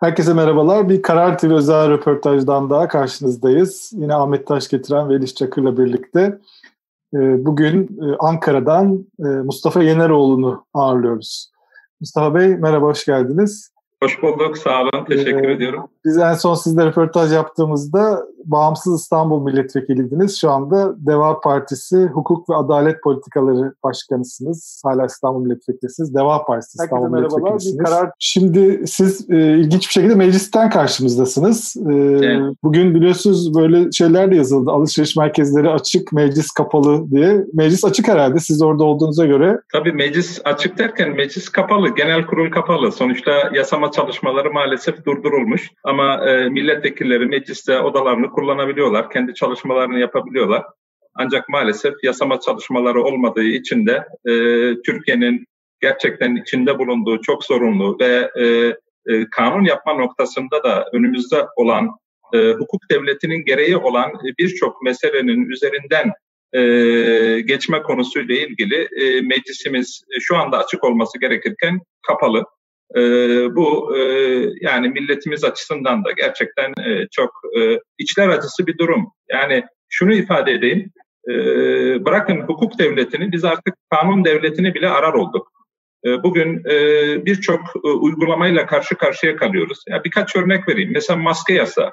Herkese merhabalar. Bir Karar TV özel röportajdan daha karşınızdayız. Yine Ahmet Taş getiren ve Eliş Çakır'la birlikte. Ee, bugün e, Ankara'dan e, Mustafa Yeneroğlu'nu ağırlıyoruz. Mustafa Bey merhaba, hoş geldiniz. Hoş bulduk, sağ olun, teşekkür ee, ediyorum. Biz en son sizle röportaj yaptığımızda Bağımsız İstanbul Milletvekiliydiniz. Şu anda Deva Partisi Hukuk ve Adalet Politikaları Başkanısınız. Hala İstanbul Milletvekilisiniz. Deva Partisi İstanbul Milletvekilisiniz. Karar... Şimdi siz e, ilginç bir şekilde meclisten karşımızdasınız. E, evet. Bugün biliyorsunuz böyle şeyler de yazıldı. Alışveriş merkezleri açık, meclis kapalı diye. Meclis açık herhalde siz orada olduğunuza göre. Tabii meclis açık derken meclis kapalı. Genel kurul kapalı. Sonuçta yasama çalışmaları maalesef durdurulmuş. Ama e, milletvekilleri mecliste odalarını kullanabiliyorlar, kendi çalışmalarını yapabiliyorlar. Ancak maalesef yasama çalışmaları olmadığı için de e, Türkiye'nin gerçekten içinde bulunduğu çok sorunlu ve e, e, kanun yapma noktasında da önümüzde olan e, hukuk devletinin gereği olan birçok meselenin üzerinden e, geçme konusuyla ilgili e, meclisimiz şu anda açık olması gerekirken kapalı. E, bu e, yani milletimiz açısından da gerçekten e, çok e, içler acısı bir durum. Yani şunu ifade edeyim, e, bırakın hukuk devletini biz artık kanun devletini bile arar olduk. E, bugün e, birçok e, uygulamayla karşı karşıya kalıyoruz. Ya birkaç örnek vereyim. Mesela maske yasa,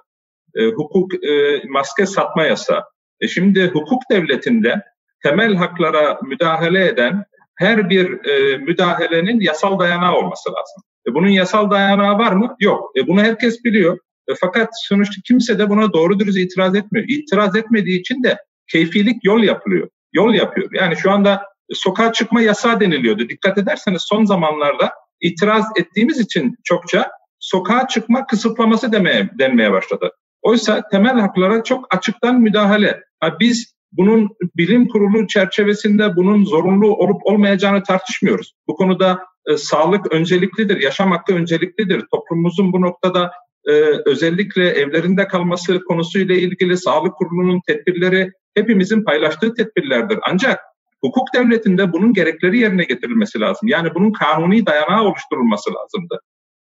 e, hukuk e, maske satma yasa. E, şimdi hukuk devletinde temel haklara müdahale eden her bir e, müdahalenin yasal dayanağı olması lazım. E, bunun yasal dayanağı var mı? Yok. E, bunu herkes biliyor. E, fakat sonuçta kimse de buna doğru dürüst itiraz etmiyor. İtiraz etmediği için de keyfilik yol yapılıyor. Yol yapıyor. Yani şu anda sokağa çıkma yasağı deniliyordu. Dikkat ederseniz son zamanlarda itiraz ettiğimiz için çokça sokağa çıkma kısıtlaması demeye, denmeye başladı. Oysa temel haklara çok açıktan müdahale. Ha, biz bunun bilim kurulu çerçevesinde bunun zorunlu olup olmayacağını tartışmıyoruz. Bu konuda e, sağlık önceliklidir, yaşam hakkı önceliklidir. Toplumumuzun bu noktada e, özellikle evlerinde kalması konusuyla ilgili sağlık kurulunun tedbirleri hepimizin paylaştığı tedbirlerdir. Ancak hukuk devletinde bunun gerekleri yerine getirilmesi lazım. Yani bunun kanuni dayanağı oluşturulması lazımdı.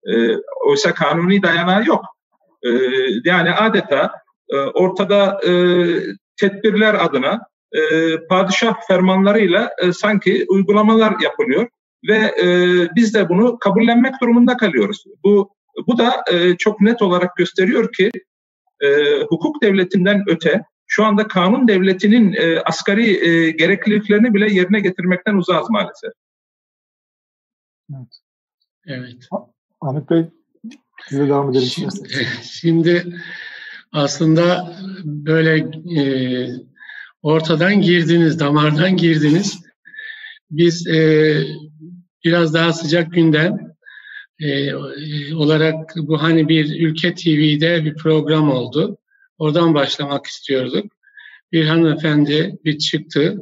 E, oysa kanuni dayanağı yok. E, yani adeta e, ortada e, tedbirler adına e, padişah fermanlarıyla e, sanki uygulamalar yapılıyor ve e, biz de bunu kabullenmek durumunda kalıyoruz. Bu bu da e, çok net olarak gösteriyor ki e, hukuk devletinden öte şu anda kanun devletinin e, asgari e, gerekliliklerini bile yerine getirmekten uzağız maalesef. Evet. Evet. Ahmet Bey size devam edelim. Şimdi, şimdi aslında böyle e, ortadan girdiniz, damardan girdiniz. Biz e, biraz daha sıcak gündem e, olarak bu hani bir Ülke TV'de bir program oldu. Oradan başlamak istiyorduk. Bir hanımefendi bir çıktı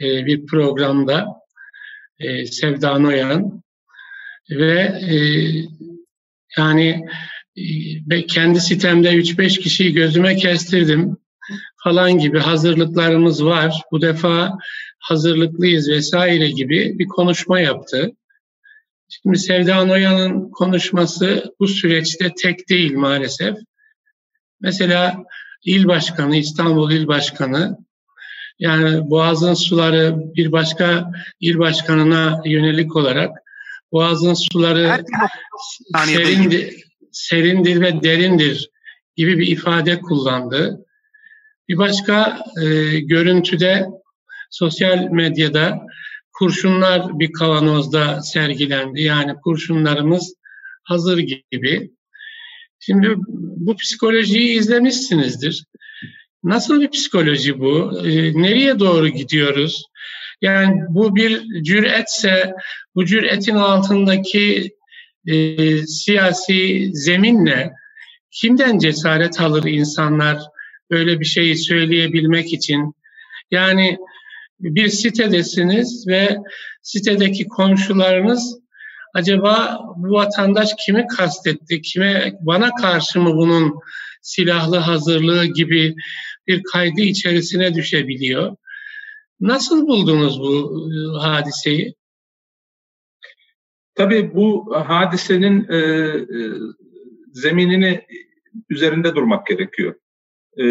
e, bir programda e, Sevda Noyan ve e, yani e, kendi sitemde 3-5 kişiyi gözüme kestirdim falan gibi hazırlıklarımız var. Bu defa hazırlıklıyız vesaire gibi bir konuşma yaptı. Şimdi Sevda Noyan'ın konuşması bu süreçte tek değil maalesef. Mesela il başkanı, İstanbul il başkanı yani Boğaz'ın suları bir başka il başkanına yönelik olarak Boğaz'ın suları serindir, serindir ve derindir gibi bir ifade kullandı. Bir başka e, görüntüde sosyal medyada kurşunlar bir kavanozda sergilendi. Yani kurşunlarımız hazır gibi. Şimdi bu psikolojiyi izlemişsinizdir. Nasıl bir psikoloji bu? E, nereye doğru gidiyoruz? Yani bu bir cüretse, bu cüretin altındaki e, siyasi zeminle kimden cesaret alır insanlar böyle bir şeyi söyleyebilmek için? Yani bir sitedesiniz ve sitedeki komşularınız acaba bu vatandaş kimi kastetti, kime bana karşı mı bunun silahlı hazırlığı gibi bir kaygı içerisine düşebiliyor. Nasıl buldunuz bu e, hadiseyi? Tabii bu hadisenin e, e, zeminini üzerinde durmak gerekiyor. E,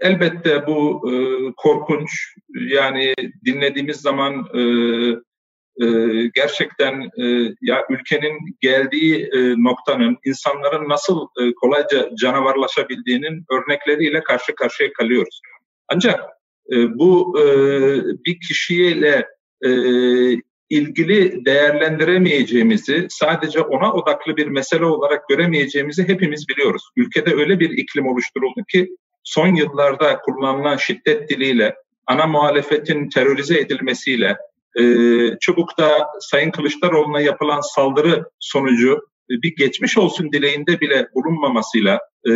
elbette bu e, korkunç yani dinlediğimiz zaman e, e, gerçekten e, ya ülkenin geldiği e, noktanın insanların nasıl e, kolayca canavarlaşabildiğinin örnekleriyle karşı karşıya kalıyoruz. Ancak e, bu e, bir kişiyle e, ilgili değerlendiremeyeceğimizi, sadece ona odaklı bir mesele olarak göremeyeceğimizi hepimiz biliyoruz. Ülkede öyle bir iklim oluşturuldu ki son yıllarda kullanılan şiddet diliyle, ana muhalefetin terörize edilmesiyle, e, Çubuk'ta Sayın Kılıçdaroğlu'na yapılan saldırı sonucu e, bir geçmiş olsun dileğinde bile bulunmamasıyla e,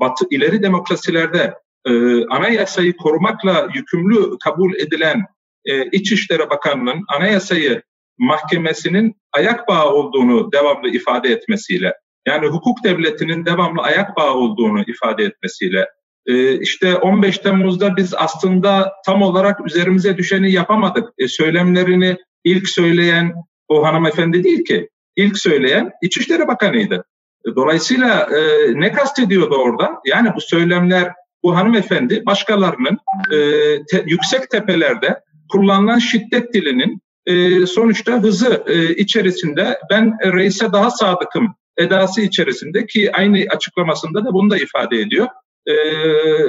Batı ileri demokrasilerde e, anayasayı korumakla yükümlü kabul edilen e, İçişleri Bakanı'nın anayasayı mahkemesinin ayak bağı olduğunu devamlı ifade etmesiyle, yani hukuk devletinin devamlı ayak bağı olduğunu ifade etmesiyle, e, işte 15 Temmuz'da biz aslında tam olarak üzerimize düşeni yapamadık. E, söylemlerini ilk söyleyen o hanımefendi değil ki. İlk söyleyen İçişleri Bakanı'ydı. E, dolayısıyla e, ne kastediyordu orada? Yani bu söylemler bu hanımefendi başkalarının e, te, yüksek tepelerde kullanılan şiddet dilinin e, sonuçta hızı e, içerisinde ben reise daha sadıkım edası içerisinde ki aynı açıklamasında da bunu da ifade ediyor. E,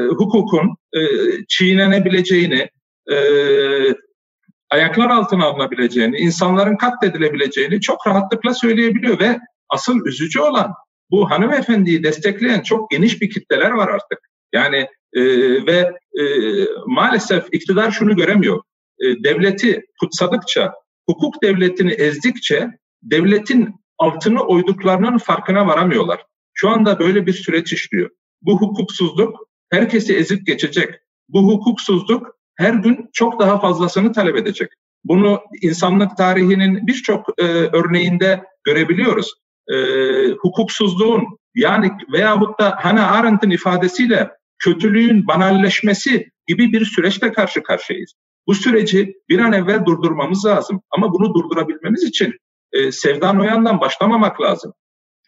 hukukun e, çiğnenebileceğini, e, ayaklar altına alınabileceğini, insanların katledilebileceğini çok rahatlıkla söyleyebiliyor ve asıl üzücü olan bu hanımefendiyi destekleyen çok geniş bir kitleler var artık. Yani e, ve e, maalesef iktidar şunu göremiyor. E, devleti kutsadıkça, hukuk devletini ezdikçe devletin altını oyduklarının farkına varamıyorlar. Şu anda böyle bir süreç işliyor. Bu hukuksuzluk herkesi ezip geçecek. Bu hukuksuzluk her gün çok daha fazlasını talep edecek. Bunu insanlık tarihinin birçok e, örneğinde görebiliyoruz. E, hukuksuzluğun yani veyahut da Hannah Arendt'in ifadesiyle kötülüğün banalleşmesi gibi bir süreçle karşı karşıyayız. Bu süreci bir an evvel durdurmamız lazım. Ama bunu durdurabilmemiz için e, Sevda Noyan'dan başlamamak lazım.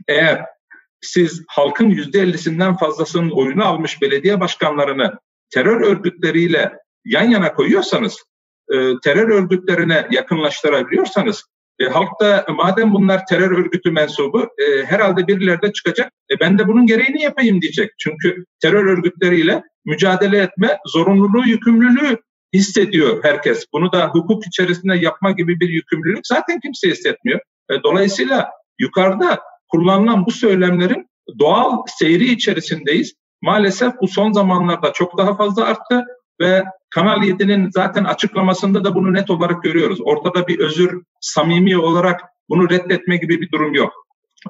Eğer siz halkın yüzde ellisinden fazlasının oyunu almış belediye başkanlarını terör örgütleriyle yan yana koyuyorsanız, e, terör örgütlerine yakınlaştırabiliyorsanız, e, halkta madem bunlar terör örgütü mensubu, e, herhalde birileri de çıkacak. E, ben de bunun gereğini yapayım diyecek. Çünkü terör örgütleriyle mücadele etme zorunluluğu, yükümlülüğü hissediyor herkes. Bunu da hukuk içerisinde yapma gibi bir yükümlülük zaten kimse hissetmiyor. E, dolayısıyla yukarıda kullanılan bu söylemlerin doğal seyri içerisindeyiz. Maalesef bu son zamanlarda çok daha fazla arttı ve Kanal 7'nin zaten açıklamasında da bunu net olarak görüyoruz. Ortada bir özür samimi olarak bunu reddetme gibi bir durum yok.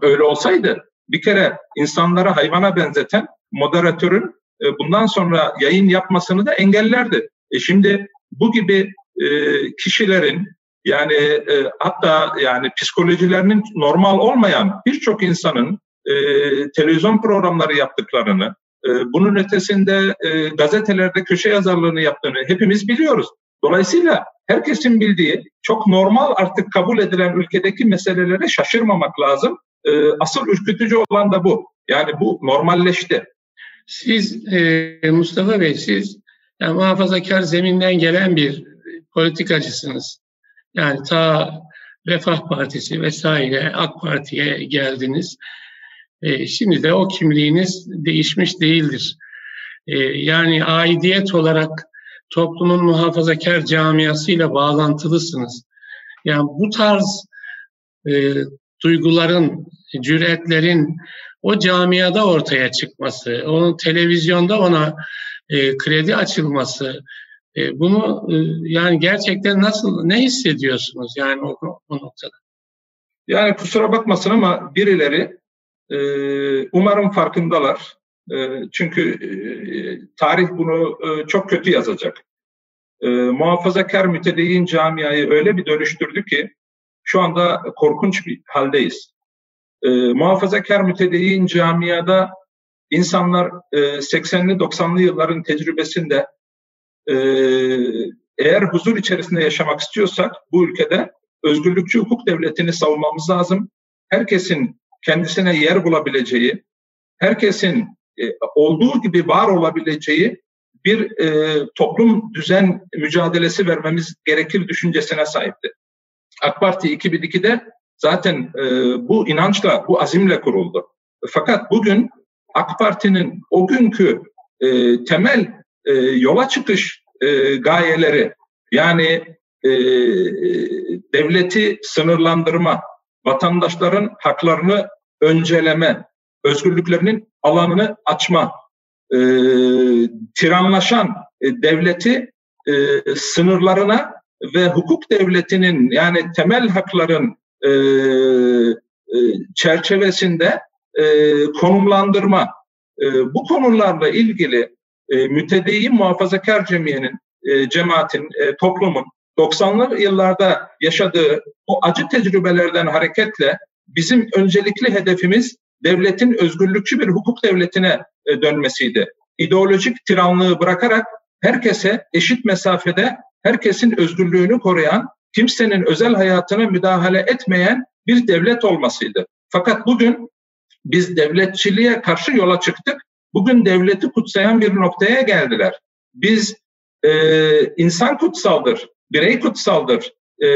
Öyle olsaydı bir kere insanlara hayvana benzeten moderatörün e, bundan sonra yayın yapmasını da engellerdi. E şimdi bu gibi e, kişilerin yani e, hatta yani psikolojilerinin normal olmayan birçok insanın e, televizyon programları yaptıklarını, e, bunun ötesinde e, gazetelerde köşe yazarlığını yaptığını hepimiz biliyoruz. Dolayısıyla herkesin bildiği çok normal artık kabul edilen ülkedeki meselelere şaşırmamak lazım. E, asıl ürkütücü olan da bu. Yani bu normalleşti. Siz e, Mustafa Bey, siz yani muhafazakar zeminden gelen bir politikacısınız. Yani ta Refah Partisi vesaire AK Parti'ye geldiniz. E, şimdi de o kimliğiniz değişmiş değildir. E, yani aidiyet olarak toplumun muhafazakar camiasıyla bağlantılısınız. Yani bu tarz e, duyguların, cüretlerin o camiada ortaya çıkması, onun televizyonda ona e, kredi açılması, e, bunu e, yani gerçekten nasıl, ne hissediyorsunuz yani o, o noktada? Yani kusura bakmasın ama birileri e, umarım farkındalar. E, çünkü e, tarih bunu e, çok kötü yazacak. E, muhafazakar mütedeyyin camiayı öyle bir dönüştürdü ki şu anda korkunç bir haldeyiz. E, muhafazakar mütedeyyin camiada insanlar e, 80'li 90'lı yılların tecrübesinde e, eğer huzur içerisinde yaşamak istiyorsak bu ülkede özgürlükçü hukuk devletini savunmamız lazım. Herkesin kendisine yer bulabileceği, herkesin e, olduğu gibi var olabileceği bir e, toplum düzen mücadelesi vermemiz gerekir düşüncesine sahipti. AK Parti 2002'de zaten e, bu inançla, bu azimle kuruldu. Fakat bugün AK Parti'nin o günkü e, temel e, yola çıkış e, gayeleri yani e, devleti sınırlandırma, vatandaşların haklarını önceleme, özgürlüklerinin alanını açma, e, tiranlaşan e, devleti e, sınırlarına ve hukuk devletinin yani temel hakların e, e, çerçevesinde e, konumlandırma. E, bu konularla ilgili e, mütedeyyin muhafazakar cemiyenin, e, cemaatin, e, toplumun 90'lı yıllarda yaşadığı o acı tecrübelerden hareketle bizim öncelikli hedefimiz devletin özgürlükçü bir hukuk devletine e, dönmesiydi. İdeolojik tiranlığı bırakarak herkese eşit mesafede herkesin özgürlüğünü koruyan, kimsenin özel hayatına müdahale etmeyen bir devlet olmasıydı. Fakat bugün biz devletçiliğe karşı yola çıktık. Bugün devleti kutsayan bir noktaya geldiler. Biz e, insan kutsaldır, birey kutsaldır. E,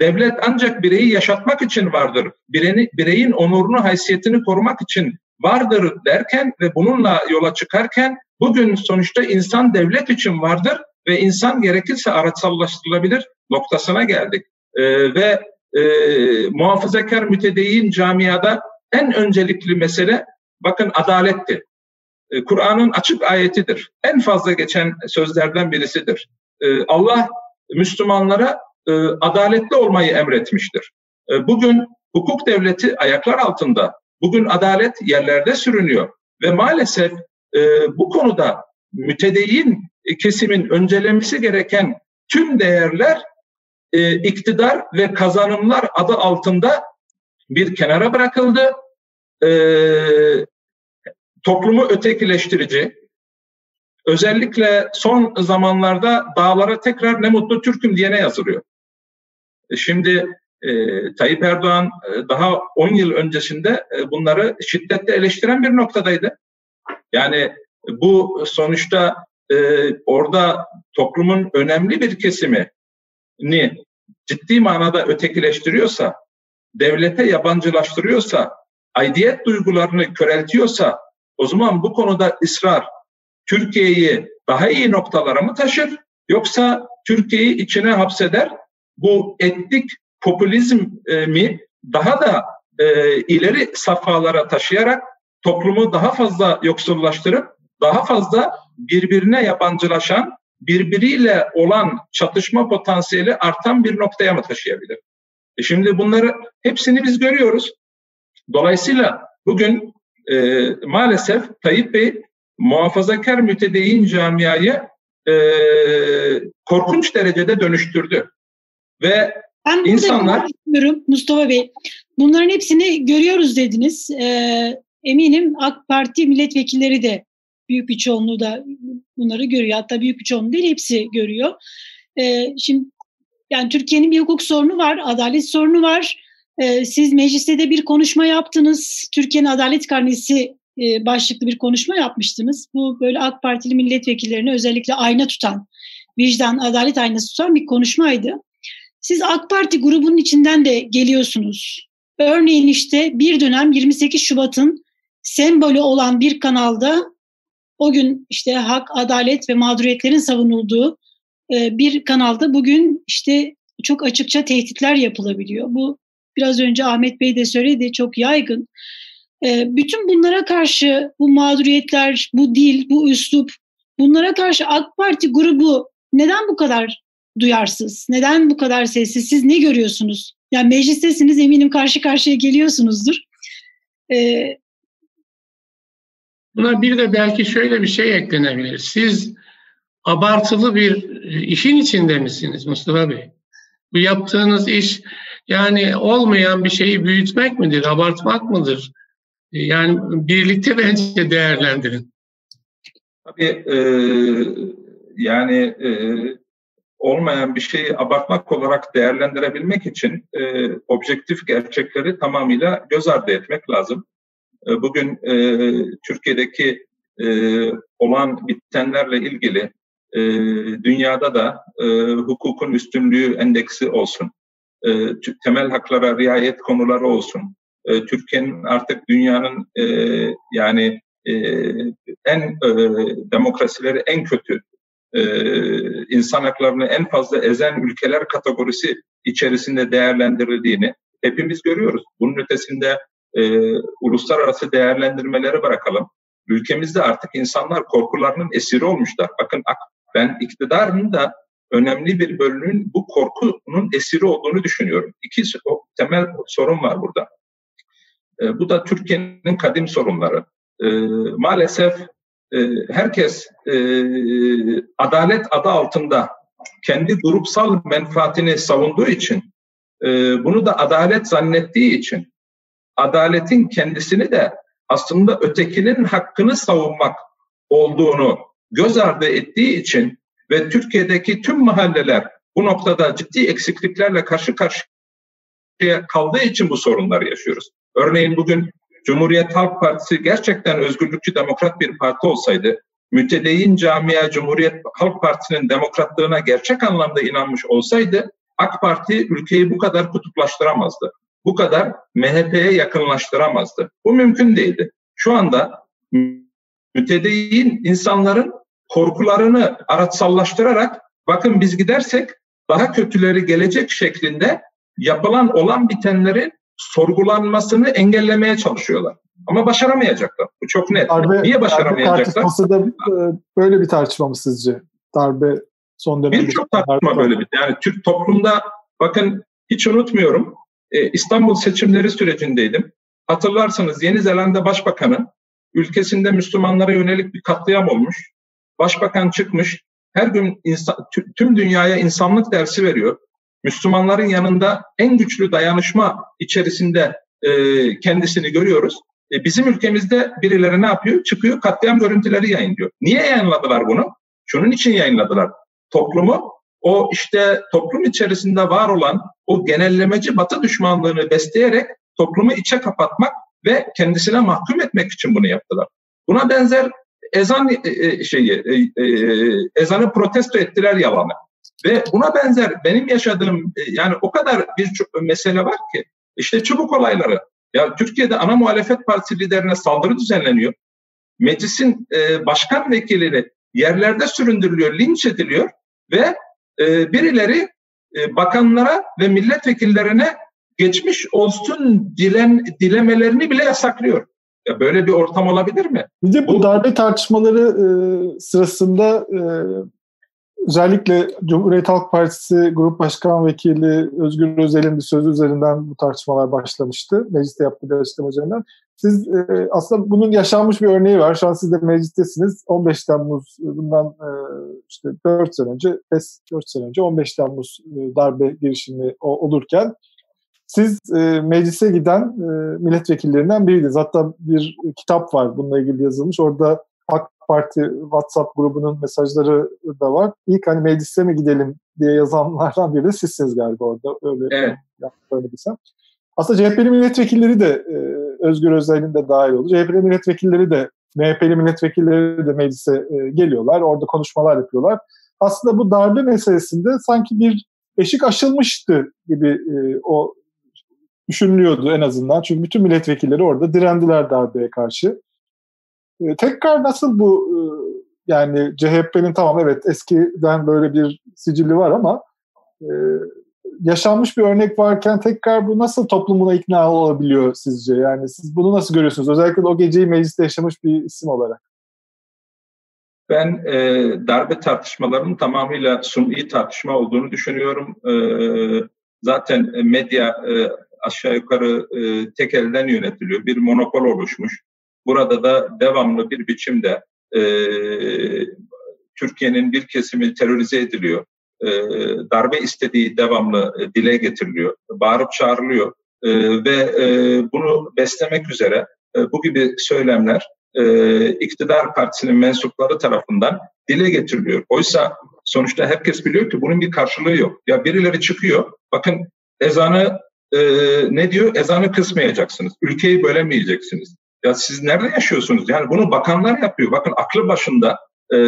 devlet ancak bireyi yaşatmak için vardır. Bireyin, bireyin onurunu, haysiyetini korumak için vardır derken ve bununla yola çıkarken bugün sonuçta insan devlet için vardır ve insan gerekirse araçsallaştırılabilir noktasına geldik. E, ve e, muhafazakar mütedeyyin camiada en öncelikli mesele bakın adaletti. E, Kur'an'ın açık ayetidir. En fazla geçen sözlerden birisidir. E, Allah Müslümanlara e, adaletli olmayı emretmiştir. Bugün hukuk devleti ayaklar altında. Bugün adalet yerlerde sürünüyor. Ve maalesef bu konuda mütedeyyin kesimin öncelemesi gereken tüm değerler iktidar ve kazanımlar adı altında bir kenara bırakıldı. E, toplumu ötekileştirici, özellikle son zamanlarda dağlara tekrar ne mutlu Türk'üm diyene yazılıyor. E, şimdi e, Tayyip Erdoğan e, daha 10 yıl öncesinde e, bunları şiddetle eleştiren bir noktadaydı. Yani bu sonuçta e, orada toplumun önemli bir kesimini ciddi manada ötekileştiriyorsa, devlete yabancılaştırıyorsa, aidiyet duygularını köreltiyorsa o zaman bu konuda ısrar Türkiye'yi daha iyi noktalara mı taşır yoksa Türkiye'yi içine hapseder bu etnik popülizmi daha da e, ileri safhalara taşıyarak toplumu daha fazla yoksullaştırıp daha fazla birbirine yabancılaşan, birbiriyle olan çatışma potansiyeli artan bir noktaya mı taşıyabilir? E şimdi bunları hepsini biz görüyoruz. Dolayısıyla bugün e, maalesef Tayyip Bey muhafazakar mütedeyyin camiayı e, korkunç derecede dönüştürdü. Ve ben insanlar... istiyorum Mustafa Bey. Bunların hepsini görüyoruz dediniz. Ee, eminim AK Parti milletvekilleri de büyük bir çoğunluğu da bunları görüyor. Hatta büyük bir çoğunluğu değil hepsi görüyor. Ee, şimdi yani Türkiye'nin bir hukuk sorunu var, adalet sorunu var. Ee, siz mecliste de bir konuşma yaptınız. Türkiye'nin adalet karnesi e, başlıklı bir konuşma yapmıştınız. Bu böyle AK Partili milletvekillerine özellikle ayna tutan, vicdan, adalet aynası tutan bir konuşmaydı. Siz AK Parti grubunun içinden de geliyorsunuz. Örneğin işte bir dönem 28 Şubat'ın sembolü olan bir kanalda o gün işte hak, adalet ve mağduriyetlerin savunulduğu e, bir kanalda bugün işte çok açıkça tehditler yapılabiliyor. Bu biraz önce Ahmet Bey de söyledi çok yaygın. E, bütün bunlara karşı bu mağduriyetler, bu dil, bu üslup bunlara karşı AK Parti grubu neden bu kadar duyarsız? Neden bu kadar sessiz? Siz ne görüyorsunuz? Yani meclistesiniz eminim karşı karşıya geliyorsunuzdur. Ee, Buna bir de belki şöyle bir şey eklenebilir. Siz abartılı bir işin içinde misiniz Mustafa Bey? Bu yaptığınız iş yani olmayan bir şeyi büyütmek midir, abartmak mıdır? Yani birlikte bence değerlendirin. Tabii e, yani e, olmayan bir şeyi abartmak olarak değerlendirebilmek için e, objektif gerçekleri tamamıyla göz ardı etmek lazım. E, bugün e, Türkiye'deki e, olan bitenlerle ilgili e, dünyada da e, hukukun üstünlüğü endeksi olsun, e, temel haklara riayet konuları olsun, e, Türkiye'nin artık dünyanın e, yani e, en e, demokrasileri en kötü e, insan haklarını en fazla ezen ülkeler kategorisi içerisinde değerlendirildiğini hepimiz görüyoruz. Bunun ötesinde e, uluslararası değerlendirmeleri bırakalım. Ülkemizde artık insanlar korkularının esiri olmuşlar. Bakın ben iktidarın da önemli bir bölümünün bu korkunun esiri olduğunu düşünüyorum. İki temel sorun var burada. E, bu da Türkiye'nin kadim sorunları. E, maalesef e, herkes e, adalet adı altında kendi grupsal menfaatini savunduğu için, e, bunu da adalet zannettiği için, adaletin kendisini de aslında ötekinin hakkını savunmak olduğunu göz ardı ettiği için ve Türkiye'deki tüm mahalleler bu noktada ciddi eksikliklerle karşı karşıya kaldığı için bu sorunları yaşıyoruz. Örneğin bugün Cumhuriyet Halk Partisi gerçekten özgürlükçü demokrat bir parti olsaydı, mütedeyyin camia Cumhuriyet Halk Partisi'nin demokratlığına gerçek anlamda inanmış olsaydı, AK Parti ülkeyi bu kadar kutuplaştıramazdı. Bu kadar MHP'ye yakınlaştıramazdı. Bu mümkün değildi. Şu anda mütedeyyin insanların korkularını araçsallaştırarak bakın biz gidersek daha kötüleri gelecek şeklinde yapılan olan bitenleri sorgulanmasını engellemeye çalışıyorlar. Ama başaramayacaklar. Bu çok net. Darbe, Niye başaramayacaklar? Darbe da e, böyle bir tartışma mı sizce? Darbe son dönemde. Birçok tartışma böyle bir. Yani Türk toplumda bakın hiç unutmuyorum. E, İstanbul seçimleri sürecindeydim. Hatırlarsanız Yeni Zelanda Başbakanı ülkesinde Müslümanlara yönelik bir katliam olmuş. Başbakan çıkmış. Her gün insan, tüm dünyaya insanlık dersi veriyor. Müslümanların yanında en güçlü dayanışma içerisinde e, kendisini görüyoruz. E, bizim ülkemizde birileri ne yapıyor? Çıkıyor katliam görüntüleri yayınlıyor. Niye yayınladılar bunu? Şunun için yayınladılar. Toplumu o işte toplum içerisinde var olan o genellemeci batı düşmanlığını besleyerek toplumu içe kapatmak ve kendisine mahkum etmek için bunu yaptılar. Buna benzer ezan e, e şeyi e, ezanı protesto ettiler yalanı. Ve buna benzer benim yaşadığım yani o kadar bir mesele var ki işte çubuk olayları. Ya Türkiye'de ana muhalefet partisi liderine saldırı düzenleniyor. Meclisin başkan vekilleri yerlerde süründürülüyor, linç ediliyor ve birileri bakanlara ve milletvekillerine geçmiş olsun dilen dilemelerini bile yasaklıyor. Ya böyle bir ortam olabilir mi? Bir de bu, bu darbe tartışmaları e, sırasında e, özellikle Cumhuriyet Halk Partisi Grup Başkan Vekili Özgür Özel'in bir sözü üzerinden bu tartışmalar başlamıştı. Mecliste yaptığı bir açıklama üzerinden. Siz e, aslında bunun yaşanmış bir örneği var. Şu an siz de meclistesiniz. 15 Temmuz bundan e, işte 4 sene önce, 5, 4 sene önce 15 Temmuz e, darbe girişimi olurken siz e, meclise giden e, milletvekillerinden biriydiniz. Hatta bir kitap var bununla ilgili yazılmış. Orada AK Parti WhatsApp grubunun mesajları da var. İlk hani meclise mi gidelim diye yazanlardan biri de sizsiniz galiba orada. Öyle, evet. öyle desem. Aslında CHP'li milletvekilleri de e, Özgür Özel'in de dahil oldu. CHP'li milletvekilleri de MHP'li milletvekilleri de meclise e, geliyorlar. Orada konuşmalar yapıyorlar. Aslında bu darbe meselesinde sanki bir eşik aşılmıştı gibi e, o düşünülüyordu en azından. Çünkü bütün milletvekilleri orada direndiler darbeye karşı. E, tekrar nasıl bu e, yani CHP'nin tamam evet eskiden böyle bir sicili var ama e, yaşanmış bir örnek varken tekrar bu nasıl toplumuna ikna olabiliyor sizce? Yani siz bunu nasıl görüyorsunuz? Özellikle o geceyi mecliste yaşamış bir isim olarak. Ben e, darbe tartışmalarının tamamıyla suni tartışma olduğunu düşünüyorum. E, zaten medya e, aşağı yukarı e, tek elden yönetiliyor. Bir monopol oluşmuş. Burada da devamlı bir biçimde e, Türkiye'nin bir kesimi terörize ediliyor. E, darbe istediği devamlı e, dile getiriliyor. Bağırıp çağrılıyor. E, ve e, bunu beslemek üzere e, bu gibi söylemler e, iktidar partisinin mensupları tarafından dile getiriliyor. Oysa sonuçta herkes biliyor ki bunun bir karşılığı yok. Ya birileri çıkıyor, bakın ezanı e, ne diyor? Ezanı kısmayacaksınız, ülkeyi bölemeyeceksiniz. Ya siz nerede yaşıyorsunuz? Yani bunu bakanlar yapıyor. Bakın aklı başında e,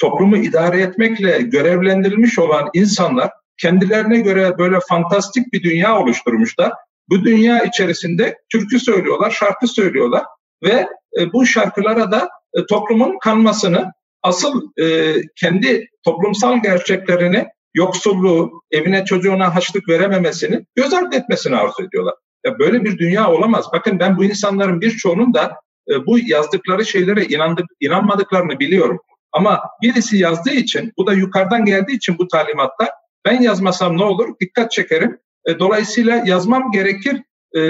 toplumu idare etmekle görevlendirilmiş olan insanlar kendilerine göre böyle fantastik bir dünya oluşturmuşlar. Bu dünya içerisinde türkü söylüyorlar, şarkı söylüyorlar ve e, bu şarkılara da e, toplumun kanmasını, asıl e, kendi toplumsal gerçeklerini, yoksulluğu, evine çocuğuna haçlık verememesini göz ardı etmesini arzu ediyorlar. Ya böyle bir dünya olamaz. Bakın ben bu insanların birçoğunun da e, bu yazdıkları şeylere inandık, inanmadıklarını biliyorum. Ama birisi yazdığı için, bu da yukarıdan geldiği için bu talimatlar, ben yazmasam ne olur? Dikkat çekerim. E, dolayısıyla yazmam gerekir e,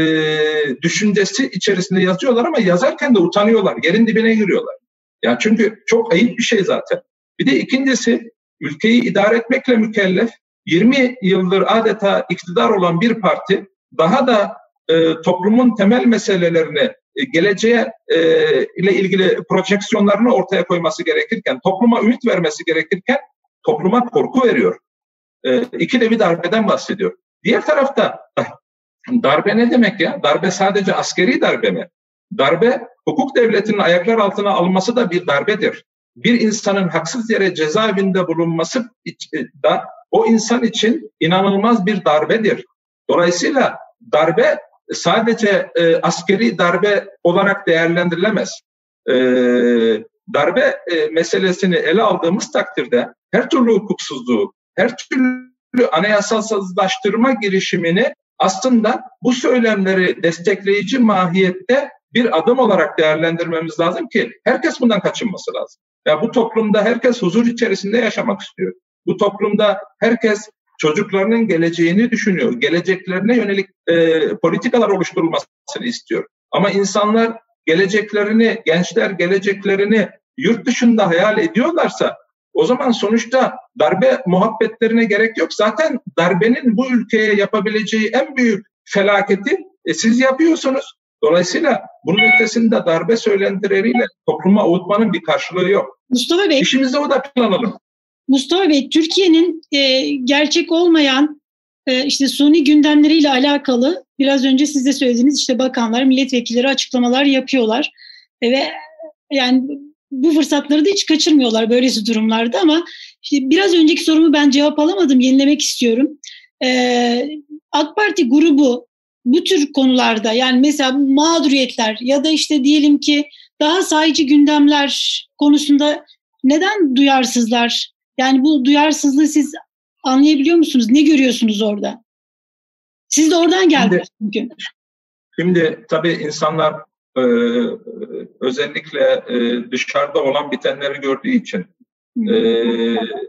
düşüncesi içerisinde yazıyorlar ama yazarken de utanıyorlar. Yerin dibine giriyorlar. Yani çünkü çok ayıp bir şey zaten. Bir de ikincisi ülkeyi idare etmekle mükellef 20 yıldır adeta iktidar olan bir parti daha da e, toplumun temel meselelerini e, geleceğe e, ile ilgili projeksiyonlarını ortaya koyması gerekirken, topluma ümit vermesi gerekirken topluma korku veriyor. E, iki de bir darbeden bahsediyor. Diğer tarafta darbe ne demek ya? Darbe sadece askeri darbe mi? Darbe hukuk devletinin ayaklar altına alınması da bir darbedir. Bir insanın haksız yere cezaevinde bulunması da o insan için inanılmaz bir darbedir. Dolayısıyla darbe sadece e, askeri darbe olarak değerlendirilemez. E, darbe e, meselesini ele aldığımız takdirde her türlü hukuksuzluğu, her türlü anayasalsızlaştırma girişimini aslında bu söylemleri destekleyici mahiyette bir adım olarak değerlendirmemiz lazım ki herkes bundan kaçınması lazım. Ya bu toplumda herkes huzur içerisinde yaşamak istiyor. Bu toplumda herkes çocuklarının geleceğini düşünüyor. Geleceklerine yönelik e, politikalar oluşturulmasını istiyor. Ama insanlar geleceklerini, gençler geleceklerini yurt dışında hayal ediyorlarsa o zaman sonuçta darbe muhabbetlerine gerek yok. Zaten darbenin bu ülkeye yapabileceği en büyük felaketi e, siz yapıyorsunuz. Dolayısıyla bunun ötesinde darbe söylentileriyle topluma avutmanın bir karşılığı yok. Mustafa Bey. İşimize odaklanalım. Mustafa Bey, Türkiye'nin e, gerçek olmayan e, işte suni gündemleriyle alakalı biraz önce siz de söylediğiniz işte bakanlar, milletvekilleri açıklamalar yapıyorlar. E, ve yani bu fırsatları da hiç kaçırmıyorlar böylesi durumlarda ama işte biraz önceki sorumu ben cevap alamadım, yenilemek istiyorum. E, AK Parti grubu bu tür konularda yani mesela mağduriyetler ya da işte diyelim ki daha sayıcı gündemler konusunda neden duyarsızlar? Yani bu duyarsızlığı siz anlayabiliyor musunuz? Ne görüyorsunuz orada? Siz de oradan geldiniz çünkü. Şimdi tabii insanlar e, özellikle e, dışarıda olan bitenleri gördüğü için e,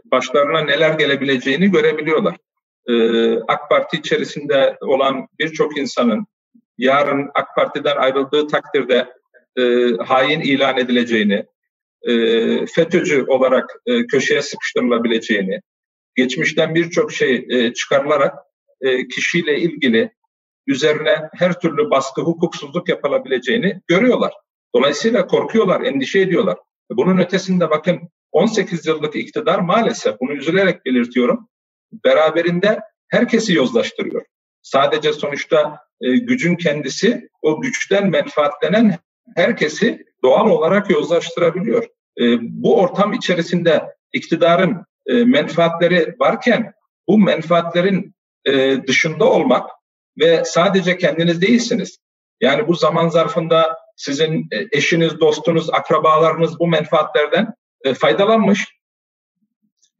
başlarına neler gelebileceğini görebiliyorlar. E, AK Parti içerisinde olan birçok insanın yarın AK Parti'den ayrıldığı takdirde e, hain ilan edileceğini, e, FETÖ'cü olarak e, köşeye sıkıştırılabileceğini, geçmişten birçok şey e, çıkarılarak e, kişiyle ilgili üzerine her türlü baskı, hukuksuzluk yapılabileceğini görüyorlar. Dolayısıyla korkuyorlar, endişe ediyorlar. Bunun ötesinde bakın 18 yıllık iktidar maalesef bunu üzülerek belirtiyorum. Beraberinde herkesi yozlaştırıyor. Sadece sonuçta e, gücün kendisi o güçten menfaatlenen herkesi doğal olarak yozlaştırabiliyor. E, bu ortam içerisinde iktidarın e, menfaatleri varken bu menfaatlerin e, dışında olmak ve sadece kendiniz değilsiniz. Yani bu zaman zarfında sizin e, eşiniz, dostunuz, akrabalarınız bu menfaatlerden e, faydalanmış.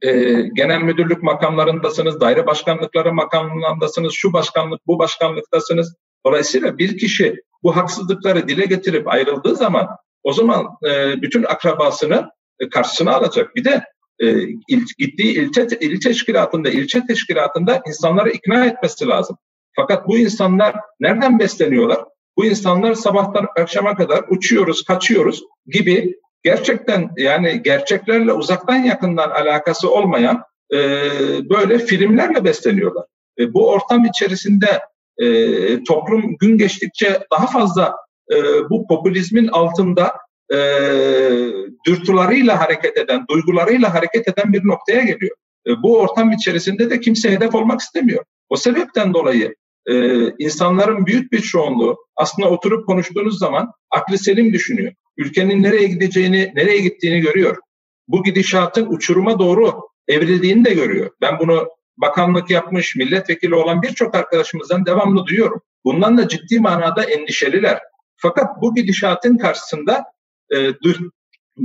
E, genel müdürlük makamlarındasınız, daire başkanlıkları makamlarındasınız, şu başkanlık, bu başkanlıktasınız. Dolayısıyla bir kişi bu haksızlıkları dile getirip ayrıldığı zaman o zaman e, bütün akrabasını e, karşısına alacak. Bir de e, il, gittiği ilçe, il teşkilatında, ilçe teşkilatında insanları ikna etmesi lazım. Fakat bu insanlar nereden besleniyorlar? Bu insanlar sabahtan akşama kadar uçuyoruz, kaçıyoruz gibi gerçekten yani gerçeklerle uzaktan yakından alakası olmayan e, böyle filmlerle besleniyorlar. E, bu ortam içerisinde e, toplum gün geçtikçe daha fazla e, bu popülizmin altında e, dürtülarıyla hareket eden, duygularıyla hareket eden bir noktaya geliyor. E, bu ortam içerisinde de kimse hedef olmak istemiyor. O sebepten dolayı e, insanların büyük bir çoğunluğu aslında oturup konuştuğunuz zaman aklı selim düşünüyor. Ülkenin nereye gideceğini, nereye gittiğini görüyor. Bu gidişatın uçuruma doğru evrildiğini de görüyor. Ben bunu bakanlık yapmış, milletvekili olan birçok arkadaşımızdan devamlı duyuyorum. Bundan da ciddi manada endişeliler. Fakat bu gidişatın karşısında e,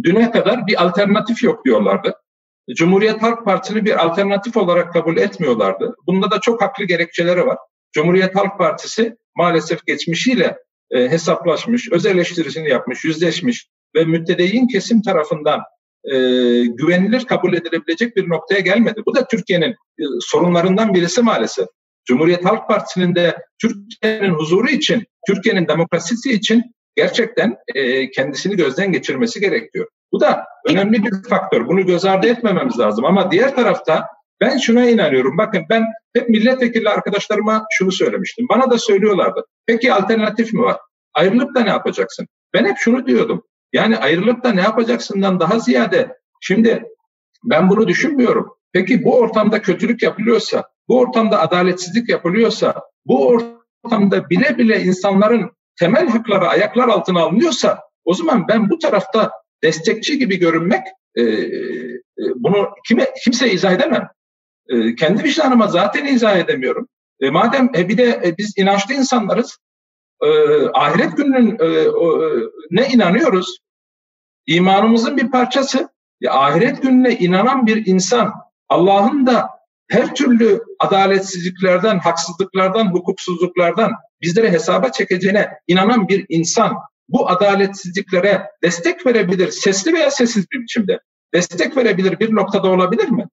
düne kadar bir alternatif yok diyorlardı. Cumhuriyet Halk Partisi'ni bir alternatif olarak kabul etmiyorlardı. Bunda da çok haklı gerekçeleri var. Cumhuriyet Halk Partisi maalesef geçmişiyle e, hesaplaşmış, öz eleştirisini yapmış, yüzleşmiş ve müttedeyin kesim tarafından e, güvenilir kabul edilebilecek bir noktaya gelmedi. Bu da Türkiye'nin e, sorunlarından birisi maalesef. Cumhuriyet Halk Partisi'nin de Türkiye'nin huzuru için, Türkiye'nin demokrasisi için gerçekten e, kendisini gözden geçirmesi gerekiyor. Bu da önemli bir faktör. Bunu göz ardı etmememiz lazım. Ama diğer tarafta ben şuna inanıyorum. Bakın ben hep milletvekili arkadaşlarıma şunu söylemiştim. Bana da söylüyorlardı. Peki alternatif mi var? Ayrılıp da ne yapacaksın? Ben hep şunu diyordum. Yani ayrılıp da ne yapacaksından daha ziyade şimdi ben bunu düşünmüyorum. Peki bu ortamda kötülük yapılıyorsa, bu ortamda adaletsizlik yapılıyorsa, bu ortamda bile bile insanların temel hakları ayaklar altına alınıyorsa o zaman ben bu tarafta destekçi gibi görünmek e, e, bunu kime kimse izah edemem. E, kendi vicdanıma zaten izah edemiyorum. E, madem e, bir de e, biz inançlı insanlarız, e, ahiret gününün e, e, ne inanıyoruz? İmanımızın bir parçası. Ya, ahiret gününe inanan bir insan Allah'ın da her türlü adaletsizliklerden, haksızlıklardan, hukuksuzluklardan bizlere hesaba çekeceğine inanan bir insan bu adaletsizliklere destek verebilir, sesli veya sessiz bir biçimde destek verebilir bir noktada olabilir mi?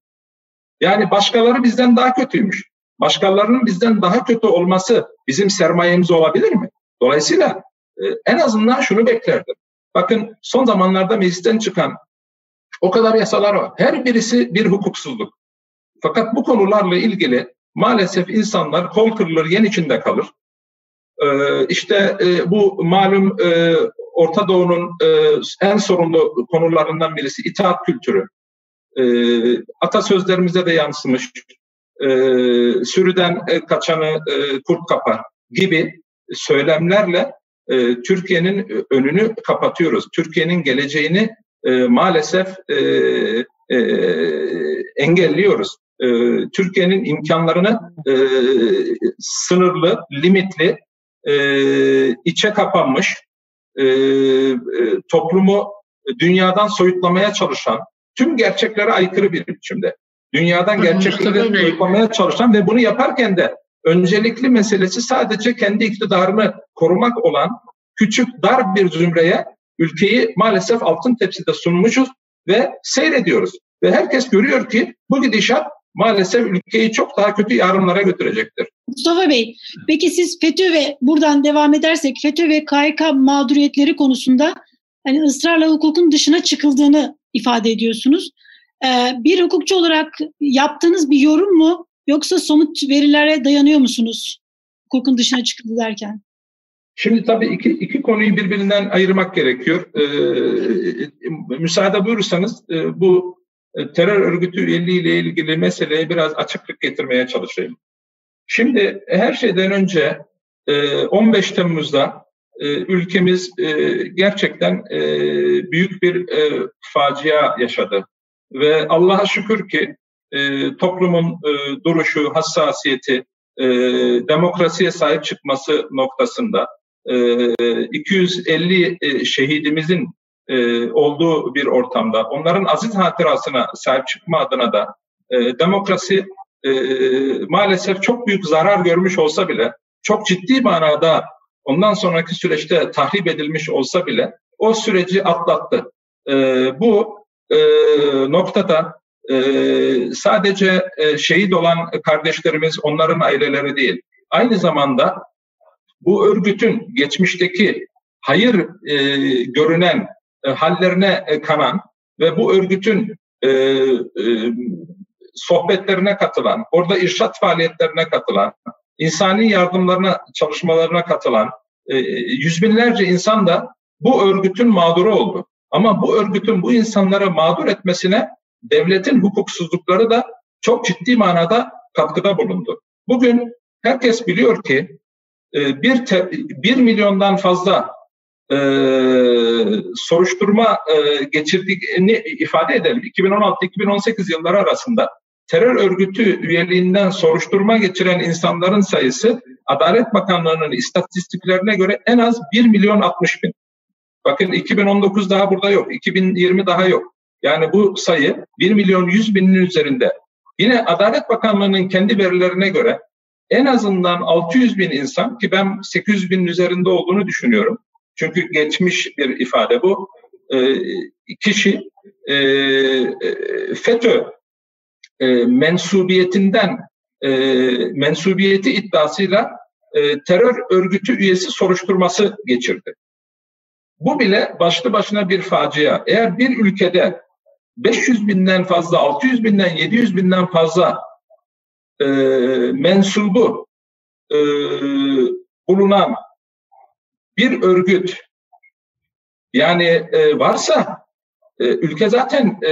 Yani başkaları bizden daha kötüymüş. Başkalarının bizden daha kötü olması bizim sermayemiz olabilir mi? Dolayısıyla e, en azından şunu beklerdim. Bakın son zamanlarda meclisten çıkan o kadar yasalar var. Her birisi bir hukuksuzluk. Fakat bu konularla ilgili maalesef insanlar kol kırılır, yen içinde kalır. Ee, işte e, bu malum e, Orta Doğu'nun e, en sorunlu konularından birisi itaat kültürü. E, atasözlerimize de yansımış. E, sürüden e, kaçanı e, kurt kapar gibi söylemlerle e, Türkiye'nin önünü kapatıyoruz. Türkiye'nin geleceğini e, maalesef e, e, engelliyoruz. E, Türkiye'nin imkanlarını e, sınırlı, limitli, e, içe kapanmış, e, e, toplumu dünyadan soyutlamaya çalışan, tüm gerçeklere aykırı bir biçimde. Dünyadan gerçekleri soyutlamaya çalışan ve bunu yaparken de öncelikli meselesi sadece kendi iktidarını korumak olan küçük dar bir zümreye ülkeyi maalesef altın tepside sunmuşuz ve seyrediyoruz. Ve herkes görüyor ki bu gidişat maalesef ülkeyi çok daha kötü yarınlara götürecektir. Mustafa Bey, peki siz FETÖ ve buradan devam edersek FETÖ ve KHK mağduriyetleri konusunda hani ısrarla hukukun dışına çıkıldığını ifade ediyorsunuz. Ee, bir hukukçu olarak yaptığınız bir yorum mu yoksa somut verilere dayanıyor musunuz hukukun dışına çıkıldı derken? Şimdi tabii iki, iki konuyu birbirinden ayırmak gerekiyor. Ee, müsaade buyurursanız e, bu e, terör örgütü üyeliği ile ilgili meseleye biraz açıklık getirmeye çalışayım. Şimdi her şeyden önce 15 e, Temmuz'da e, ülkemiz gerçekten büyük bir facia yaşadı. Ve Allah'a şükür ki toplumun duruşu, hassasiyeti, demokrasiye sahip çıkması noktasında 250 şehidimizin e, olduğu bir ortamda onların aziz hatırasına sahip çıkma adına da e, demokrasi e, maalesef çok büyük zarar görmüş olsa bile çok ciddi manada ondan sonraki süreçte tahrip edilmiş olsa bile o süreci atlattı. E, bu e, noktada e, sadece e, şehit olan kardeşlerimiz, onların aileleri değil. Aynı zamanda bu örgütün geçmişteki hayır e, görünen e, hallerine e, kanan ve bu örgütün e, e, sohbetlerine katılan, orada irşat faaliyetlerine katılan, insani yardımlarına, çalışmalarına katılan e, yüz binlerce insan da bu örgütün mağduru oldu. Ama bu örgütün bu insanlara mağdur etmesine devletin hukuksuzlukları da çok ciddi manada katkıda bulundu. Bugün herkes biliyor ki e, bir, te, bir milyondan fazla e, soruşturma e, geçirdiğini ifade edelim. 2016-2018 yılları arasında terör örgütü üyeliğinden soruşturma geçiren insanların sayısı Adalet Bakanlığı'nın istatistiklerine göre en az 1 milyon 60 bin. Bakın 2019 daha burada yok, 2020 daha yok. Yani bu sayı 1 milyon 100 binin üzerinde. Yine Adalet Bakanlığı'nın kendi verilerine göre en azından 600 bin insan ki ben 800 binin üzerinde olduğunu düşünüyorum. Çünkü geçmiş bir ifade bu. E, kişi e, e FETÖ e, mensubiyetinden e, mensubiyeti iddiasıyla e, terör örgütü üyesi soruşturması geçirdi. Bu bile başlı başına bir facia. Eğer bir ülkede 500 binden fazla, 600 binden, 700 binden fazla e, mensubu e, bulunan bir örgüt yani e, varsa e, ülke zaten e,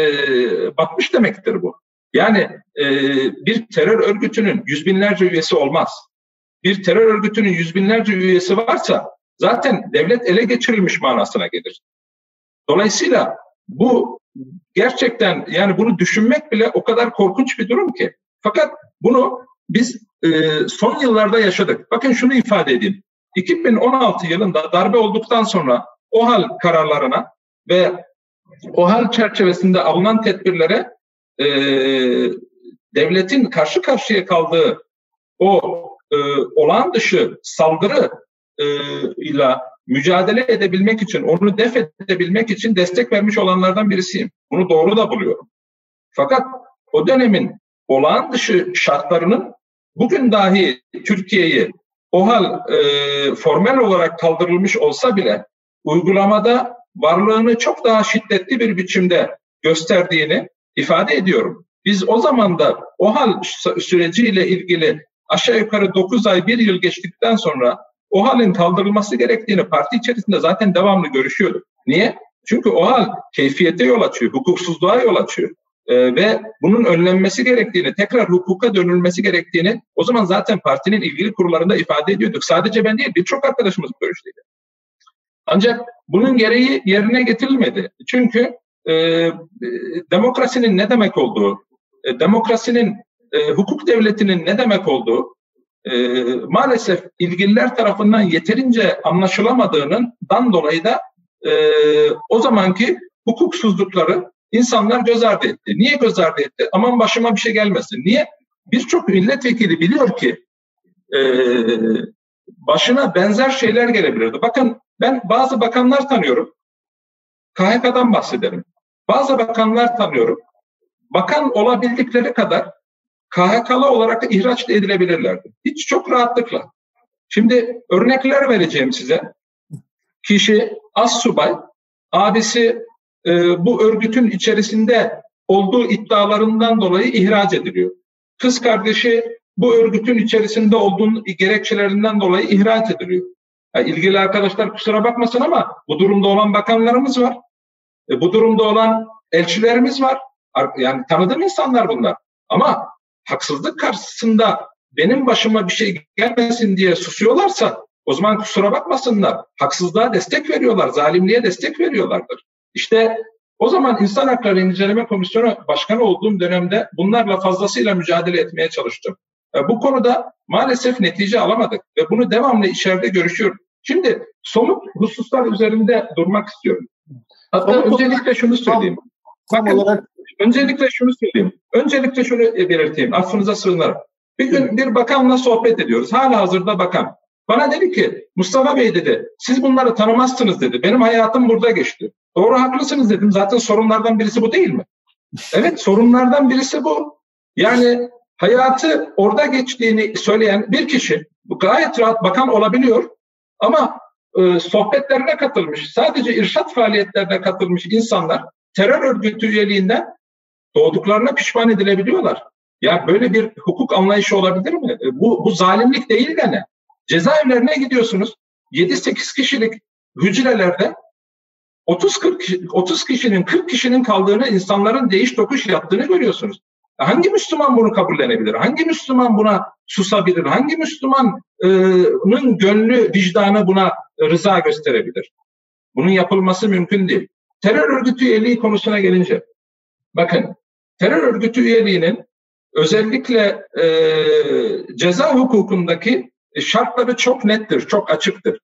batmış demektir bu. Yani e, bir terör örgütünün yüz binlerce üyesi olmaz. Bir terör örgütünün yüz binlerce üyesi varsa zaten devlet ele geçirilmiş manasına gelir. Dolayısıyla bu gerçekten yani bunu düşünmek bile o kadar korkunç bir durum ki. Fakat bunu biz e, son yıllarda yaşadık. Bakın şunu ifade edeyim. 2016 yılında darbe olduktan sonra OHAL kararlarına ve OHAL çerçevesinde alınan tedbirlere e, devletin karşı karşıya kaldığı o e, olağan dışı saldırı e, ile mücadele edebilmek için, onu def edebilmek için destek vermiş olanlardan birisiyim. Bunu doğru da buluyorum. Fakat o dönemin olağan dışı şartlarının bugün dahi Türkiye'yi o hal e, formel olarak kaldırılmış olsa bile uygulamada varlığını çok daha şiddetli bir biçimde gösterdiğini ifade ediyorum. Biz o zaman da o hal süreciyle ilgili aşağı yukarı 9 ay 1 yıl geçtikten sonra o halin kaldırılması gerektiğini parti içerisinde zaten devamlı görüşüyorduk. Niye? Çünkü o hal keyfiyete yol açıyor, hukuksuzluğa yol açıyor. Ee, ve bunun önlenmesi gerektiğini, tekrar hukuka dönülmesi gerektiğini o zaman zaten partinin ilgili kurullarında ifade ediyorduk. Sadece ben değil, birçok arkadaşımız bu görüşteydi. Ancak bunun gereği yerine getirilmedi. Çünkü e, e, demokrasinin ne demek olduğu, e, demokrasinin, e, hukuk devletinin ne demek olduğu e, maalesef ilgililer tarafından yeterince anlaşılamadığından dolayı da e, o zamanki hukuksuzlukları insanlar göz ardı etti. Niye göz ardı etti? Aman başıma bir şey gelmesin. Niye? Birçok milletvekili biliyor ki e, başına benzer şeyler gelebilirdi. Bakın ben bazı bakanlar tanıyorum. KHK'dan bahsederim. Bazı bakanlar tanıyorum. Bakan olabildikleri kadar KHK'lı olarak ihraç edilebilirlerdi. Hiç çok rahatlıkla. Şimdi örnekler vereceğim size. Kişi az subay, abisi e, bu örgütün içerisinde olduğu iddialarından dolayı ihraç ediliyor. Kız kardeşi bu örgütün içerisinde olduğu gerekçelerinden dolayı ihraç ediliyor. Yani ilgili arkadaşlar kusura bakmasın ama bu durumda olan bakanlarımız var. E, bu durumda olan elçilerimiz var. Yani tanıdığım insanlar bunlar. Ama haksızlık karşısında benim başıma bir şey gelmesin diye susuyorlarsa o zaman kusura bakmasınlar. Haksızlığa destek veriyorlar, zalimliğe destek veriyorlardır. İşte o zaman İnsan Hakları İnceleme Komisyonu Başkanı olduğum dönemde bunlarla fazlasıyla mücadele etmeye çalıştım. E, bu konuda maalesef netice alamadık ve bunu devamlı içeride görüşüyorum. Şimdi somut hususlar üzerinde durmak istiyorum. Hatta somut öncelikle şunu söyleyeyim. Tam, Bakın, olarak... öncelikle şunu söyleyeyim. Öncelikle şunu belirteyim. Affınıza sığınırım. Bir gün bir bakanla sohbet ediyoruz. Hala hazırda bakan. Bana dedi ki Mustafa Bey dedi siz bunları tanımazsınız dedi. Benim hayatım burada geçti. Doğru haklısınız dedim. Zaten sorunlardan birisi bu değil mi? Evet sorunlardan birisi bu. Yani hayatı orada geçtiğini söyleyen bir kişi bu gayet rahat bakan olabiliyor ama e, sohbetlerine katılmış, sadece irşat faaliyetlerine katılmış insanlar terör örgütü üyeliğinden doğduklarına pişman edilebiliyorlar. Ya böyle bir hukuk anlayışı olabilir mi? E, bu, bu zalimlik değil de ne? Cezaevlerine gidiyorsunuz. 7-8 kişilik hücrelerde 30 40 30 kişinin 40 kişinin kaldığını, insanların değiş tokuş yaptığını görüyorsunuz. Hangi Müslüman bunu kabullenebilir? Hangi Müslüman buna susabilir? Hangi Müslümanın gönlü, vicdanı buna rıza gösterebilir? Bunun yapılması mümkün değil. Terör örgütü üyeliği konusuna gelince, bakın terör örgütü üyeliğinin özellikle e, ceza hukukundaki şartları çok nettir, çok açıktır.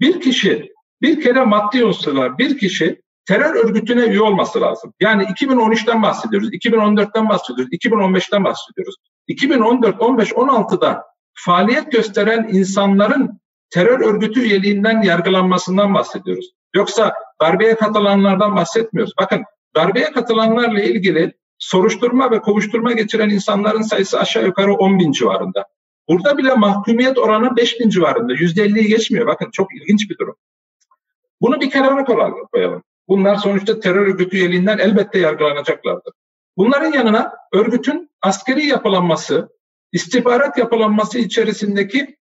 Bir kişi, bir kere maddi unsurlar, bir kişi terör örgütüne üye olması lazım. Yani 2013'ten bahsediyoruz, 2014'ten bahsediyoruz, 2015'ten bahsediyoruz. 2014, 15, 16'da faaliyet gösteren insanların terör örgütü üyeliğinden yargılanmasından bahsediyoruz. Yoksa darbeye katılanlardan bahsetmiyoruz. Bakın darbeye katılanlarla ilgili soruşturma ve kovuşturma geçiren insanların sayısı aşağı yukarı 10 bin civarında. Burada bile mahkumiyet oranı 5 bin civarında. %50'yi geçmiyor. Bakın çok ilginç bir durum. Bunu bir kenara koyalım. Bunlar sonuçta terör örgütü üyeliğinden elbette yargılanacaklardır. Bunların yanına örgütün askeri yapılanması, istihbarat yapılanması içerisindeki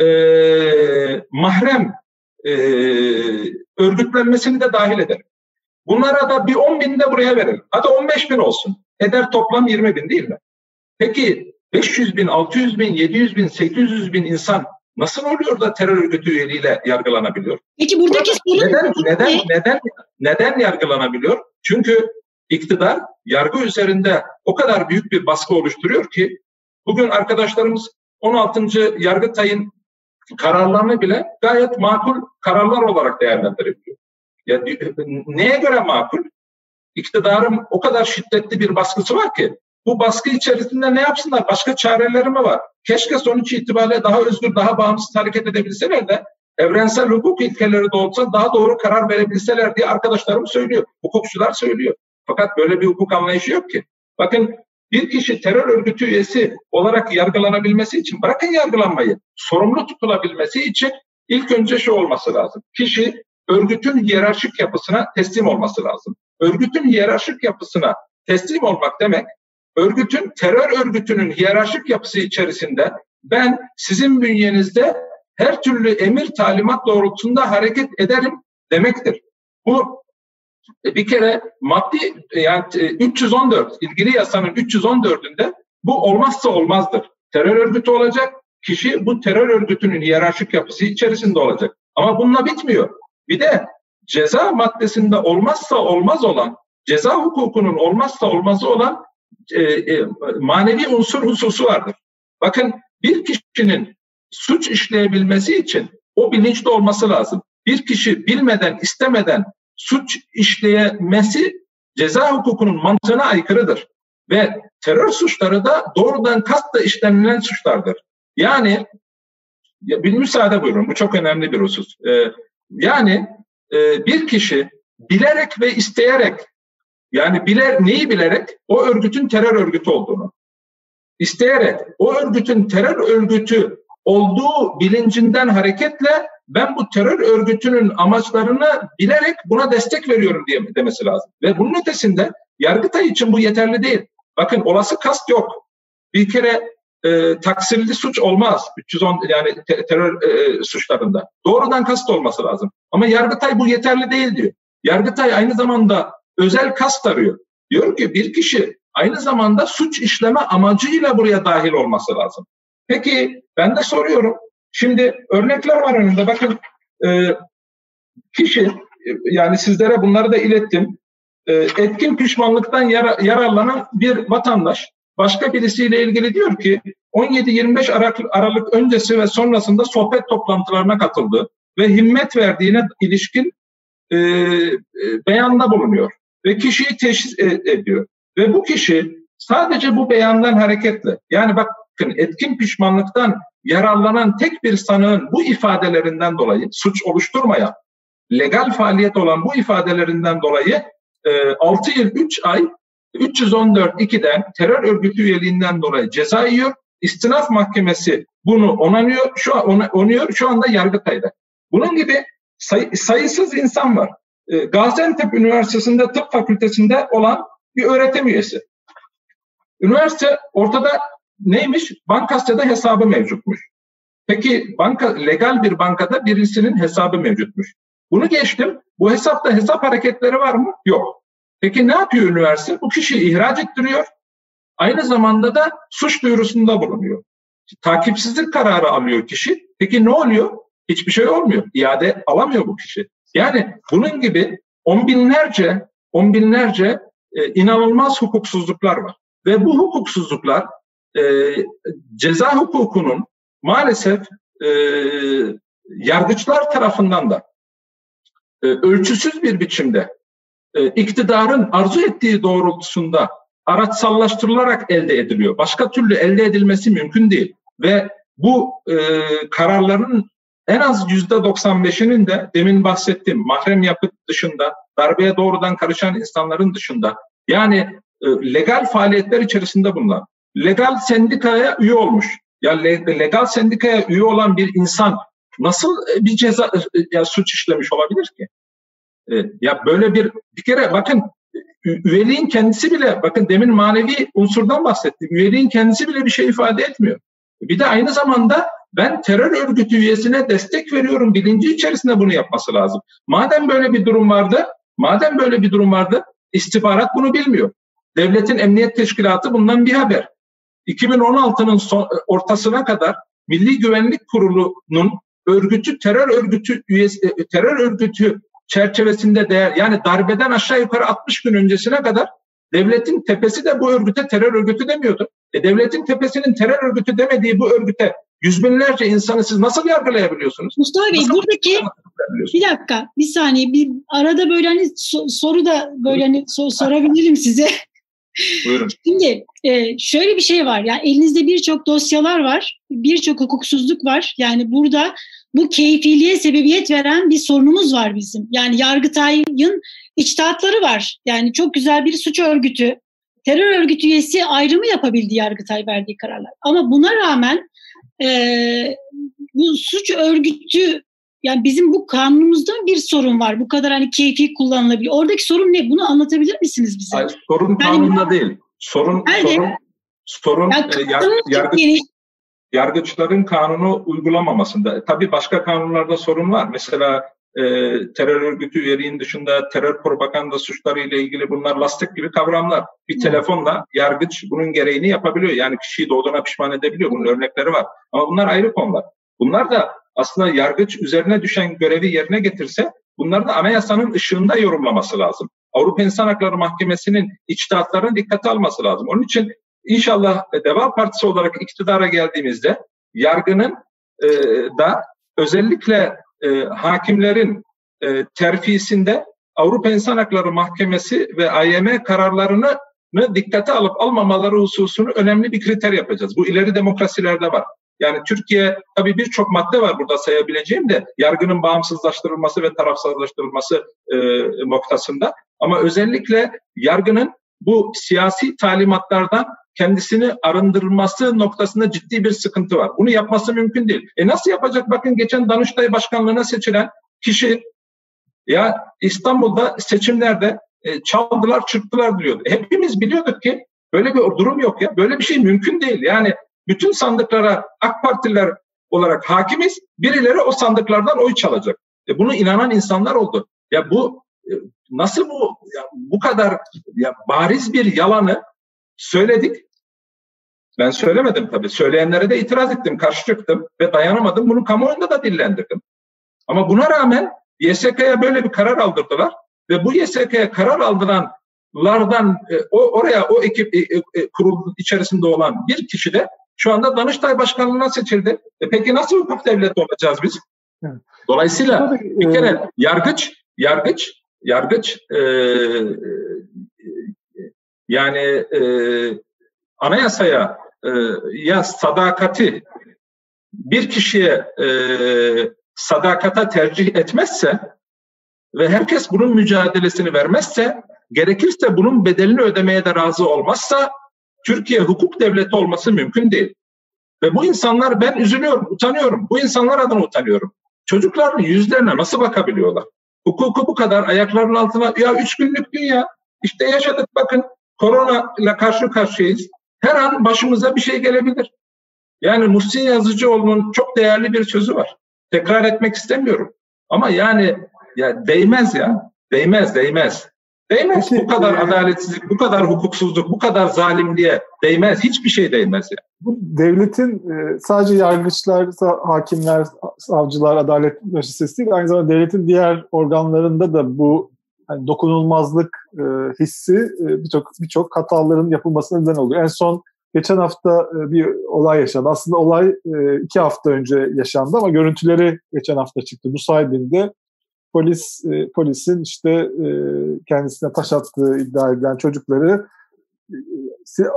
e, mahrem e, örgütlenmesini de dahil ederim. Bunlara da bir 10 bin de buraya verelim. Hadi 15 bin olsun. Eder toplam 20 bin değil mi? Peki 500 bin, 600 bin, 700 bin, 800 bin insan nasıl oluyor da terör örgütü üyeliğiyle yargılanabiliyor? Peki buradaki sorun neden, neden, neden, neden, neden yargılanabiliyor? Çünkü iktidar yargı üzerinde o kadar büyük bir baskı oluşturuyor ki bugün arkadaşlarımız 16. Yargıtay'ın kararlarını bile gayet makul kararlar olarak değerlendirebiliyor. Ya, neye göre makul? İktidarın o kadar şiddetli bir baskısı var ki bu baskı içerisinde ne yapsınlar? Başka çareleri mi var? Keşke sonuç itibariyle daha özgür, daha bağımsız hareket edebilseler de evrensel hukuk ilkeleri doğrultusunda daha doğru karar verebilseler diye arkadaşlarım söylüyor. Hukukçular söylüyor. Fakat böyle bir hukuk anlayışı yok ki. Bakın bir kişi terör örgütü üyesi olarak yargılanabilmesi için, bırakın yargılanmayı, sorumlu tutulabilmesi için ilk önce şu olması lazım. Kişi örgütün hiyerarşik yapısına teslim olması lazım. Örgütün hiyerarşik yapısına teslim olmak demek, örgütün, terör örgütünün hiyerarşik yapısı içerisinde ben sizin bünyenizde her türlü emir talimat doğrultusunda hareket ederim demektir. Bu bir kere maddi e, yani 314 e, ilgili yasanın 314'ünde bu olmazsa olmazdır. Terör örgütü olacak. Kişi bu terör örgütünün hiyerarşik yapısı içerisinde olacak. Ama bununla bitmiyor. Bir de ceza maddesinde olmazsa olmaz olan, ceza hukukunun olmazsa olmazı olan e, e, manevi unsur hususu vardır. Bakın bir kişinin suç işleyebilmesi için o bilinçli olması lazım. Bir kişi bilmeden, istemeden suç işleyemesi ceza hukukunun mantığına aykırıdır. Ve terör suçları da doğrudan kastla işlenilen suçlardır. Yani ya bir müsaade buyurun bu çok önemli bir husus. Ee, yani e, bir kişi bilerek ve isteyerek yani biler neyi bilerek o örgütün terör örgütü olduğunu isteyerek o örgütün terör örgütü olduğu bilincinden hareketle ben bu terör örgütünün amaçlarını bilerek buna destek veriyorum diye demesi lazım. Ve bunun ötesinde Yargıtay için bu yeterli değil. Bakın olası kast yok. Bir kere e, taksirli suç olmaz. 310 yani te- terör e, suçlarında. Doğrudan kast olması lazım. Ama Yargıtay bu yeterli değil diyor. Yargıtay aynı zamanda özel kast arıyor. Diyor ki bir kişi aynı zamanda suç işleme amacıyla buraya dahil olması lazım. Peki ben de soruyorum. Şimdi örnekler var önümde. Bakın e, kişi yani sizlere bunları da ilettim. E, etkin pişmanlıktan yara, yararlanan bir vatandaş başka birisiyle ilgili diyor ki 17-25 Aralık, Aralık öncesi ve sonrasında sohbet toplantılarına katıldı ve himmet verdiğine ilişkin e, e, beyanda bulunuyor ve kişiyi teşhis e, ediyor. Ve bu kişi sadece bu beyandan hareketle yani bakın etkin pişmanlıktan yararlanan tek bir sanığın bu ifadelerinden dolayı suç oluşturmayan legal faaliyet olan bu ifadelerinden dolayı e, 6 yıl 3 ay 314.2'den terör örgütü üyeliğinden dolayı ceza yiyor. İstinaf Mahkemesi bunu onanıyor. Şu an onuyor. Şu anda Yargıtay'da. Bunun gibi say, sayısız insan var. E, Gaziantep Üniversitesi'nde tıp fakültesinde olan bir öğretim üyesi. Üniversite ortada neymiş? Bankasya'da hesabı mevcutmuş. Peki banka legal bir bankada birisinin hesabı mevcutmuş. Bunu geçtim. Bu hesapta hesap hareketleri var mı? Yok. Peki ne yapıyor üniversite? Bu kişi ihraç ettiriyor. Aynı zamanda da suç duyurusunda bulunuyor. Takipsizlik kararı alıyor kişi. Peki ne oluyor? Hiçbir şey olmuyor. İade alamıyor bu kişi. Yani bunun gibi on binlerce, on binlerce e, inanılmaz hukuksuzluklar var. Ve bu hukuksuzluklar e, ceza hukukunun maalesef e, yargıçlar tarafından da e, ölçüsüz bir biçimde e, iktidarın arzu ettiği doğrultusunda araçsallaştırılarak elde ediliyor. Başka türlü elde edilmesi mümkün değil. Ve bu e, kararların en az yüzde 95'inin de demin bahsettiğim mahrem yapı dışında, darbeye doğrudan karışan insanların dışında, yani e, legal faaliyetler içerisinde bulunan, legal sendikaya üye olmuş, ya legal sendikaya üye olan bir insan nasıl e, bir ceza e, ya suç işlemiş olabilir ki? E, ya böyle bir bir kere bakın üyeliğin kendisi bile bakın demin manevi unsurdan bahsettim. Üyeliğin kendisi bile bir şey ifade etmiyor. Bir de aynı zamanda ben terör örgütü üyesine destek veriyorum bilinci içerisinde bunu yapması lazım. Madem böyle bir durum vardı, madem böyle bir durum vardı, istihbarat bunu bilmiyor. Devletin Emniyet Teşkilatı bundan bir haber. 2016'nın son, ortasına kadar Milli Güvenlik Kurulu'nun örgütü terör örgütü üyesi e, terör örgütü çerçevesinde değer yani darbeden aşağı yukarı 60 gün öncesine kadar devletin tepesi de bu örgüte terör örgütü demiyordu. E devletin tepesinin terör örgütü demediği bu örgüte yüz binlerce insanı siz nasıl yargılayabiliyorsunuz? Mustafa Bey nasıl buradaki bir dakika bir saniye bir arada böyle hani soru da böyle hani sorabilirim size. Buyurun. Şimdi e, şöyle bir şey var. Yani elinizde birçok dosyalar var. Birçok hukuksuzluk var. Yani burada bu keyfiliğe sebebiyet veren bir sorunumuz var bizim. Yani Yargıtay'ın içtihatları var. Yani çok güzel bir suç örgütü, terör örgütü üyesi ayrımı yapabildi Yargıtay verdiği kararlar. Ama buna rağmen e, bu suç örgütü yani bizim bu kanunumuzda bir sorun var. Bu kadar hani keyfi kullanılabilir. Oradaki sorun ne? Bunu anlatabilir misiniz bize? Hayır, sorun yani, kanunda değil. Sorun nerede? sorun sorun yani, e, yar, yargı, yargıçların kanunu uygulamamasında. Tabii başka kanunlarda sorun var. Mesela e, terör örgütü üyeliğin dışında terör propaganda suçları ile ilgili bunlar lastik gibi kavramlar. Bir hmm. telefonla yargıç bunun gereğini yapabiliyor. Yani kişiyi doğduğuna pişman edebiliyor. Bunun örnekleri var. Ama bunlar ayrı konular. Bunlar da aslında yargıç üzerine düşen görevi yerine getirse bunları da anayasanın ışığında yorumlaması lazım. Avrupa İnsan Hakları Mahkemesi'nin içtihatlarını dikkate alması lazım. Onun için inşallah Deva Partisi olarak iktidara geldiğimizde yargının e, da özellikle e, hakimlerin e, terfisinde Avrupa İnsan Hakları Mahkemesi ve AYM kararlarını dikkate alıp almamaları hususunu önemli bir kriter yapacağız. Bu ileri demokrasilerde var. Yani Türkiye tabii birçok madde var burada sayabileceğim de yargının bağımsızlaştırılması ve tarafsızlaştırılması e, noktasında. Ama özellikle yargının bu siyasi talimatlardan kendisini arındırması noktasında ciddi bir sıkıntı var. Bunu yapması mümkün değil. E nasıl yapacak? Bakın geçen Danıştay Başkanlığı'na seçilen kişi ya İstanbul'da seçimlerde e, çaldılar, çırptılar diyordu. Hepimiz biliyorduk ki böyle bir durum yok ya. Böyle bir şey mümkün değil. Yani bütün sandıklara AK Partililer olarak hakimiz. Birileri o sandıklardan oy çalacak. E bunu inanan insanlar oldu. Ya bu e, nasıl bu ya bu kadar ya bariz bir yalanı söyledik. Ben söylemedim tabii. Söyleyenlere de itiraz ettim, karşı çıktım ve dayanamadım. Bunu kamuoyunda da dillendirdim. Ama buna rağmen YSK'ya böyle bir karar aldırdılar ve bu YSK'ya karar aldıranlardan e, o oraya o ekip e, e, kurul içerisinde olan bir kişi de şu anda Danıştay Başkanlığı'na seçildi. E peki nasıl hukuk devleti olacağız biz? Dolayısıyla bir kere yargıç, yargıç, yargıç e, yani e, anayasaya e, ya sadakati bir kişiye e, sadakata tercih etmezse ve herkes bunun mücadelesini vermezse, gerekirse bunun bedelini ödemeye de razı olmazsa Türkiye hukuk devleti olması mümkün değil. Ve bu insanlar ben üzülüyorum, utanıyorum. Bu insanlar adına utanıyorum. Çocukların yüzlerine nasıl bakabiliyorlar? Hukuku bu kadar ayaklarının altına ya üç günlük dünya işte yaşadık bakın korona ile karşı karşıyayız. Her an başımıza bir şey gelebilir. Yani Muhsin Yazıcıoğlu'nun çok değerli bir sözü var. Tekrar etmek istemiyorum. Ama yani Ya değmez ya. Değmez, değmez. Değmez. Peki, bu kadar e, adaletsizlik, bu kadar hukuksuzluk, bu kadar zalimliğe değmez. Hiçbir şey değmez ya. Bu devletin e, sadece yargıçlar, hakimler, savcılar, adalet müessesesi değil, aynı zamanda devletin diğer organlarında da bu yani dokunulmazlık e, hissi e, birçok birçok hataların yapılmasına neden oluyor. En son geçen hafta e, bir olay yaşandı. Aslında olay e, iki hafta önce yaşandı ama görüntüleri geçen hafta çıktı. Bu sayede polis e, polisin işte e, kendisine taş attığı iddia edilen çocukları e,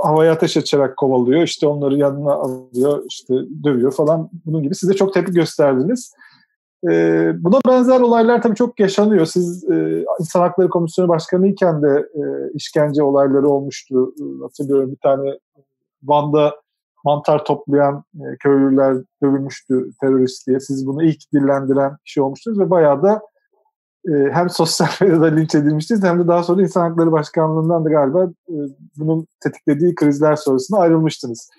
havaya ateş açarak kovalıyor. İşte onları yanına alıyor, işte dövüyor falan. Bunun gibi. Siz de çok tepki gösterdiniz. E, buna benzer olaylar tabii çok yaşanıyor. Siz e, İnsan Hakları Komisyonu Başkanı iken de e, işkence olayları olmuştu. E, hatırlıyorum bir tane Van'da mantar toplayan e, köylüler dövülmüştü terörist diye. Siz bunu ilk dillendiren kişi olmuştunuz ve bayağı da hem sosyal medyada linç edilmiştiniz hem de daha sonra İnsan Hakları Başkanlığı'ndan da galiba e, bunun tetiklediği krizler sonrasında ayrılmıştınız.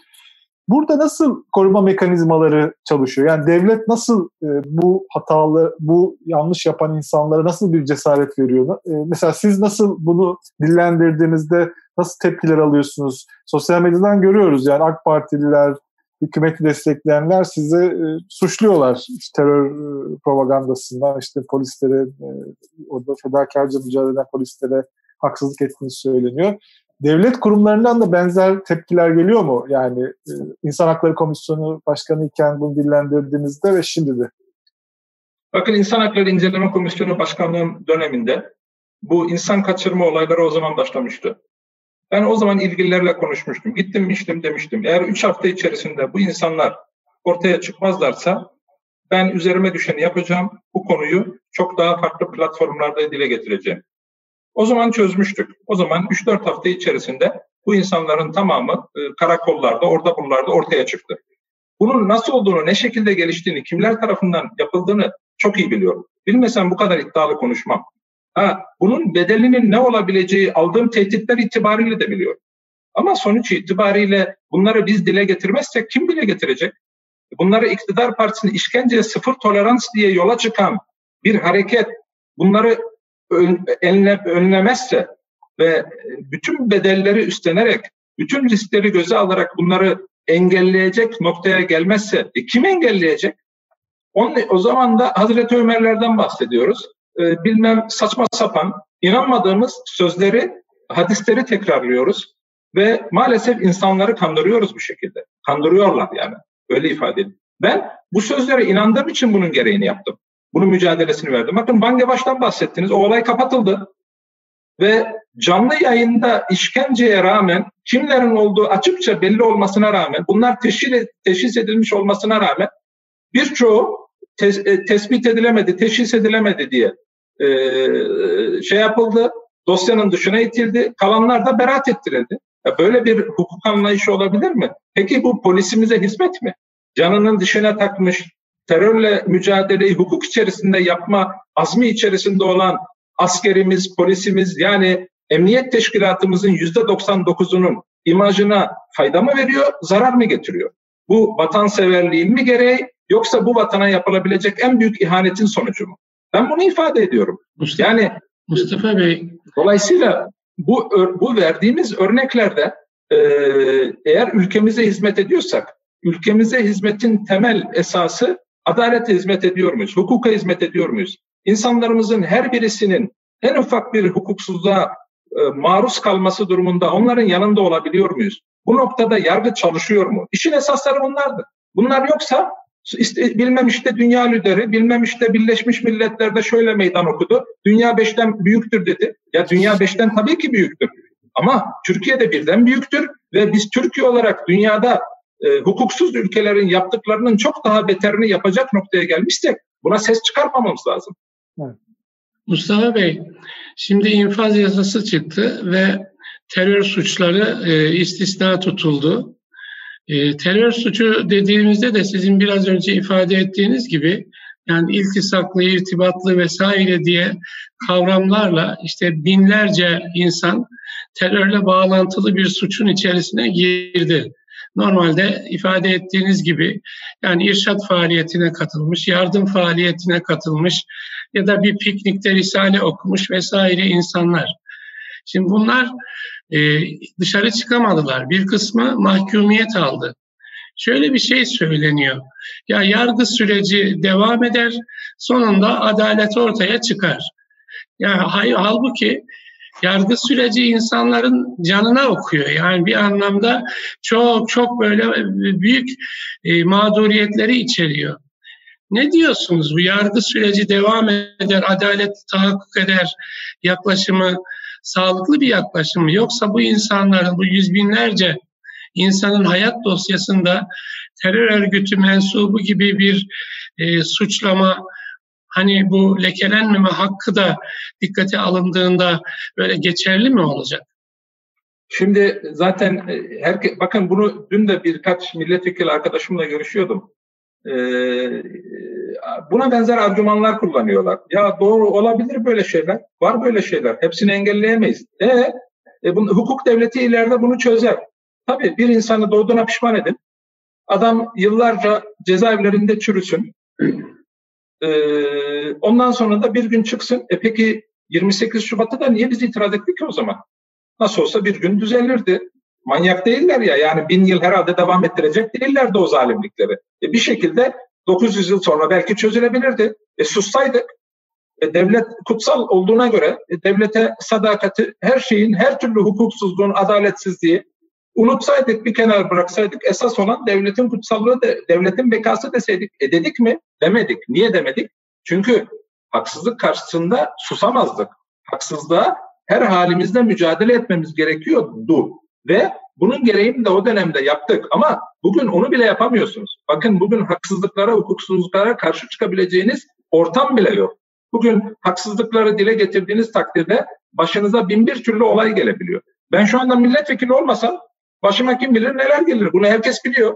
Burada nasıl koruma mekanizmaları çalışıyor? Yani devlet nasıl e, bu hatalı, bu yanlış yapan insanlara nasıl bir cesaret veriyor? E, mesela siz nasıl bunu dillendirdiğinizde nasıl tepkiler alıyorsunuz? Sosyal medyadan görüyoruz yani AK Partililer, hükümeti destekleyenler sizi e, suçluyorlar. İşte terör e, propagandasından işte polislere, e, orada fedakarca mücadele eden polislere haksızlık ettiğini söyleniyor. Devlet kurumlarından da benzer tepkiler geliyor mu? Yani e, İnsan Hakları Komisyonu Başkanı iken bunu dillendirdiğinizde ve şimdi de. Bakın İnsan Hakları İnceleme Komisyonu Başkanlığım döneminde bu insan kaçırma olayları o zaman başlamıştı. Ben o zaman ilgililerle konuşmuştum. Gittim miştim demiştim. Eğer üç hafta içerisinde bu insanlar ortaya çıkmazlarsa ben üzerime düşeni yapacağım. Bu konuyu çok daha farklı platformlarda dile getireceğim. O zaman çözmüştük. O zaman 3-4 hafta içerisinde bu insanların tamamı e, karakollarda, orada buralarda ortaya çıktı. Bunun nasıl olduğunu, ne şekilde geliştiğini, kimler tarafından yapıldığını çok iyi biliyorum. Bilmesem bu kadar iddialı konuşmam. Ha, bunun bedelinin ne olabileceği aldığım tehditler itibariyle de biliyorum. Ama sonuç itibariyle bunları biz dile getirmezsek kim dile getirecek? Bunları iktidar partisinin işkenceye sıfır tolerans diye yola çıkan bir hareket bunları önle, önlemezse ve bütün bedelleri üstlenerek, bütün riskleri göze alarak bunları engelleyecek noktaya gelmezse e, kim engelleyecek? Onun, o zaman da Hazreti Ömerlerden bahsediyoruz. Ee, bilmem saçma sapan, inanmadığımız sözleri, hadisleri tekrarlıyoruz ve maalesef insanları kandırıyoruz bu şekilde. Kandırıyorlar yani. Öyle ifade edin. Ben bu sözlere inandığım için bunun gereğini yaptım. Bunun mücadelesini verdim. Bakın Bangebaş'tan bahsettiniz. O olay kapatıldı. Ve canlı yayında işkenceye rağmen kimlerin olduğu açıkça belli olmasına rağmen bunlar teşhis, teşhis edilmiş olmasına rağmen birçoğu tes, e, tespit edilemedi, teşhis edilemedi diye e, şey yapıldı. Dosyanın dışına itildi. Kalanlar da beraat ettirildi. Ya böyle bir hukuk anlayışı olabilir mi? Peki bu polisimize hizmet mi? Canının dışına takmış, terörle mücadeleyi hukuk içerisinde yapma azmi içerisinde olan askerimiz, polisimiz yani emniyet teşkilatımızın yüzde 99'unun imajına fayda mı veriyor, zarar mı getiriyor? Bu vatanseverliğin mi gereği yoksa bu vatana yapılabilecek en büyük ihanetin sonucu mu? Ben bunu ifade ediyorum. Mustafa, yani Mustafa Bey dolayısıyla bu bu verdiğimiz örneklerde e, eğer ülkemize hizmet ediyorsak ülkemize hizmetin temel esası adalete hizmet ediyor muyuz? Hukuka hizmet ediyor muyuz? İnsanlarımızın her birisinin en ufak bir hukuksuzluğa e, maruz kalması durumunda onların yanında olabiliyor muyuz? Bu noktada yargı çalışıyor mu? İşin esasları bunlardır. Bunlar yoksa işte, bilmem işte dünya lideri, bilmem işte Birleşmiş Milletler'de şöyle meydan okudu. Dünya beşten büyüktür dedi. Ya dünya beşten tabii ki büyüktür. Ama Türkiye de birden büyüktür ve biz Türkiye olarak dünyada e, hukuksuz ülkelerin yaptıklarının çok daha beterini yapacak noktaya gelmişsek buna ses çıkarmamamız lazım. Evet. Mustafa Bey, şimdi infaz yasası çıktı ve terör suçları e, istisna tutuldu. E, terör suçu dediğimizde de sizin biraz önce ifade ettiğiniz gibi yani iltisaklı, irtibatlı vesaire diye kavramlarla işte binlerce insan terörle bağlantılı bir suçun içerisine girdi. Normalde ifade ettiğiniz gibi yani irşat faaliyetine katılmış, yardım faaliyetine katılmış, ya da bir piknikte risale okumuş vesaire insanlar. Şimdi bunlar e, dışarı çıkamadılar. Bir kısmı mahkumiyet aldı. Şöyle bir şey söyleniyor. Ya yargı süreci devam eder, sonunda adalet ortaya çıkar. Ya hayır, halbuki yargı süreci insanların canına okuyor. Yani bir anlamda çok çok böyle büyük e, mağduriyetleri içeriyor. Ne diyorsunuz? Bu yargı süreci devam eder, adalet tahakkuk eder yaklaşımı sağlıklı bir yaklaşım mı? Yoksa bu insanların, bu yüz binlerce insanın hayat dosyasında terör örgütü mensubu gibi bir e, suçlama, hani bu lekelenmeme hakkı da dikkate alındığında böyle geçerli mi olacak? Şimdi zaten e, herke, bakın bunu dün de birkaç milletvekili arkadaşımla görüşüyordum. Ee, buna benzer argümanlar kullanıyorlar. Ya doğru olabilir böyle şeyler. Var böyle şeyler. Hepsini engelleyemeyiz. E, e bunu, hukuk devleti ileride bunu çözer. Tabii bir insanı doğduğuna pişman edin. Adam yıllarca cezaevlerinde çürüsün. Ee, ondan sonra da bir gün çıksın. E peki 28 Şubat'ta da niye biz itiraz ettik ki o zaman? Nasıl olsa bir gün düzelirdi. Manyak değiller ya yani bin yıl herhalde devam ettirecek değillerdi o zalimlikleri. E bir şekilde 900 yıl sonra belki çözülebilirdi. E sussaydık e, devlet kutsal olduğuna göre e, devlete sadakati her şeyin her türlü hukuksuzluğun adaletsizliği unutsaydık bir kenar bıraksaydık esas olan devletin kutsallığı de, devletin bekası deseydik. E dedik mi? Demedik. Niye demedik? Çünkü haksızlık karşısında susamazdık. Haksızlığa her halimizde mücadele etmemiz gerekiyordu. Ve bunun gereğini de o dönemde yaptık ama bugün onu bile yapamıyorsunuz. Bakın bugün haksızlıklara, hukuksuzluklara karşı çıkabileceğiniz ortam bile yok. Bugün haksızlıkları dile getirdiğiniz takdirde başınıza bin bir türlü olay gelebiliyor. Ben şu anda milletvekili olmasam başıma kim bilir neler gelir. Bunu herkes biliyor.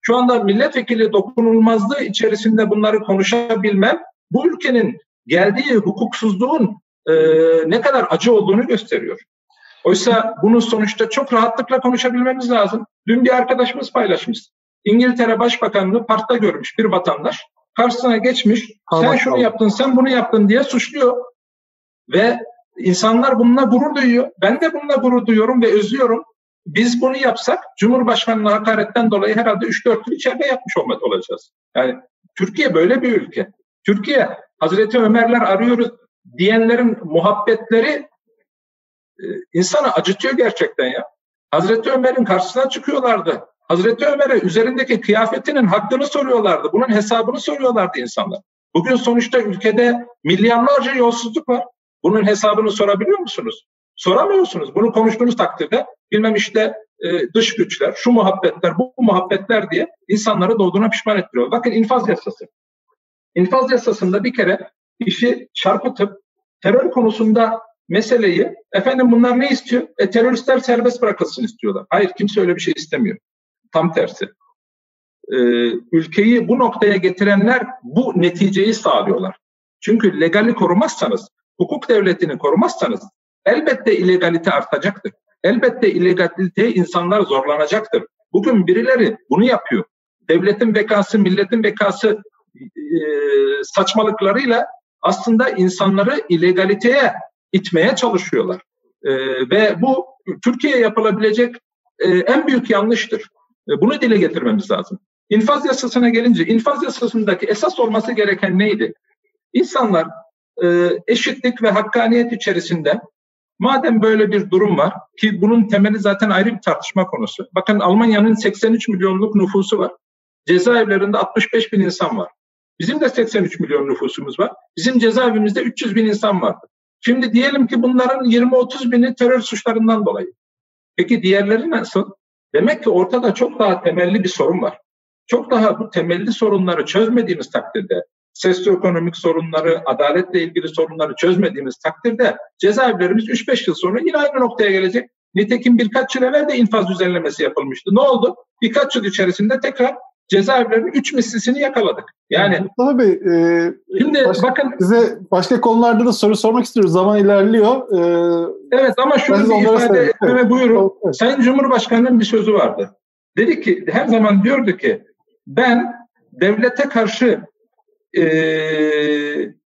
Şu anda milletvekili dokunulmazlığı içerisinde bunları konuşabilmem bu ülkenin geldiği hukuksuzluğun e, ne kadar acı olduğunu gösteriyor. Oysa bunu sonuçta çok rahatlıkla konuşabilmemiz lazım. Dün bir arkadaşımız paylaşmış. İngiltere Başbakanlığı parkta görmüş bir vatandaş. Karşısına geçmiş. Sen Allah şunu Allah. yaptın, sen bunu yaptın diye suçluyor. Ve insanlar bununla gurur duyuyor. Ben de bununla gurur duyuyorum ve özlüyorum. Biz bunu yapsak Cumhurbaşkanlığı hakaretten dolayı herhalde 3-4 yıl içeride yapmış olacağız. Yani Türkiye böyle bir ülke. Türkiye Hazreti Ömerler arıyoruz diyenlerin muhabbetleri insanı acıtıyor gerçekten ya. Hazreti Ömer'in karşısına çıkıyorlardı. Hazreti Ömer'e üzerindeki kıyafetinin hakkını soruyorlardı. Bunun hesabını soruyorlardı insanlar. Bugün sonuçta ülkede milyonlarca yolsuzluk var. Bunun hesabını sorabiliyor musunuz? Soramıyorsunuz. Bunu konuştuğunuz takdirde bilmem işte e, dış güçler, şu muhabbetler, bu muhabbetler diye insanları doğduğuna pişman ettiriyor. Bakın infaz yasası. İnfaz yasasında bir kere işi çarpıtıp terör konusunda meseleyi efendim bunlar ne istiyor? E, teröristler serbest bırakılsın istiyorlar. Hayır kimse öyle bir şey istemiyor. Tam tersi. Ee, ülkeyi bu noktaya getirenler bu neticeyi sağlıyorlar. Çünkü legali korumazsanız, hukuk devletini korumazsanız elbette illegalite artacaktır. Elbette illegaliteye insanlar zorlanacaktır. Bugün birileri bunu yapıyor. Devletin bekası, milletin bekası e, saçmalıklarıyla aslında insanları illegaliteye itmeye çalışıyorlar. E, ve bu Türkiye'ye yapılabilecek e, en büyük yanlıştır. E, bunu dile getirmemiz lazım. İnfaz yasasına gelince, infaz yasasındaki esas olması gereken neydi? İnsanlar e, eşitlik ve hakkaniyet içerisinde madem böyle bir durum var ki bunun temeli zaten ayrı bir tartışma konusu. Bakın Almanya'nın 83 milyonluk nüfusu var. Cezaevlerinde 65 bin insan var. Bizim de 83 milyon nüfusumuz var. Bizim cezaevimizde 300 bin insan vardı. Şimdi diyelim ki bunların 20-30 bini terör suçlarından dolayı. Peki diğerleri nasıl? Demek ki ortada çok daha temelli bir sorun var. Çok daha bu temelli sorunları çözmediğimiz takdirde, sosyoekonomik sorunları, adaletle ilgili sorunları çözmediğimiz takdirde cezaevlerimiz 3-5 yıl sonra yine aynı noktaya gelecek. Nitekim birkaç yıl evvel de infaz düzenlemesi yapılmıştı. Ne oldu? Birkaç yıl içerisinde tekrar cezaevlerinin üç mislisini yakaladık. Yani Mustafa Bey, e, şimdi başka, bakın size başka konularda da soru sormak istiyoruz. Zaman ilerliyor. E, evet ama şunu bir ifade etmeme evet. buyurun. Evet. Sayın Cumhurbaşkanı'nın bir sözü vardı. Dedi ki her zaman diyordu ki ben devlete karşı e,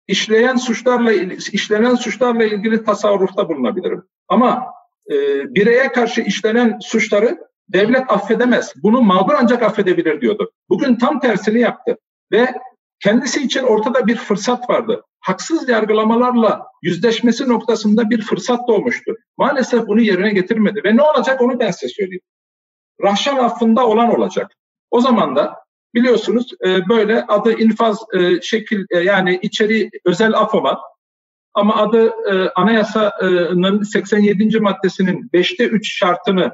işleyen suçlarla işlenen suçlarla ilgili tasarrufta bulunabilirim. Ama e, bireye karşı işlenen suçları devlet affedemez. Bunu mağdur ancak affedebilir diyordu. Bugün tam tersini yaptı ve kendisi için ortada bir fırsat vardı. Haksız yargılamalarla yüzleşmesi noktasında bir fırsat doğmuştu. Maalesef bunu yerine getirmedi ve ne olacak onu ben size söyleyeyim. Rahşan affında olan olacak. O zaman da biliyorsunuz e, böyle adı infaz e, şekil e, yani içeri özel af olan ama adı anayasanın 87. maddesinin 5'te 3 şartını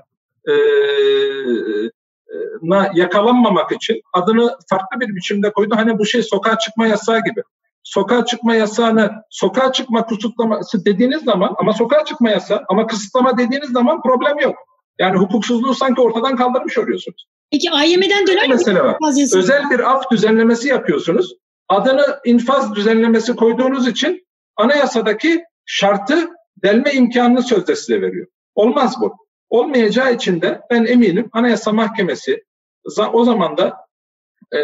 na yakalanmamak için adını farklı bir biçimde koydu. Hani bu şey sokağa çıkma yasağı gibi. Sokağa çıkma yasağını sokağa çıkma kısıtlaması dediğiniz zaman ama sokağa çıkma yasağı ama kısıtlama dediğiniz zaman problem yok. Yani hukuksuzluğu sanki ortadan kaldırmış oluyorsunuz. Peki AYM'den döner mi? Mesela var. Özel bir af düzenlemesi yapıyorsunuz. Adını infaz düzenlemesi koyduğunuz için anayasadaki şartı delme imkanını sözde size veriyor. Olmaz bu. Olmayacağı için de ben eminim Anayasa Mahkemesi o zaman da e,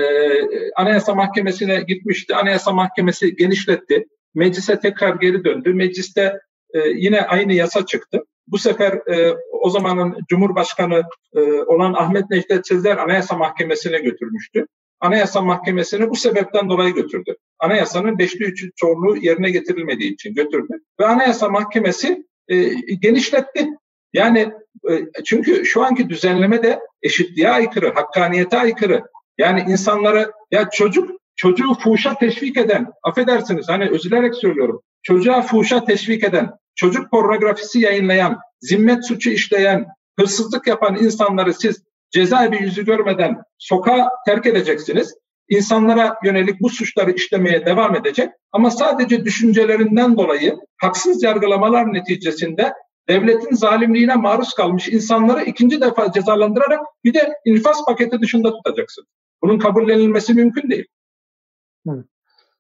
Anayasa Mahkemesi'ne gitmişti. Anayasa Mahkemesi genişletti. Meclise tekrar geri döndü. Mecliste e, yine aynı yasa çıktı. Bu sefer e, o zamanın Cumhurbaşkanı e, olan Ahmet Necdet Sezer Anayasa Mahkemesi'ne götürmüştü. Anayasa Mahkemesi'ni bu sebepten dolayı götürdü. Anayasanın beşli üçü çoğunluğu yerine getirilmediği için götürdü. Ve Anayasa Mahkemesi e, genişletti. Yani e, çünkü şu anki düzenleme de eşitliğe aykırı, hakkaniyete aykırı. Yani insanları ya çocuk çocuğu fuhuşa teşvik eden, affedersiniz hani üzülerek söylüyorum, çocuğa fuhuşa teşvik eden, çocuk pornografisi yayınlayan, zimmet suçu işleyen, hırsızlık yapan insanları siz cezaevi yüzü görmeden sokağa terk edeceksiniz. İnsanlara yönelik bu suçları işlemeye devam edecek ama sadece düşüncelerinden dolayı haksız yargılamalar neticesinde devletin zalimliğine maruz kalmış insanları ikinci defa cezalandırarak bir de infaz paketi dışında tutacaksın. Bunun kabullenilmesi mümkün değil.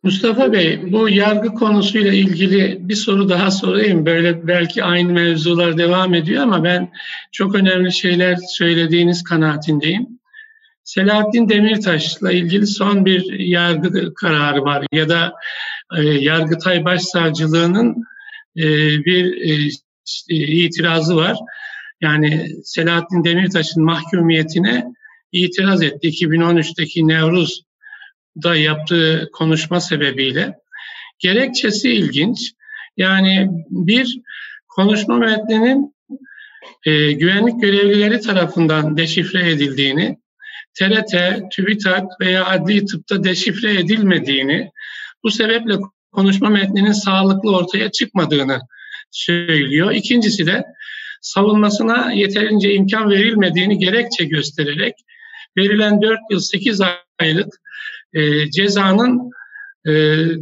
Mustafa Bey, bu yargı konusuyla ilgili bir soru daha sorayım. Böyle belki aynı mevzular devam ediyor ama ben çok önemli şeyler söylediğiniz kanaatindeyim. Selahattin Demirtaş'la ilgili son bir yargı kararı var ya da e, Yargıtay Başsavcılığı'nın e, bir e, itirazı var. Yani Selahattin Demirtaş'ın mahkumiyetine itiraz etti. 2013'teki Nevruz da yaptığı konuşma sebebiyle. Gerekçesi ilginç. Yani bir konuşma metninin e, güvenlik görevlileri tarafından deşifre edildiğini, TRT, TÜBİTAK veya adli tıpta deşifre edilmediğini, bu sebeple konuşma metninin sağlıklı ortaya çıkmadığını söylüyor. İkincisi de savunmasına yeterince imkan verilmediğini gerekçe göstererek verilen 4 yıl 8 aylık e, cezanın e,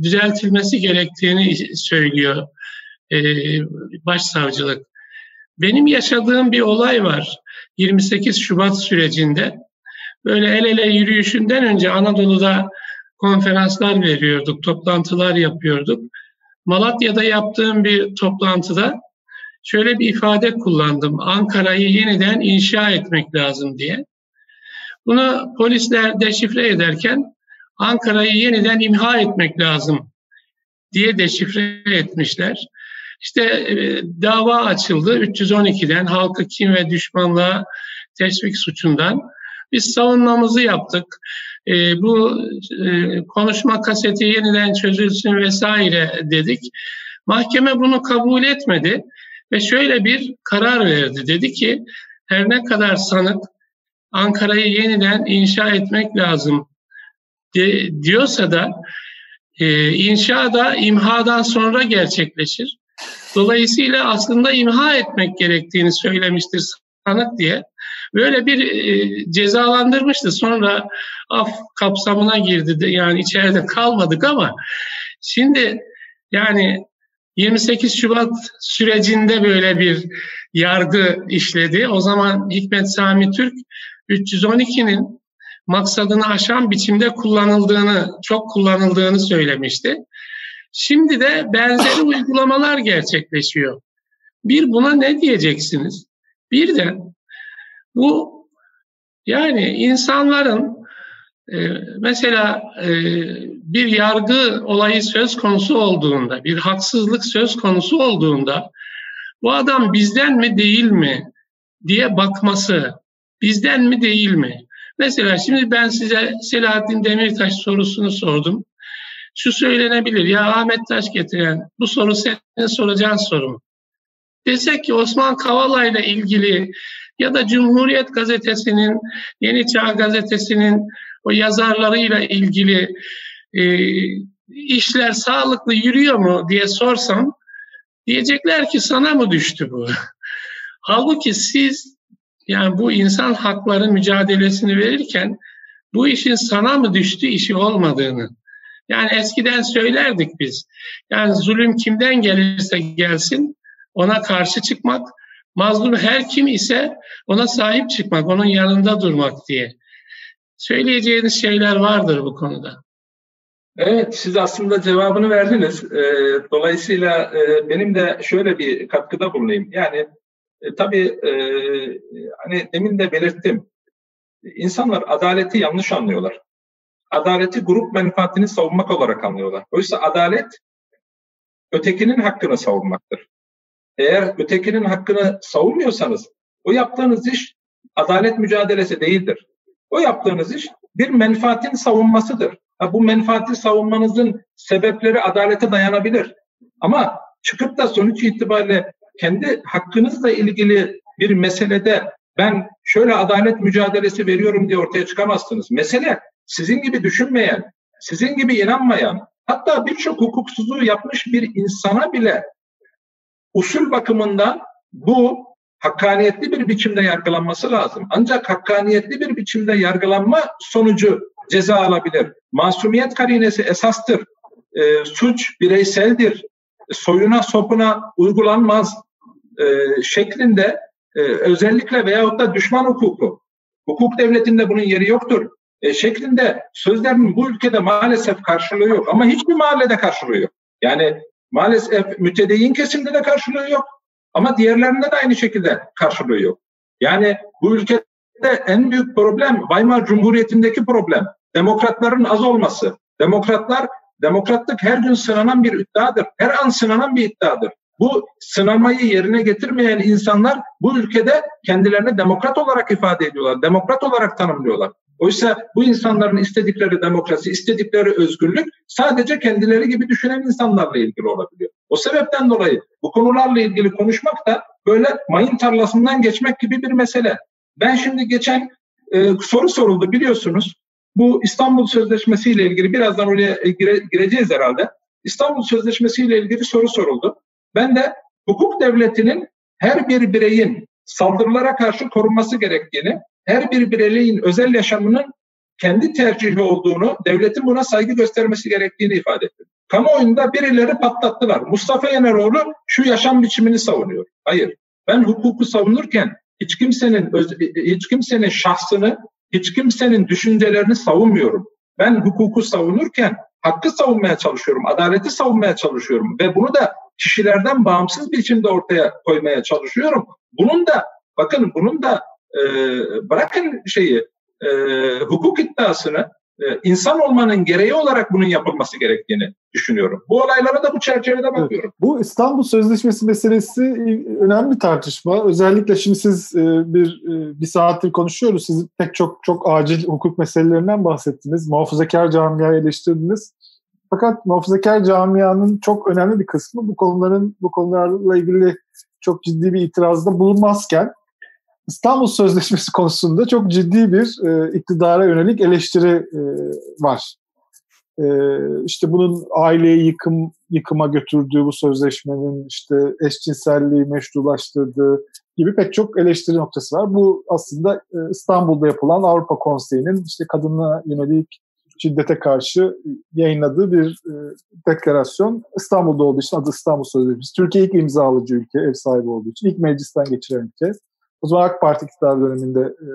düzeltilmesi gerektiğini söylüyor e, başsavcılık. Benim yaşadığım bir olay var 28 Şubat sürecinde. Böyle el ele yürüyüşünden önce Anadolu'da konferanslar veriyorduk, toplantılar yapıyorduk. Malatya'da yaptığım bir toplantıda şöyle bir ifade kullandım. Ankara'yı yeniden inşa etmek lazım diye. Bunu polisler deşifre ederken Ankara'yı yeniden imha etmek lazım diye deşifre etmişler. İşte e, dava açıldı 312'den halkı kim ve düşmanlığa teşvik suçundan. Biz savunmamızı yaptık. E, bu e, konuşma kaseti yeniden çözülsün vesaire dedik. Mahkeme bunu kabul etmedi ve şöyle bir karar verdi. Dedi ki her ne kadar sanık Ankara'yı yeniden inşa etmek lazım de, diyorsa da e, inşa da imhadan sonra gerçekleşir. Dolayısıyla aslında imha etmek gerektiğini söylemiştir sanık diye. Böyle bir e, cezalandırmıştı. Sonra af kapsamına girdi. De, yani içeride kalmadık ama şimdi yani 28 Şubat sürecinde böyle bir yargı işledi. O zaman Hikmet Sami Türk 312'nin maksadını aşan biçimde kullanıldığını, çok kullanıldığını söylemişti. Şimdi de benzeri uygulamalar gerçekleşiyor. Bir buna ne diyeceksiniz? Bir de bu yani insanların Ee, mesela e, bir yargı olayı söz konusu olduğunda, bir haksızlık söz konusu olduğunda bu adam bizden mi değil mi diye bakması, bizden mi değil mi? Mesela şimdi ben size Selahattin Demirtaş sorusunu sordum. Şu söylenebilir, ya Ahmet Taş getiren bu soru senin soracağın soru mu? Desek ki Osman Kavala ile ilgili ya da Cumhuriyet Gazetesi'nin, Yeni Çağ Gazetesi'nin o yazarlarıyla ilgili e, işler sağlıklı yürüyor mu diye sorsam diyecekler ki sana mı düştü bu? Halbuki siz yani bu insan hakları mücadelesini verirken bu işin sana mı düştü işi olmadığını yani eskiden söylerdik biz. Yani zulüm kimden gelirse gelsin ona karşı çıkmak, mazlum her kim ise ona sahip çıkmak, onun yanında durmak diye. Söyleyeceğiniz şeyler vardır bu konuda. Evet, siz aslında cevabını verdiniz. Ee, dolayısıyla e, benim de şöyle bir katkıda bulunayım. Yani e, tabii e, hani demin de belirttim. İnsanlar adaleti yanlış anlıyorlar. Adaleti grup menfaatini savunmak olarak anlıyorlar. Oysa adalet ötekinin hakkını savunmaktır. Eğer ötekinin hakkını savunmuyorsanız o yaptığınız iş adalet mücadelesi değildir. O yaptığınız iş bir menfaatin savunmasıdır. Ha, bu menfaati savunmanızın sebepleri adalete dayanabilir. Ama çıkıp da sonuç itibariyle kendi hakkınızla ilgili bir meselede ben şöyle adalet mücadelesi veriyorum diye ortaya çıkamazsınız. Mesele sizin gibi düşünmeyen, sizin gibi inanmayan, hatta birçok hukuksuzluğu yapmış bir insana bile usul bakımından bu hakkaniyetli bir biçimde yargılanması lazım. Ancak hakkaniyetli bir biçimde yargılanma sonucu ceza alabilir. Masumiyet karinesi esastır. E, suç bireyseldir. Soyuna sopuna uygulanmaz e, şeklinde e, özellikle veyahut da düşman hukuku, hukuk devletinde bunun yeri yoktur e, şeklinde sözlerin bu ülkede maalesef karşılığı yok. Ama hiçbir mahallede karşılığı yok. Yani maalesef mütedeyyin kesimde de karşılığı yok. Ama diğerlerinde de aynı şekilde karşılığı yok. Yani bu ülkede en büyük problem Weimar Cumhuriyeti'ndeki problem. Demokratların az olması. Demokratlar, demokratlık her gün sınanan bir iddiadır. Her an sınanan bir iddiadır. Bu sınamayı yerine getirmeyen insanlar bu ülkede kendilerini demokrat olarak ifade ediyorlar. Demokrat olarak tanımlıyorlar. Oysa bu insanların istedikleri demokrasi, istedikleri özgürlük sadece kendileri gibi düşünen insanlarla ilgili olabiliyor. O sebepten dolayı bu konularla ilgili konuşmak da böyle mayın tarlasından geçmek gibi bir mesele. Ben şimdi geçen e, soru soruldu biliyorsunuz. Bu İstanbul Sözleşmesi ile ilgili birazdan oraya gire, gireceğiz herhalde. İstanbul Sözleşmesi ile ilgili soru soruldu. Ben de hukuk devletinin her bir bireyin saldırılara karşı korunması gerektiğini, her bir bireyin özel yaşamının kendi tercihi olduğunu, devletin buna saygı göstermesi gerektiğini ifade etti. Kamuoyunda birileri patlattılar. Mustafa Yeneroğlu şu yaşam biçimini savunuyor. Hayır. Ben hukuku savunurken hiç kimsenin hiç kimsenin şahsını, hiç kimsenin düşüncelerini savunmuyorum. Ben hukuku savunurken hakkı savunmaya çalışıyorum, adaleti savunmaya çalışıyorum ve bunu da kişilerden bağımsız biçimde ortaya koymaya çalışıyorum. Bunun da bakın bunun da e, bırakın şeyi e, hukuk iddiasını e, insan olmanın gereği olarak bunun yapılması gerektiğini düşünüyorum. Bu olaylara da bu çerçevede bakıyorum. Evet. Bu İstanbul Sözleşmesi meselesi önemli bir tartışma. Özellikle şimdi siz e, bir e, bir saattir konuşuyoruz. Siz pek çok çok acil hukuk meselelerinden bahsettiniz. Muhafazakar camiayı eleştirdiniz. Fakat muhafazakar camianın çok önemli bir kısmı bu konuların bu konularla ilgili çok ciddi bir itirazda bulunmazken İstanbul Sözleşmesi konusunda çok ciddi bir e, iktidara yönelik eleştiri e, var. E, işte bunun aileyi yıkım yıkıma götürdüğü bu sözleşmenin işte eşcinselliği meşrulaştırdığı gibi pek çok eleştiri noktası var. Bu aslında e, İstanbul'da yapılan Avrupa Konseyi'nin işte kadına yönelik şiddete karşı yayınladığı bir e, deklarasyon. İstanbul'da olduğu için adı İstanbul Sözleşmesi. Türkiye ilk imzalıcı ülke, ev sahibi olduğu için ilk meclisten geçiren ülke. O zaman AK Parti iktidar döneminde e,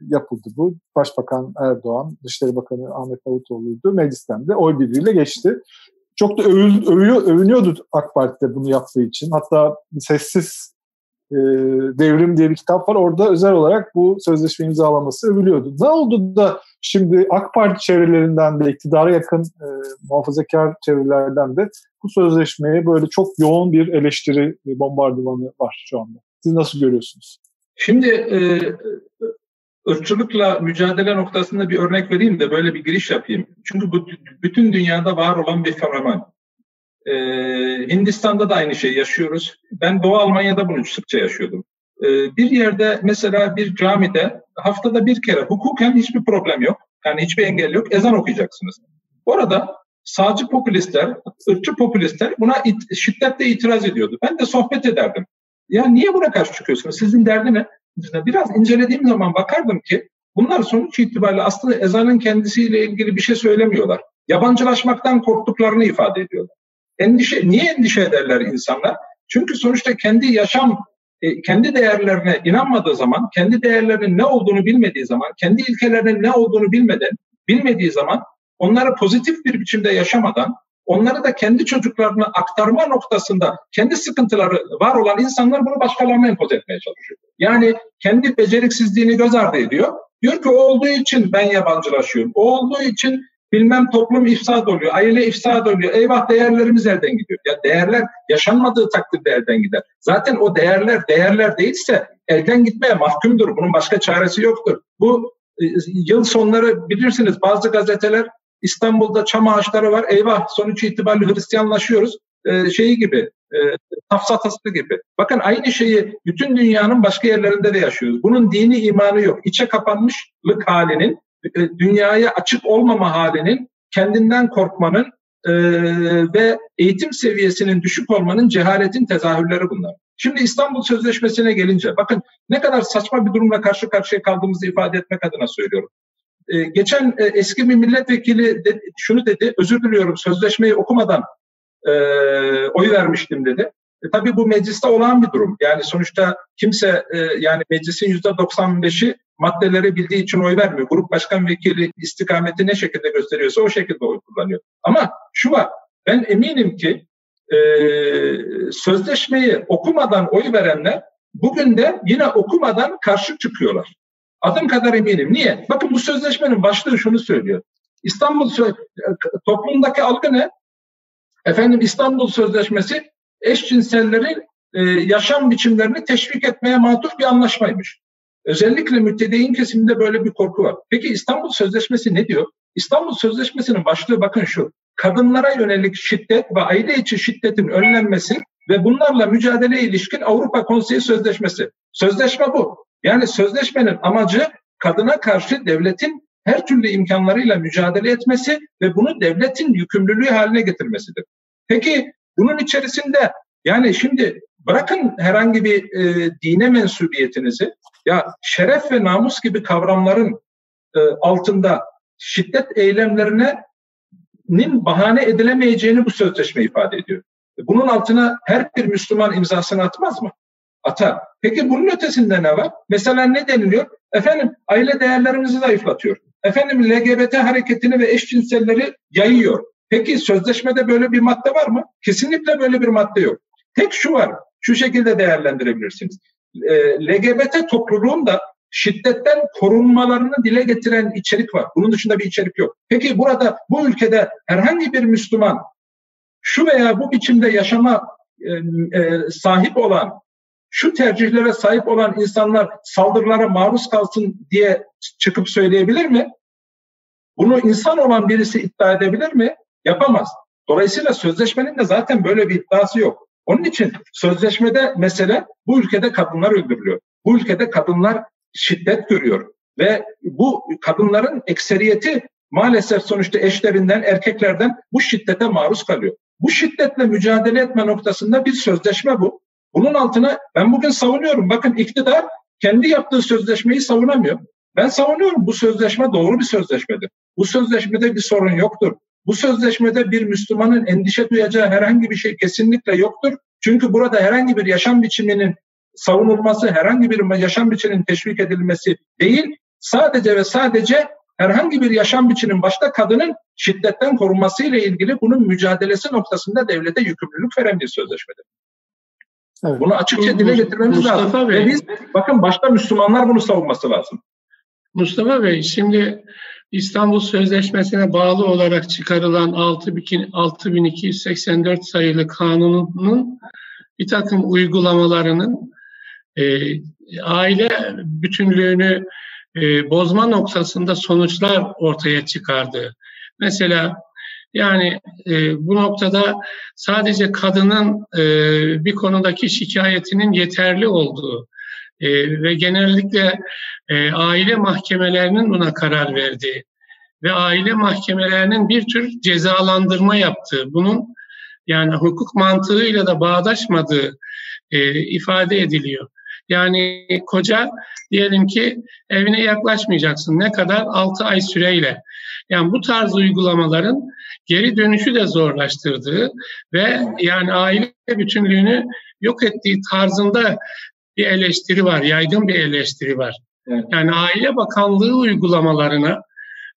yapıldı bu. Başbakan Erdoğan, Dışişleri Bakanı Ahmet Davutoğlu'ydu. Meclisten de oy birliğiyle geçti. Çok da övül, övülüyor, övünüyordu AK Parti'de bunu yaptığı için. Hatta Sessiz e, Devrim diye bir kitap var. Orada özel olarak bu sözleşme imzalaması övülüyordu. Ne oldu da Şimdi AK Parti çevrelerinden de iktidara yakın e, muhafazakar çevrelerden de bu sözleşmeye böyle çok yoğun bir eleştiri bombardımanı var şu anda. Siz nasıl görüyorsunuz? Şimdi e, ırkçılıkla mücadele noktasında bir örnek vereyim de böyle bir giriş yapayım. Çünkü bu bütün dünyada var olan bir fenomen. Ee, Hindistan'da da aynı şeyi yaşıyoruz. Ben Doğu Almanya'da bunu sıkça yaşıyordum. Ee, bir yerde mesela bir camide haftada bir kere hukuken hiçbir problem yok. Yani hiçbir engel yok. Ezan okuyacaksınız. Orada sağcı popülistler, ırkçı popülistler buna it, şiddetle itiraz ediyordu. Ben de sohbet ederdim. Ya niye buna karşı çıkıyorsunuz? Sizin derdi ne? Biraz incelediğim zaman bakardım ki bunlar sonuç itibariyle aslında ezanın kendisiyle ilgili bir şey söylemiyorlar. Yabancılaşmaktan korktuklarını ifade ediyorlar. Endişe, niye endişe ederler insanlar? Çünkü sonuçta kendi yaşam, e, kendi değerlerine inanmadığı zaman, kendi değerlerinin ne olduğunu bilmediği zaman, kendi ilkelerinin ne olduğunu bilmeden, bilmediği zaman onları pozitif bir biçimde yaşamadan, onları da kendi çocuklarına aktarma noktasında kendi sıkıntıları var olan insanlar bunu başkalarına empoze etmeye çalışıyor. Yani kendi beceriksizliğini göz ardı ediyor. Diyor ki olduğu için ben yabancılaşıyorum. O olduğu için bilmem toplum ifsad oluyor, aile ifsad oluyor. Eyvah değerlerimiz elden gidiyor. Ya değerler yaşanmadığı takdirde elden gider. Zaten o değerler değerler değilse elden gitmeye mahkumdur. Bunun başka çaresi yoktur. Bu e, yıl sonları bilirsiniz bazı gazeteler İstanbul'da çam ağaçları var. Eyvah sonuç itibariyle Hristiyanlaşıyoruz. Ee, şeyi gibi, e, tafsatası gibi. Bakın aynı şeyi bütün dünyanın başka yerlerinde de yaşıyoruz. Bunun dini imanı yok. İçe kapanmışlık halinin, e, dünyaya açık olmama halinin, kendinden korkmanın e, ve eğitim seviyesinin düşük olmanın cehaletin tezahürleri bunlar. Şimdi İstanbul Sözleşmesi'ne gelince bakın ne kadar saçma bir durumla karşı karşıya kaldığımızı ifade etmek adına söylüyorum. Ee, geçen e, eski bir milletvekili de, şunu dedi, özür diliyorum sözleşmeyi okumadan e, oy vermiştim dedi. E, tabii bu mecliste olan bir durum. Yani sonuçta kimse e, yani meclisin yüzde 95'i maddeleri bildiği için oy vermiyor. Grup başkan vekili istikameti ne şekilde gösteriyorsa o şekilde oy kullanıyor. Ama şu var, ben eminim ki e, sözleşmeyi okumadan oy verenler bugün de yine okumadan karşı çıkıyorlar. Adım kadar eminim. Niye? Bakın bu sözleşmenin başlığı şunu söylüyor. İstanbul toplumdaki algı ne? Efendim İstanbul Sözleşmesi eşcinsellerin e, yaşam biçimlerini teşvik etmeye matuf bir anlaşmaymış. Özellikle müttedeyin kesiminde böyle bir korku var. Peki İstanbul Sözleşmesi ne diyor? İstanbul Sözleşmesi'nin başlığı bakın şu. Kadınlara yönelik şiddet ve aile içi şiddetin önlenmesi ve bunlarla mücadele ilişkin Avrupa Konseyi Sözleşmesi. Sözleşme bu. Yani sözleşmenin amacı kadına karşı devletin her türlü imkanlarıyla mücadele etmesi ve bunu devletin yükümlülüğü haline getirmesidir. Peki bunun içerisinde yani şimdi bırakın herhangi bir e, dine mensubiyetinizi ya şeref ve namus gibi kavramların e, altında şiddet eylemlerine nin bahane edilemeyeceğini bu sözleşme ifade ediyor. Bunun altına her bir Müslüman imzasını atmaz mı? Atar. Peki bunun ötesinde ne var? Mesela ne deniliyor? Efendim aile değerlerimizi zayıflatıyor. Efendim LGBT hareketini ve eşcinselleri yayıyor. Peki sözleşmede böyle bir madde var mı? Kesinlikle böyle bir madde yok. Tek şu var, şu şekilde değerlendirebilirsiniz. LGBT topluluğun şiddetten korunmalarını dile getiren içerik var. Bunun dışında bir içerik yok. Peki burada bu ülkede herhangi bir Müslüman şu veya bu biçimde yaşama sahip olan şu tercihlere sahip olan insanlar saldırılara maruz kalsın diye çıkıp söyleyebilir mi? Bunu insan olan birisi iddia edebilir mi? Yapamaz. Dolayısıyla sözleşmenin de zaten böyle bir iddiası yok. Onun için sözleşmede mesele bu ülkede kadınlar öldürülüyor. Bu ülkede kadınlar şiddet görüyor ve bu kadınların ekseriyeti maalesef sonuçta eşlerinden, erkeklerden bu şiddete maruz kalıyor. Bu şiddetle mücadele etme noktasında bir sözleşme bu. Bunun altına ben bugün savunuyorum. Bakın iktidar kendi yaptığı sözleşmeyi savunamıyor. Ben savunuyorum bu sözleşme doğru bir sözleşmedir. Bu sözleşmede bir sorun yoktur. Bu sözleşmede bir Müslümanın endişe duyacağı herhangi bir şey kesinlikle yoktur. Çünkü burada herhangi bir yaşam biçiminin savunulması, herhangi bir yaşam biçiminin teşvik edilmesi değil, sadece ve sadece herhangi bir yaşam biçiminin başta kadının şiddetten korunması ile ilgili bunun mücadelesi noktasında devlete yükümlülük veren bir sözleşmedir. Evet. Bunu açıkça dile getirmemiz Mustafa lazım. Bey, Ve biz bakın başta Müslümanlar bunu savunması lazım. Mustafa Bey şimdi İstanbul Sözleşmesi'ne bağlı olarak çıkarılan 6284 sayılı kanunun bir takım uygulamalarının e, aile bütünlüğünü e, bozma noktasında sonuçlar ortaya çıkardı. Mesela yani e, bu noktada sadece kadının e, bir konudaki şikayetinin yeterli olduğu e, ve genellikle e, aile mahkemelerinin buna karar verdiği ve aile mahkemelerinin bir tür cezalandırma yaptığı, bunun yani hukuk mantığıyla da bağdaşmadığı e, ifade ediliyor. Yani koca diyelim ki evine yaklaşmayacaksın. Ne kadar? 6 ay süreyle. Yani bu tarz uygulamaların geri dönüşü de zorlaştırdığı ve yani aile bütünlüğünü yok ettiği tarzında bir eleştiri var, yaygın bir eleştiri var. Yani Aile Bakanlığı uygulamalarına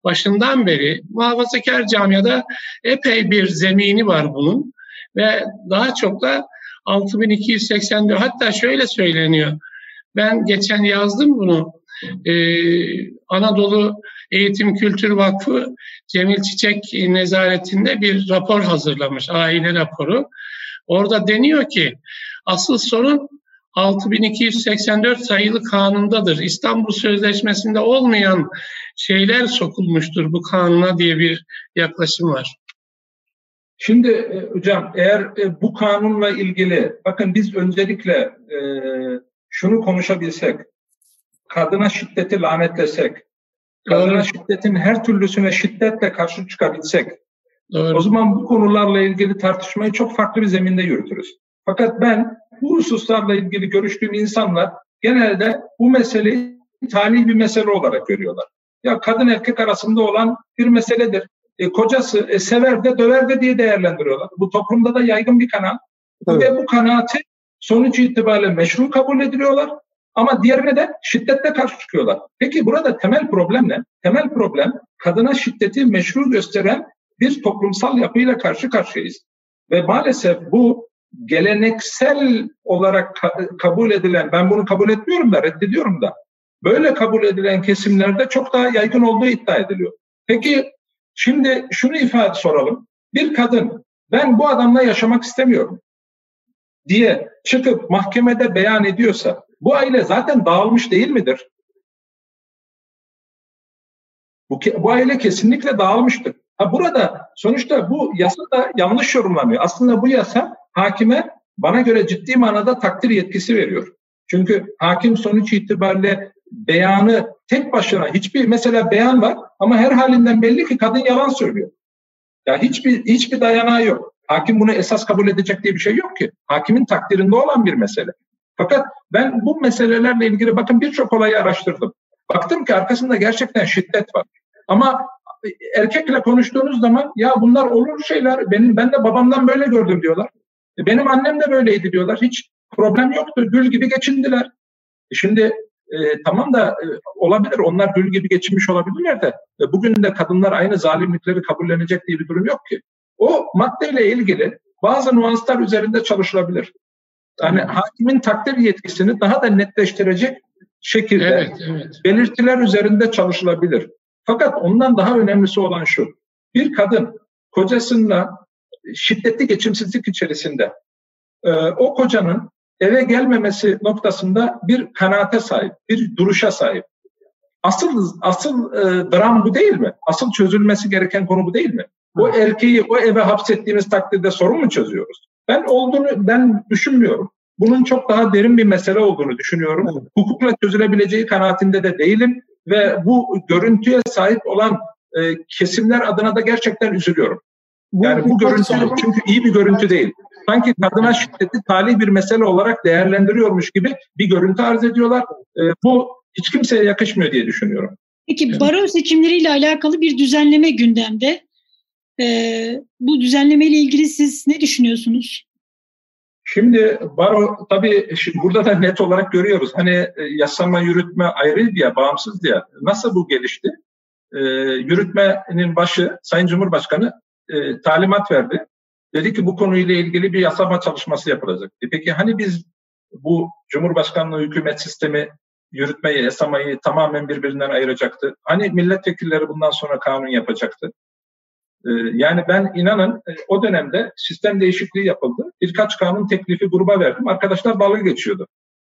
başından beri muhafazakar camiada epey bir zemini var bunun ve daha çok da 6284 hatta şöyle söyleniyor. Ben geçen yazdım bunu. Ee, Anadolu Eğitim Kültür Vakfı Cemil Çiçek nezaretinde bir rapor hazırlamış, aile raporu. Orada deniyor ki asıl sorun 6284 sayılı kanundadır. İstanbul Sözleşmesi'nde olmayan şeyler sokulmuştur bu kanuna diye bir yaklaşım var. Şimdi e, hocam eğer e, bu kanunla ilgili bakın biz öncelikle e, şunu konuşabilsek, kadına şiddeti lanetlesek, kadına şiddetin her türlüsüne şiddetle karşı çıkabilsek, Doğru. o zaman bu konularla ilgili tartışmayı çok farklı bir zeminde yürütürüz. Fakat ben bu hususlarla ilgili görüştüğüm insanlar genelde bu meseleyi tali bir mesele olarak görüyorlar. Ya kadın erkek arasında olan bir meseledir. E, kocası e, sever de döver de diye değerlendiriyorlar. Bu toplumda da yaygın bir kanaat. Evet. Ve bu kanaati sonuç itibariyle meşru kabul ediliyorlar. Ama diğerine de şiddetle karşı çıkıyorlar. Peki burada temel problem ne? Temel problem kadına şiddeti meşru gösteren bir toplumsal yapıyla karşı karşıyayız. Ve maalesef bu geleneksel olarak ka- kabul edilen, ben bunu kabul etmiyorum da reddediyorum da, böyle kabul edilen kesimlerde çok daha yaygın olduğu iddia ediliyor. Peki şimdi şunu ifade soralım. Bir kadın ben bu adamla yaşamak istemiyorum diye çıkıp mahkemede beyan ediyorsa bu aile zaten dağılmış değil midir? Bu, bu aile kesinlikle dağılmıştır. Ha burada sonuçta bu yasa da yanlış yorumlanıyor. Aslında bu yasa hakime bana göre ciddi manada takdir yetkisi veriyor. Çünkü hakim sonuç itibariyle beyanı tek başına hiçbir mesela beyan var ama her halinden belli ki kadın yalan söylüyor. Ya hiçbir hiçbir dayanağı yok. Hakim bunu esas kabul edecek diye bir şey yok ki. Hakimin takdirinde olan bir mesele. Fakat ben bu meselelerle ilgili bakın birçok olayı araştırdım. Baktım ki arkasında gerçekten şiddet var. Ama erkekle konuştuğunuz zaman ya bunlar olur şeyler. Benim ben de babamdan böyle gördüm diyorlar. E, benim annem de böyleydi diyorlar. Hiç problem yoktu. Gül gibi geçindiler. E, şimdi e, tamam da e, olabilir. Onlar gül gibi geçinmiş olabilirler de e, bugün de kadınlar aynı zalimlikleri kabullenecek diye bir durum yok ki. O maddeyle ilgili bazı nuanslar üzerinde çalışılabilir. Yani hakimin takdir yetkisini daha da netleştirecek şekilde evet, evet. belirtiler üzerinde çalışılabilir. Fakat ondan daha önemlisi olan şu. Bir kadın kocasıyla şiddetli geçimsizlik içerisinde e, o kocanın eve gelmemesi noktasında bir kanaate sahip, bir duruşa sahip. Asıl asıl e, dram bu değil mi? Asıl çözülmesi gereken konu bu değil mi? O erkeği o eve hapsettiğimiz takdirde sorun mu çözüyoruz? Ben olduğunu ben düşünmüyorum. Bunun çok daha derin bir mesele olduğunu düşünüyorum. Evet. Hukukla çözülebileceği kanaatinde de değilim ve bu görüntüye sahip olan e, kesimler adına da gerçekten üzülüyorum. Yani bu görüntü çünkü iyi bir görüntü değil. Sanki kadına şiddeti tali bir mesele olarak değerlendiriyormuş gibi bir görüntü arz ediyorlar. E, bu hiç kimseye yakışmıyor diye düşünüyorum. Peki baro seçimleriyle alakalı bir düzenleme gündemde. Ee, bu düzenleme ile ilgili siz ne düşünüyorsunuz? Şimdi baro tabii şimdi burada da net olarak görüyoruz. Hani e, yasama yürütme ayrı diye, bağımsız diye. Nasıl bu gelişti? Ee, yürütmenin başı Sayın Cumhurbaşkanı e, talimat verdi. Dedi ki bu konuyla ilgili bir yasama çalışması yapılacak. E peki hani biz bu Cumhurbaşkanlığı hükümet sistemi yürütmeyi, yasamayı tamamen birbirinden ayıracaktı? Hani milletvekilleri bundan sonra kanun yapacaktı? Ee, yani ben inanın e, o dönemde sistem değişikliği yapıldı. Birkaç kanun teklifi gruba verdim. Arkadaşlar dalga geçiyordu.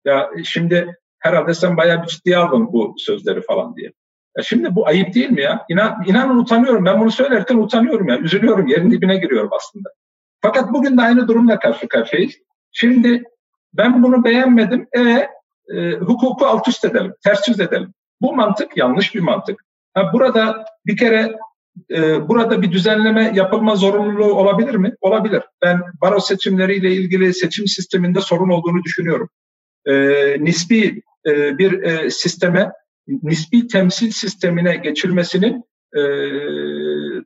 Ya şimdi herhalde sen bayağı bir ciddiye aldın bu sözleri falan diye. Ya şimdi bu ayıp değil mi ya? İnan, inanın utanıyorum. Ben bunu söylerken utanıyorum ya. Üzülüyorum. Yerin dibine giriyorum aslında. Fakat bugün de aynı durumla karşı karşıyayız. Şimdi ben bunu beğenmedim. E, e hukuku alt üst edelim, ters yüz edelim. Bu mantık yanlış bir mantık. Ha, burada bir kere e, burada bir düzenleme yapılma zorunluluğu olabilir mi? Olabilir. Ben baro seçimleriyle ilgili seçim sisteminde sorun olduğunu düşünüyorum. E, nispi e, bir e, sisteme, nispi temsil sistemine geçilmesinin e,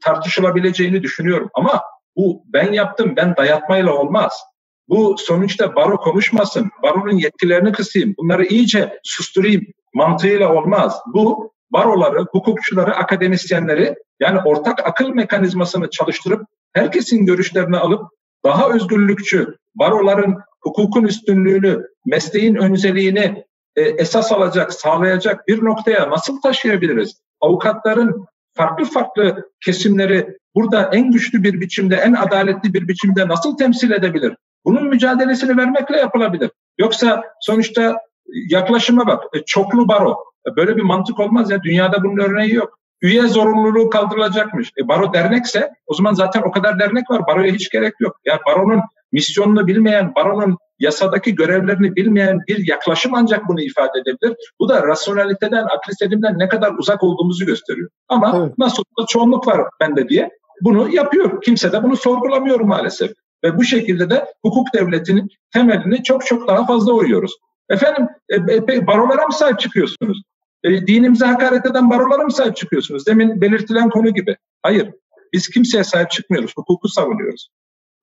tartışılabileceğini düşünüyorum. Ama bu ben yaptım, ben dayatmayla olmaz. Bu sonuçta baro konuşmasın, baronun yetkilerini kısayım, bunları iyice susturayım mantığıyla olmaz. Bu baroları, hukukçuları, akademisyenleri yani ortak akıl mekanizmasını çalıştırıp herkesin görüşlerini alıp daha özgürlükçü, baroların hukukun üstünlüğünü, mesleğin önceliğini e, esas alacak, sağlayacak bir noktaya nasıl taşıyabiliriz? Avukatların farklı farklı kesimleri burada en güçlü bir biçimde, en adaletli bir biçimde nasıl temsil edebilir? Bunun mücadelesini vermekle yapılabilir. Yoksa sonuçta yaklaşıma bak, e, çoklu baro. E, böyle bir mantık olmaz ya, dünyada bunun örneği yok. Üye zorunluluğu kaldırılacakmış. E, baro dernekse o zaman zaten o kadar dernek var. Baroya hiç gerek yok. Ya baronun misyonunu bilmeyen, baronun yasadaki görevlerini bilmeyen bir yaklaşım ancak bunu ifade edebilir. Bu da rasyonaliteden, akli selimden ne kadar uzak olduğumuzu gösteriyor. Ama evet. nasıl olsa çoğunluk var bende diye bunu yapıyor. Kimse de bunu sorgulamıyor maalesef. Ve bu şekilde de hukuk devletinin temelini çok çok daha fazla uyuyoruz. Efendim e, e, barolara mı sahip çıkıyorsunuz? E, dinimize hakaret eden barolara mı sahip çıkıyorsunuz? Demin belirtilen konu gibi. Hayır. Biz kimseye sahip çıkmıyoruz. Hukuku savunuyoruz.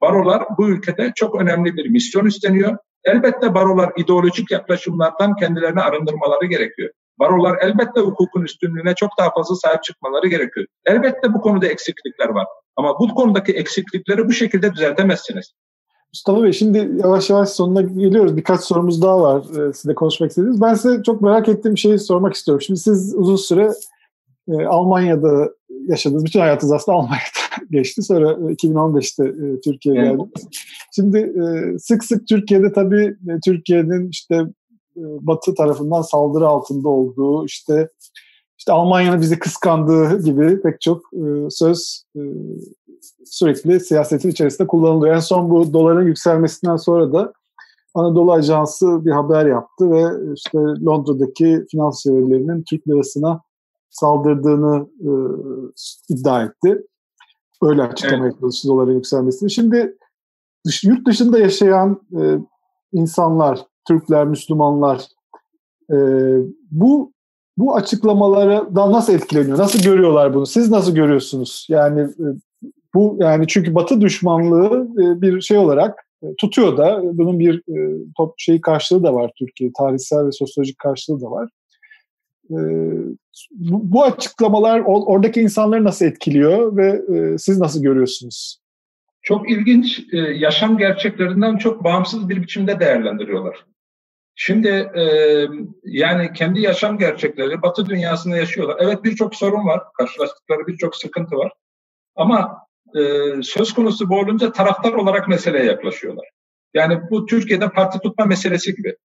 Barolar bu ülkede çok önemli bir misyon üstleniyor. Elbette barolar ideolojik yaklaşımlardan kendilerini arındırmaları gerekiyor. Barolar elbette hukukun üstünlüğüne çok daha fazla sahip çıkmaları gerekiyor. Elbette bu konuda eksiklikler var. Ama bu konudaki eksiklikleri bu şekilde düzeltemezsiniz. Mustafa Bey şimdi yavaş yavaş sonuna geliyoruz. Birkaç sorumuz daha var e, size konuşmak istediğiniz. Ben size çok merak ettiğim şeyi sormak istiyorum. Şimdi siz uzun süre e, Almanya'da yaşadınız. Bütün hayatınız aslında Almanya'da geçti. Sonra 2015'te e, Türkiye'ye evet. geldiniz. Şimdi e, sık sık Türkiye'de tabii e, Türkiye'nin işte e, Batı tarafından saldırı altında olduğu, işte işte Almanya'nın bizi kıskandığı gibi pek çok e, söz e, sürekli siyasetin içerisinde kullanılıyor. En son bu doların yükselmesinden sonra da Anadolu Ajansı bir haber yaptı ve işte Londra'daki finans çevrelerinin Türk lirasına saldırdığını e, iddia etti. Öyle açıklama evet. yapıldı doların yükselmesini. Şimdi dış, yurt dışında yaşayan e, insanlar, Türkler, Müslümanlar e, bu bu açıklamalara da nasıl etkileniyor? Nasıl görüyorlar bunu? Siz nasıl görüyorsunuz? Yani e, bu yani çünkü Batı düşmanlığı e, bir şey olarak e, tutuyor da bunun bir top şeyi karşılığı da var Türkiye tarihsel ve sosyolojik karşılığı da var. Bu açıklamalar oradaki insanları nasıl etkiliyor ve siz nasıl görüyorsunuz? Çok ilginç yaşam gerçeklerinden çok bağımsız bir biçimde değerlendiriyorlar. Şimdi e, yani kendi yaşam gerçekleri Batı dünyasında yaşıyorlar. Evet birçok sorun var, karşılaştıkları birçok sıkıntı var. Ama e, söz konusu bu olunca taraftar olarak meseleye yaklaşıyorlar. Yani bu Türkiye'de parti tutma meselesi gibi.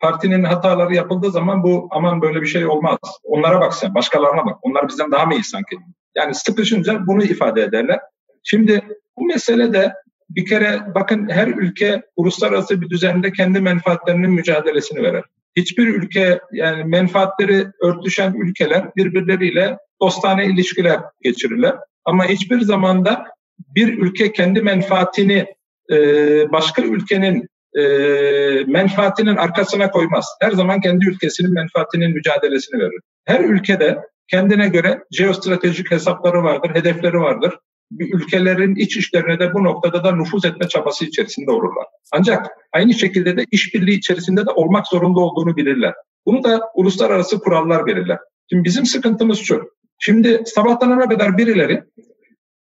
Partinin hataları yapıldığı zaman bu aman böyle bir şey olmaz. Onlara bak sen, başkalarına bak. Onlar bizden daha mı iyi sanki? Yani sıkışınca bunu ifade ederler. Şimdi bu mesele de bir kere bakın her ülke uluslararası bir düzende kendi menfaatlerinin mücadelesini verir. Hiçbir ülke yani menfaatleri örtüşen ülkeler birbirleriyle dostane ilişkiler geçirirler. Ama hiçbir zamanda bir ülke kendi menfaatini e, başka ülkenin e, menfaatinin arkasına koymaz. Her zaman kendi ülkesinin menfaatinin mücadelesini verir. Her ülkede kendine göre jeostratejik hesapları vardır, hedefleri vardır ülkelerin iç işlerine de bu noktada da nüfuz etme çabası içerisinde olurlar. Ancak aynı şekilde de işbirliği içerisinde de olmak zorunda olduğunu bilirler. Bunu da uluslararası kurallar belirler. Şimdi bizim sıkıntımız şu. Şimdi sabahtan kadar birileri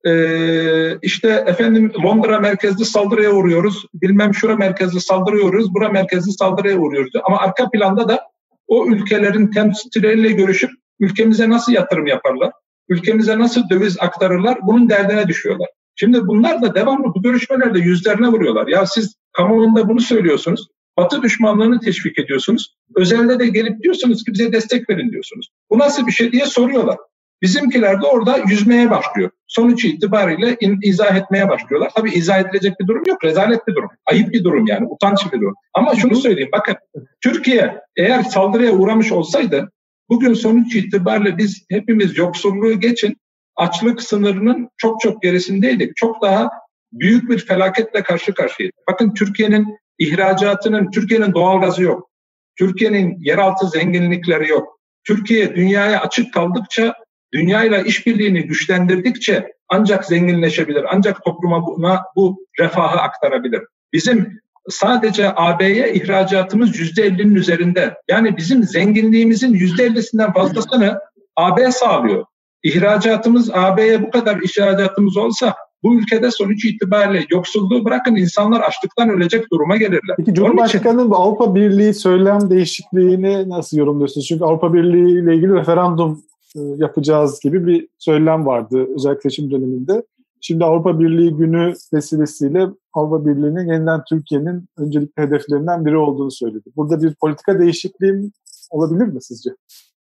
e, işte efendim Londra merkezli saldırıya uğruyoruz, bilmem şura merkezli saldırıya uğruyoruz, bura merkezli saldırıya uğruyoruz. Ama arka planda da o ülkelerin temsilcileriyle görüşüp ülkemize nasıl yatırım yaparlar, ülkemize nasıl döviz aktarırlar bunun derdine düşüyorlar. Şimdi bunlar da devamlı bu görüşmelerde yüzlerine vuruyorlar. Ya siz kamuoyunda bunu söylüyorsunuz. Batı düşmanlığını teşvik ediyorsunuz. Özelde de gelip diyorsunuz ki bize destek verin diyorsunuz. Bu nasıl bir şey diye soruyorlar. Bizimkiler de orada yüzmeye başlıyor. Sonuç itibariyle in, izah etmeye başlıyorlar. Tabii izah edilecek bir durum yok. Rezalet bir durum. Ayıp bir durum yani. Utanç bir durum. Ama şunu söyleyeyim. Bakın Türkiye eğer saldırıya uğramış olsaydı bugün sonuç itibariyle biz hepimiz yoksulluğu geçin açlık sınırının çok çok gerisindeydik. Çok daha büyük bir felaketle karşı karşıyaydık. Bakın Türkiye'nin ihracatının, Türkiye'nin doğalgazı yok. Türkiye'nin yeraltı zenginlikleri yok. Türkiye dünyaya açık kaldıkça, dünyayla işbirliğini güçlendirdikçe ancak zenginleşebilir, ancak topluma buna bu refahı aktarabilir. Bizim sadece AB'ye ihracatımız yüzde ellinin üzerinde. Yani bizim zenginliğimizin yüzde ellisinden fazlasını AB sağlıyor. İhracatımız AB'ye bu kadar ihracatımız olsa bu ülkede sonuç itibariyle yoksulluğu bırakın insanlar açlıktan ölecek duruma gelirler. Peki Cumhurbaşkanı'nın bu Avrupa Birliği söylem değişikliğini nasıl yorumluyorsunuz? Çünkü Avrupa Birliği ile ilgili referandum yapacağız gibi bir söylem vardı özellikle seçim döneminde. Şimdi Avrupa Birliği günü vesilesiyle Avrupa Birliği'nin yeniden Türkiye'nin öncelikli hedeflerinden biri olduğunu söyledi. Burada bir politika değişikliği olabilir mi sizce?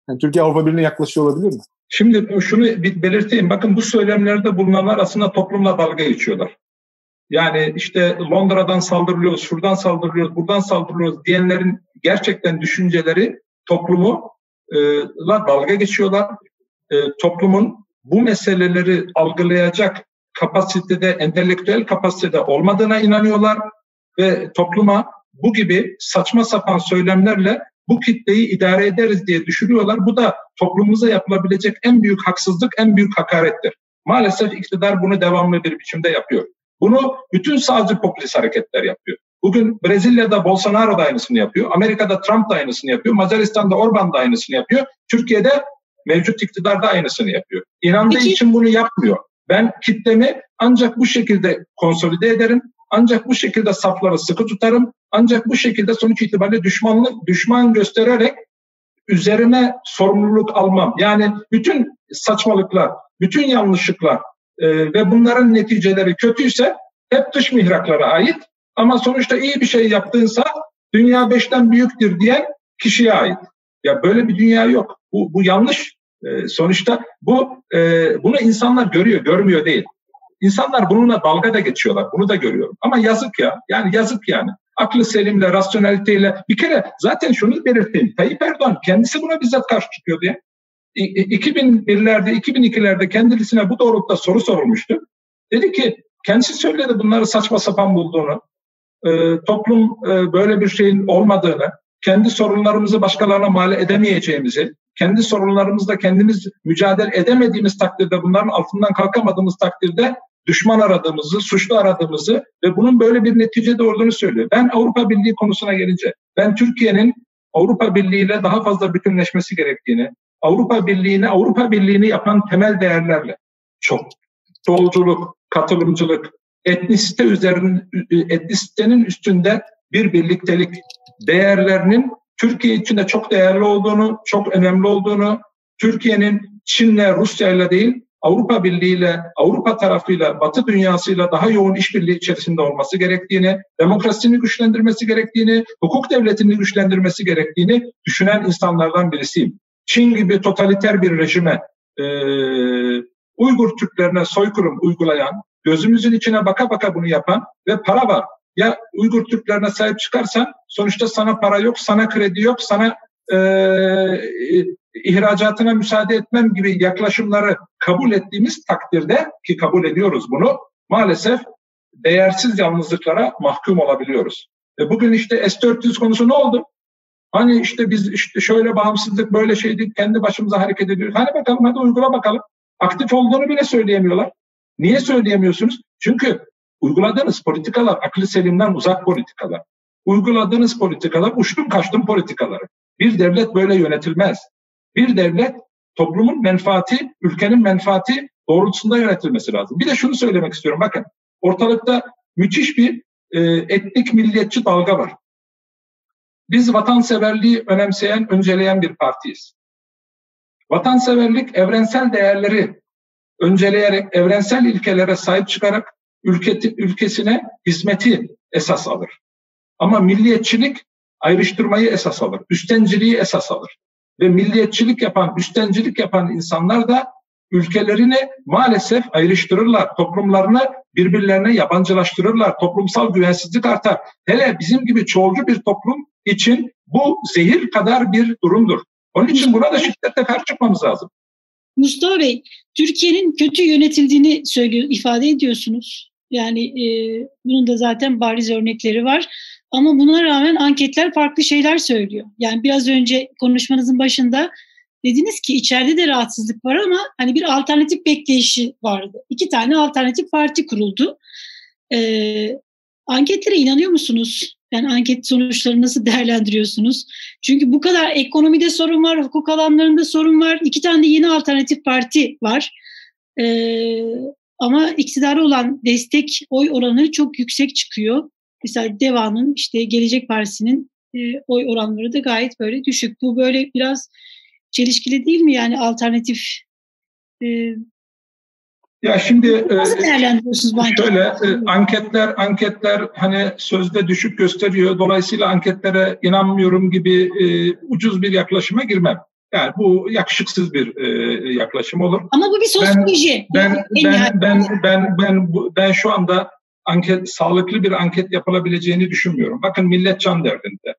Yani Türkiye Avrupa Birliği'ne yaklaşıyor olabilir mi? Şimdi şunu belirteyim. Bakın bu söylemlerde bulunanlar aslında toplumla dalga geçiyorlar. Yani işte Londra'dan saldırılıyoruz, şuradan saldırılıyoruz, buradan saldırılıyoruz diyenlerin gerçekten düşünceleri toplumu e, dalga geçiyorlar. E, toplumun bu meseleleri algılayacak kapasitede, entelektüel kapasitede olmadığına inanıyorlar ve topluma bu gibi saçma sapan söylemlerle bu kitleyi idare ederiz diye düşünüyorlar. Bu da toplumumuza yapılabilecek en büyük haksızlık, en büyük hakarettir. Maalesef iktidar bunu devamlı bir biçimde yapıyor. Bunu bütün sağcı popülist hareketler yapıyor. Bugün Brezilya'da Bolsonaro da aynısını yapıyor. Amerika'da Trump da aynısını yapıyor. Macaristan'da Orban da aynısını yapıyor. Türkiye'de mevcut iktidar da aynısını yapıyor. İnandığı Peki. için bunu yapmıyor. Ben kitlemi ancak bu şekilde konsolide ederim. Ancak bu şekilde safları sıkı tutarım. Ancak bu şekilde sonuç itibariyle düşmanlık, düşman göstererek üzerime sorumluluk almam. Yani bütün saçmalıklar, bütün yanlışlıklar e, ve bunların neticeleri kötüyse hep dış mihraklara ait. Ama sonuçta iyi bir şey yaptığınsa dünya beşten büyüktür diyen kişiye ait. Ya böyle bir dünya yok. Bu, bu yanlış. E, sonuçta bu e, bunu insanlar görüyor, görmüyor değil. İnsanlar bununla dalga da geçiyorlar. Bunu da görüyorum. Ama yazık ya. Yani yazık yani. Aklı selimle, rasyoneliteyle. Bir kere zaten şunu belirteyim. Tayyip Erdoğan kendisi buna bizzat karşı çıkıyordu ya. 2001'lerde, 2002'lerde kendisine bu doğrultuda soru sorulmuştu. Dedi ki kendisi söyledi bunları saçma sapan bulduğunu, e, toplum e, böyle bir şeyin olmadığını, kendi sorunlarımızı başkalarına mal edemeyeceğimizi, kendi sorunlarımızla kendimiz mücadele edemediğimiz takdirde, bunların altından kalkamadığımız takdirde düşman aradığımızı, suçlu aradığımızı ve bunun böyle bir neticede olduğunu söylüyor. Ben Avrupa Birliği konusuna gelince, ben Türkiye'nin Avrupa Birliği ile daha fazla bütünleşmesi gerektiğini, Avrupa Birliği'ni, Avrupa Birliği'ni yapan temel değerlerle, çok solculuk, katılımcılık, etnisite üzerinde, etnisitenin üstünde bir birliktelik değerlerinin Türkiye için de çok değerli olduğunu, çok önemli olduğunu, Türkiye'nin Çin'le, Rusya'yla değil, Avrupa Birliği ile, Avrupa tarafıyla, Batı dünyasıyla daha yoğun işbirliği içerisinde olması gerektiğini, demokrasisini güçlendirmesi gerektiğini, hukuk devletini güçlendirmesi gerektiğini düşünen insanlardan birisiyim. Çin gibi totaliter bir rejime, e, Uygur Türklerine soykırım uygulayan, gözümüzün içine baka baka bunu yapan ve para var. Ya Uygur Türklerine sahip çıkarsan sonuçta sana para yok, sana kredi yok, sana e, ihracatına müsaade etmem gibi yaklaşımları kabul ettiğimiz takdirde ki kabul ediyoruz bunu maalesef değersiz yalnızlıklara mahkum olabiliyoruz. E bugün işte S-400 konusu ne oldu? Hani işte biz işte şöyle bağımsızlık böyle şeydik kendi başımıza hareket ediyoruz. Hani bakalım hadi uygula bakalım. Aktif olduğunu bile söyleyemiyorlar. Niye söyleyemiyorsunuz? Çünkü uyguladığınız politikalar aklı selimden uzak politikalar. Uyguladığınız politikalar uçtum kaçtım politikaları. Bir devlet böyle yönetilmez. Bir devlet toplumun menfaati, ülkenin menfaati doğrultusunda yönetilmesi lazım. Bir de şunu söylemek istiyorum. Bakın ortalıkta müthiş bir e, etnik milliyetçi dalga var. Biz vatanseverliği önemseyen, önceleyen bir partiyiz. Vatanseverlik evrensel değerleri önceleyerek, evrensel ilkelere sahip çıkarak ülke, ülkesine hizmeti esas alır. Ama milliyetçilik ayrıştırmayı esas alır, üstenciliği esas alır. Ve milliyetçilik yapan, üstencilik yapan insanlar da ülkelerini maalesef ayrıştırırlar. Toplumlarını birbirlerine yabancılaştırırlar. Toplumsal güvensizlik artar. Hele bizim gibi çoğulcu bir toplum için bu zehir kadar bir durumdur. Onun için buna da şiddetle karşı çıkmamız lazım. Mustafa Bey, Türkiye'nin kötü yönetildiğini söylüyor, ifade ediyorsunuz. Yani e, bunun da zaten bariz örnekleri var. Ama buna rağmen anketler farklı şeyler söylüyor. Yani biraz önce konuşmanızın başında dediniz ki içeride de rahatsızlık var ama hani bir alternatif bekleyişi vardı. İki tane alternatif parti kuruldu. Ee, anketlere inanıyor musunuz? Yani anket sonuçlarını nasıl değerlendiriyorsunuz? Çünkü bu kadar ekonomide sorun var, hukuk alanlarında sorun var. İki tane de yeni alternatif parti var. Ee, ama iktidara olan destek oy oranları çok yüksek çıkıyor. Mesela DEVA'nın işte Gelecek Partisi'nin e, oy oranları da gayet böyle düşük. Bu böyle biraz çelişkili değil mi yani alternatif e, ya şimdi nasıl e, değerlendiriyorsunuz bu Şöyle e, anketler anketler hani sözde düşük gösteriyor. Dolayısıyla anketlere inanmıyorum gibi e, ucuz bir yaklaşıma girmem. Yani bu yakışıksız bir e, yaklaşım olur. Ama bu bir sosyoloji. Ben ben ben, ben ben ben ben, ben şu anda anket sağlıklı bir anket yapılabileceğini düşünmüyorum. Bakın millet can derdinde.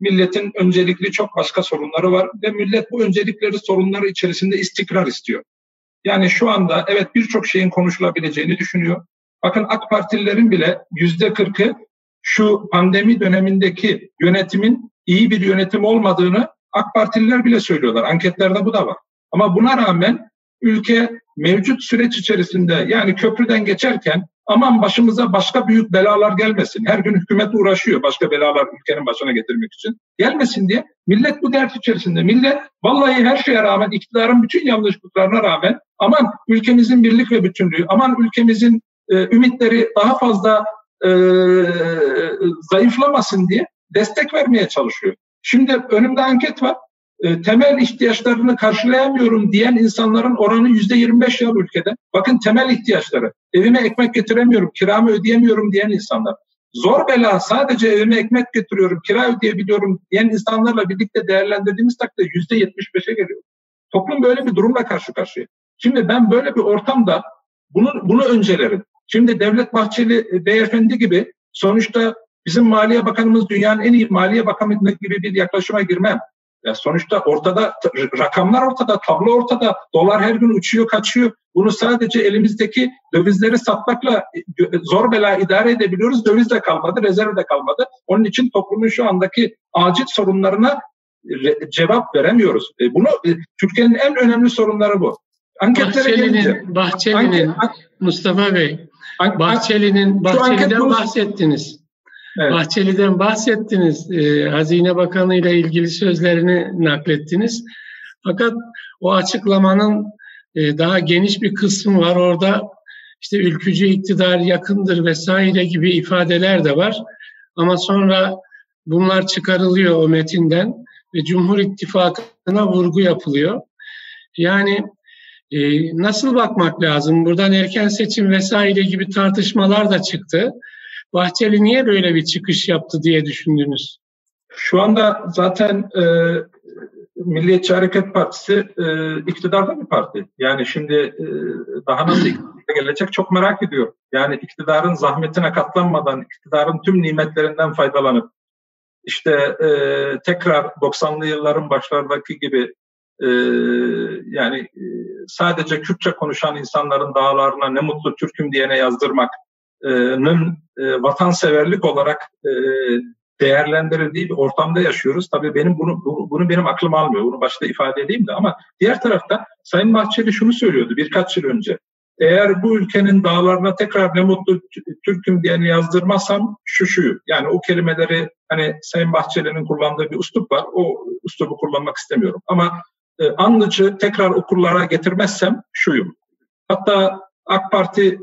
Milletin öncelikli çok başka sorunları var ve millet bu öncelikleri sorunları içerisinde istikrar istiyor. Yani şu anda evet birçok şeyin konuşulabileceğini düşünüyor. Bakın AK Partililerin bile yüzde kırkı şu pandemi dönemindeki yönetimin iyi bir yönetim olmadığını AK Partililer bile söylüyorlar. Anketlerde bu da var. Ama buna rağmen ülke mevcut süreç içerisinde yani köprüden geçerken aman başımıza başka büyük belalar gelmesin. Her gün hükümet uğraşıyor başka belalar ülkenin başına getirmek için. Gelmesin diye millet bu dert içerisinde. Millet vallahi her şeye rağmen iktidarın bütün yanlışlıklarına rağmen aman ülkemizin birlik ve bütünlüğü, aman ülkemizin e, ümitleri daha fazla e, zayıflamasın diye destek vermeye çalışıyor. Şimdi önümde anket var. E, temel ihtiyaçlarını karşılayamıyorum diyen insanların oranı yüzde 25 ya ülkede. Bakın temel ihtiyaçları. Evime ekmek getiremiyorum, kiramı ödeyemiyorum diyen insanlar. Zor bela sadece evime ekmek getiriyorum, kira ödeyebiliyorum diyen insanlarla birlikte değerlendirdiğimiz takdirde yüzde 75'e geliyor. Toplum böyle bir durumla karşı karşıya. Şimdi ben böyle bir ortamda bunu, bunu öncelerim. Şimdi Devlet Bahçeli e, beyefendi gibi sonuçta bizim Maliye Bakanımız dünyanın en iyi Maliye Bakanı gibi bir yaklaşıma girmem. Ya sonuçta ortada rakamlar ortada, tablo ortada. Dolar her gün uçuyor, kaçıyor. Bunu sadece elimizdeki dövizleri satmakla e, zor bela idare edebiliyoruz. Döviz de kalmadı, rezerv de kalmadı. Onun için toplumun şu andaki acil sorunlarına cevap veremiyoruz. E, bunu e, Türkiye'nin en önemli sorunları bu. Bahçeli'nin, Bahçeli'nin Mustafa Bey, Bahçeli'nin Bahçeli'den bahsettiniz. Evet. Bahçeli'den bahsettiniz. E, Hazine Bakanı ile ilgili sözlerini naklettiniz. Fakat o açıklamanın e, daha geniş bir kısmı var. Orada işte ülkücü iktidar yakındır vesaire gibi ifadeler de var. Ama sonra bunlar çıkarılıyor o metinden ve Cumhur İttifakı'na vurgu yapılıyor. Yani e, nasıl bakmak lazım? Buradan erken seçim vesaire gibi tartışmalar da çıktı. Bahçeli niye böyle bir çıkış yaptı diye düşündünüz? Şu anda zaten e, Milliyetçi Hareket Partisi e, iktidarda bir parti. Yani şimdi e, daha nasıl iktidara gelecek çok merak ediyor. Yani iktidarın zahmetine katlanmadan, iktidarın tüm nimetlerinden faydalanıp işte e, tekrar 90'lı yılların başlardaki gibi e, yani e, sadece Kürtçe konuşan insanların dağlarına ne mutlu Türk'üm diyene yazdırmak nın e, vatanseverlik olarak e, değerlendirildiği bir ortamda yaşıyoruz. Tabii benim bunu, bunu benim aklım almıyor. Bunu başta ifade edeyim de ama diğer tarafta Sayın Bahçeli şunu söylüyordu birkaç yıl önce. Eğer bu ülkenin dağlarına tekrar ne mutlu Türk'üm diyeni yazdırmazsam şu şu. Yani o kelimeleri hani Sayın Bahçeli'nin kullandığı bir üslup var. O üslubu kullanmak istemiyorum. Ama e, anlıcı tekrar okullara getirmezsem şuyum. Hatta AK Parti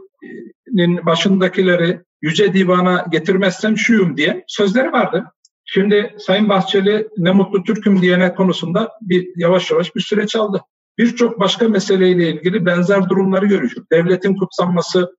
başındakileri yüce divana getirmezsem şuyum diye sözleri vardı. Şimdi Sayın Bahçeli ne mutlu Türk'üm diyene konusunda bir yavaş yavaş bir süreç aldı. Birçok başka meseleyle ilgili benzer durumları görüyor. Devletin kutsanması,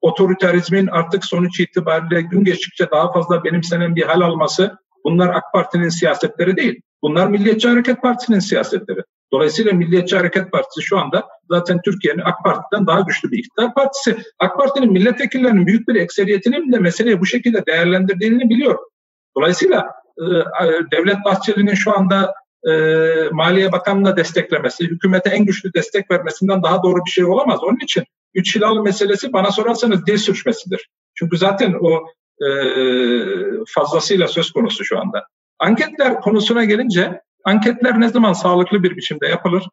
otoriterizmin artık sonuç itibariyle gün geçtikçe daha fazla benimsenen bir hal alması bunlar AK Parti'nin siyasetleri değil. Bunlar Milliyetçi Hareket Partisi'nin siyasetleri. Dolayısıyla Milliyetçi Hareket Partisi şu anda zaten Türkiye'nin AK Parti'den daha güçlü bir iktidar partisi. AK Parti'nin milletvekillerinin büyük bir ekseriyetinin de meseleyi bu şekilde değerlendirdiğini biliyor. Dolayısıyla e, Devlet Bahçeli'nin şu anda e, Maliye Bakanı'na desteklemesi, hükümete en güçlü destek vermesinden daha doğru bir şey olamaz. Onun için üç hilal meselesi bana sorarsanız dil sürçmesidir. Çünkü zaten o e, fazlasıyla söz konusu şu anda. Anketler konusuna gelince anketler ne zaman sağlıklı bir biçimde yapılır?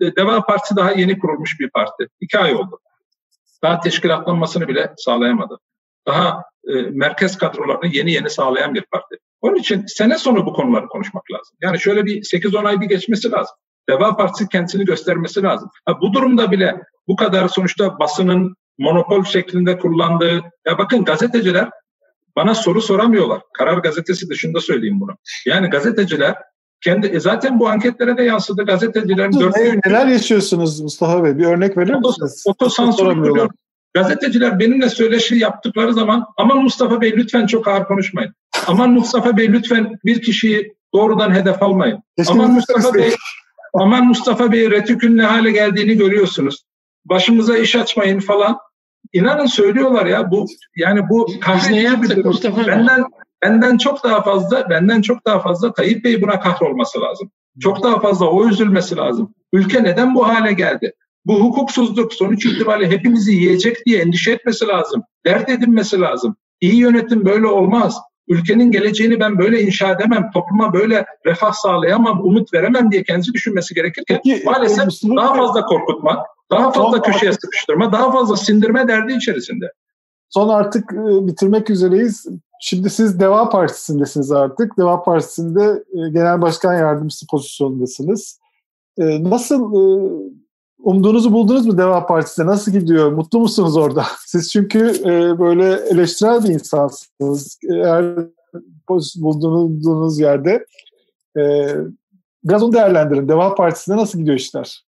E, Deva Partisi daha yeni kurulmuş bir parti. İki ay oldu. Daha teşkilatlanmasını bile sağlayamadı. Daha e, merkez kadrolarını yeni yeni sağlayan bir parti. Onun için sene sonu bu konuları konuşmak lazım. Yani şöyle bir 8-10 ay bir geçmesi lazım. Deva Partisi kendisini göstermesi lazım. Ha, bu durumda bile bu kadar sonuçta basının monopol şeklinde kullandığı, ya bakın gazeteciler bana soru soramıyorlar. Karar gazetesi dışında söyleyeyim bunu. Yani gazeteciler kendi e zaten bu anketlere de yansıdı. Gazetecilerin dörtte Neler yaşıyorsunuz Mustafa Bey? Bir örnek verir misiniz? Otosansür Gazeteciler benimle söyleşi yaptıkları zaman aman Mustafa Bey lütfen çok ağır konuşmayın. Aman Mustafa Bey lütfen bir kişiyi doğrudan hedef almayın. Keşke aman Mustafa Bey aman Mustafa Bey retikün ne hale geldiğini görüyorsunuz. Başımıza iş açmayın falan. İnanın söylüyorlar ya bu yani bu kahve bir durum. Mustafa benden benden çok daha fazla benden çok daha fazla Tayyip Bey buna kahrolması lazım. Çok daha fazla o üzülmesi lazım. Ülke neden bu hale geldi? Bu hukuksuzluk sonuç itibariyle hepimizi yiyecek diye endişe etmesi lazım. Dert edinmesi lazım. İyi yönetim böyle olmaz. Ülkenin geleceğini ben böyle inşa edemem, topluma böyle refah sağlayamam, umut veremem diye kendisi düşünmesi gerekirken Peki, maalesef daha fazla korkutmak, daha fazla köşeye sıkıştırma, daha fazla sindirme derdi içerisinde. Son artık e, bitirmek üzereyiz. Şimdi siz Deva Partisi'ndesiniz artık. Deva Partisi'nde e, genel başkan yardımcısı pozisyondasınız. E, nasıl umduğunuzu buldunuz mu Deva Partisi'nde? Nasıl gidiyor? Mutlu musunuz orada? Siz çünkü böyle eleştirel bir insansınız. Eğer bulduğunuz yerde biraz onu değerlendirin. Deva Partisi'nde nasıl gidiyor işler?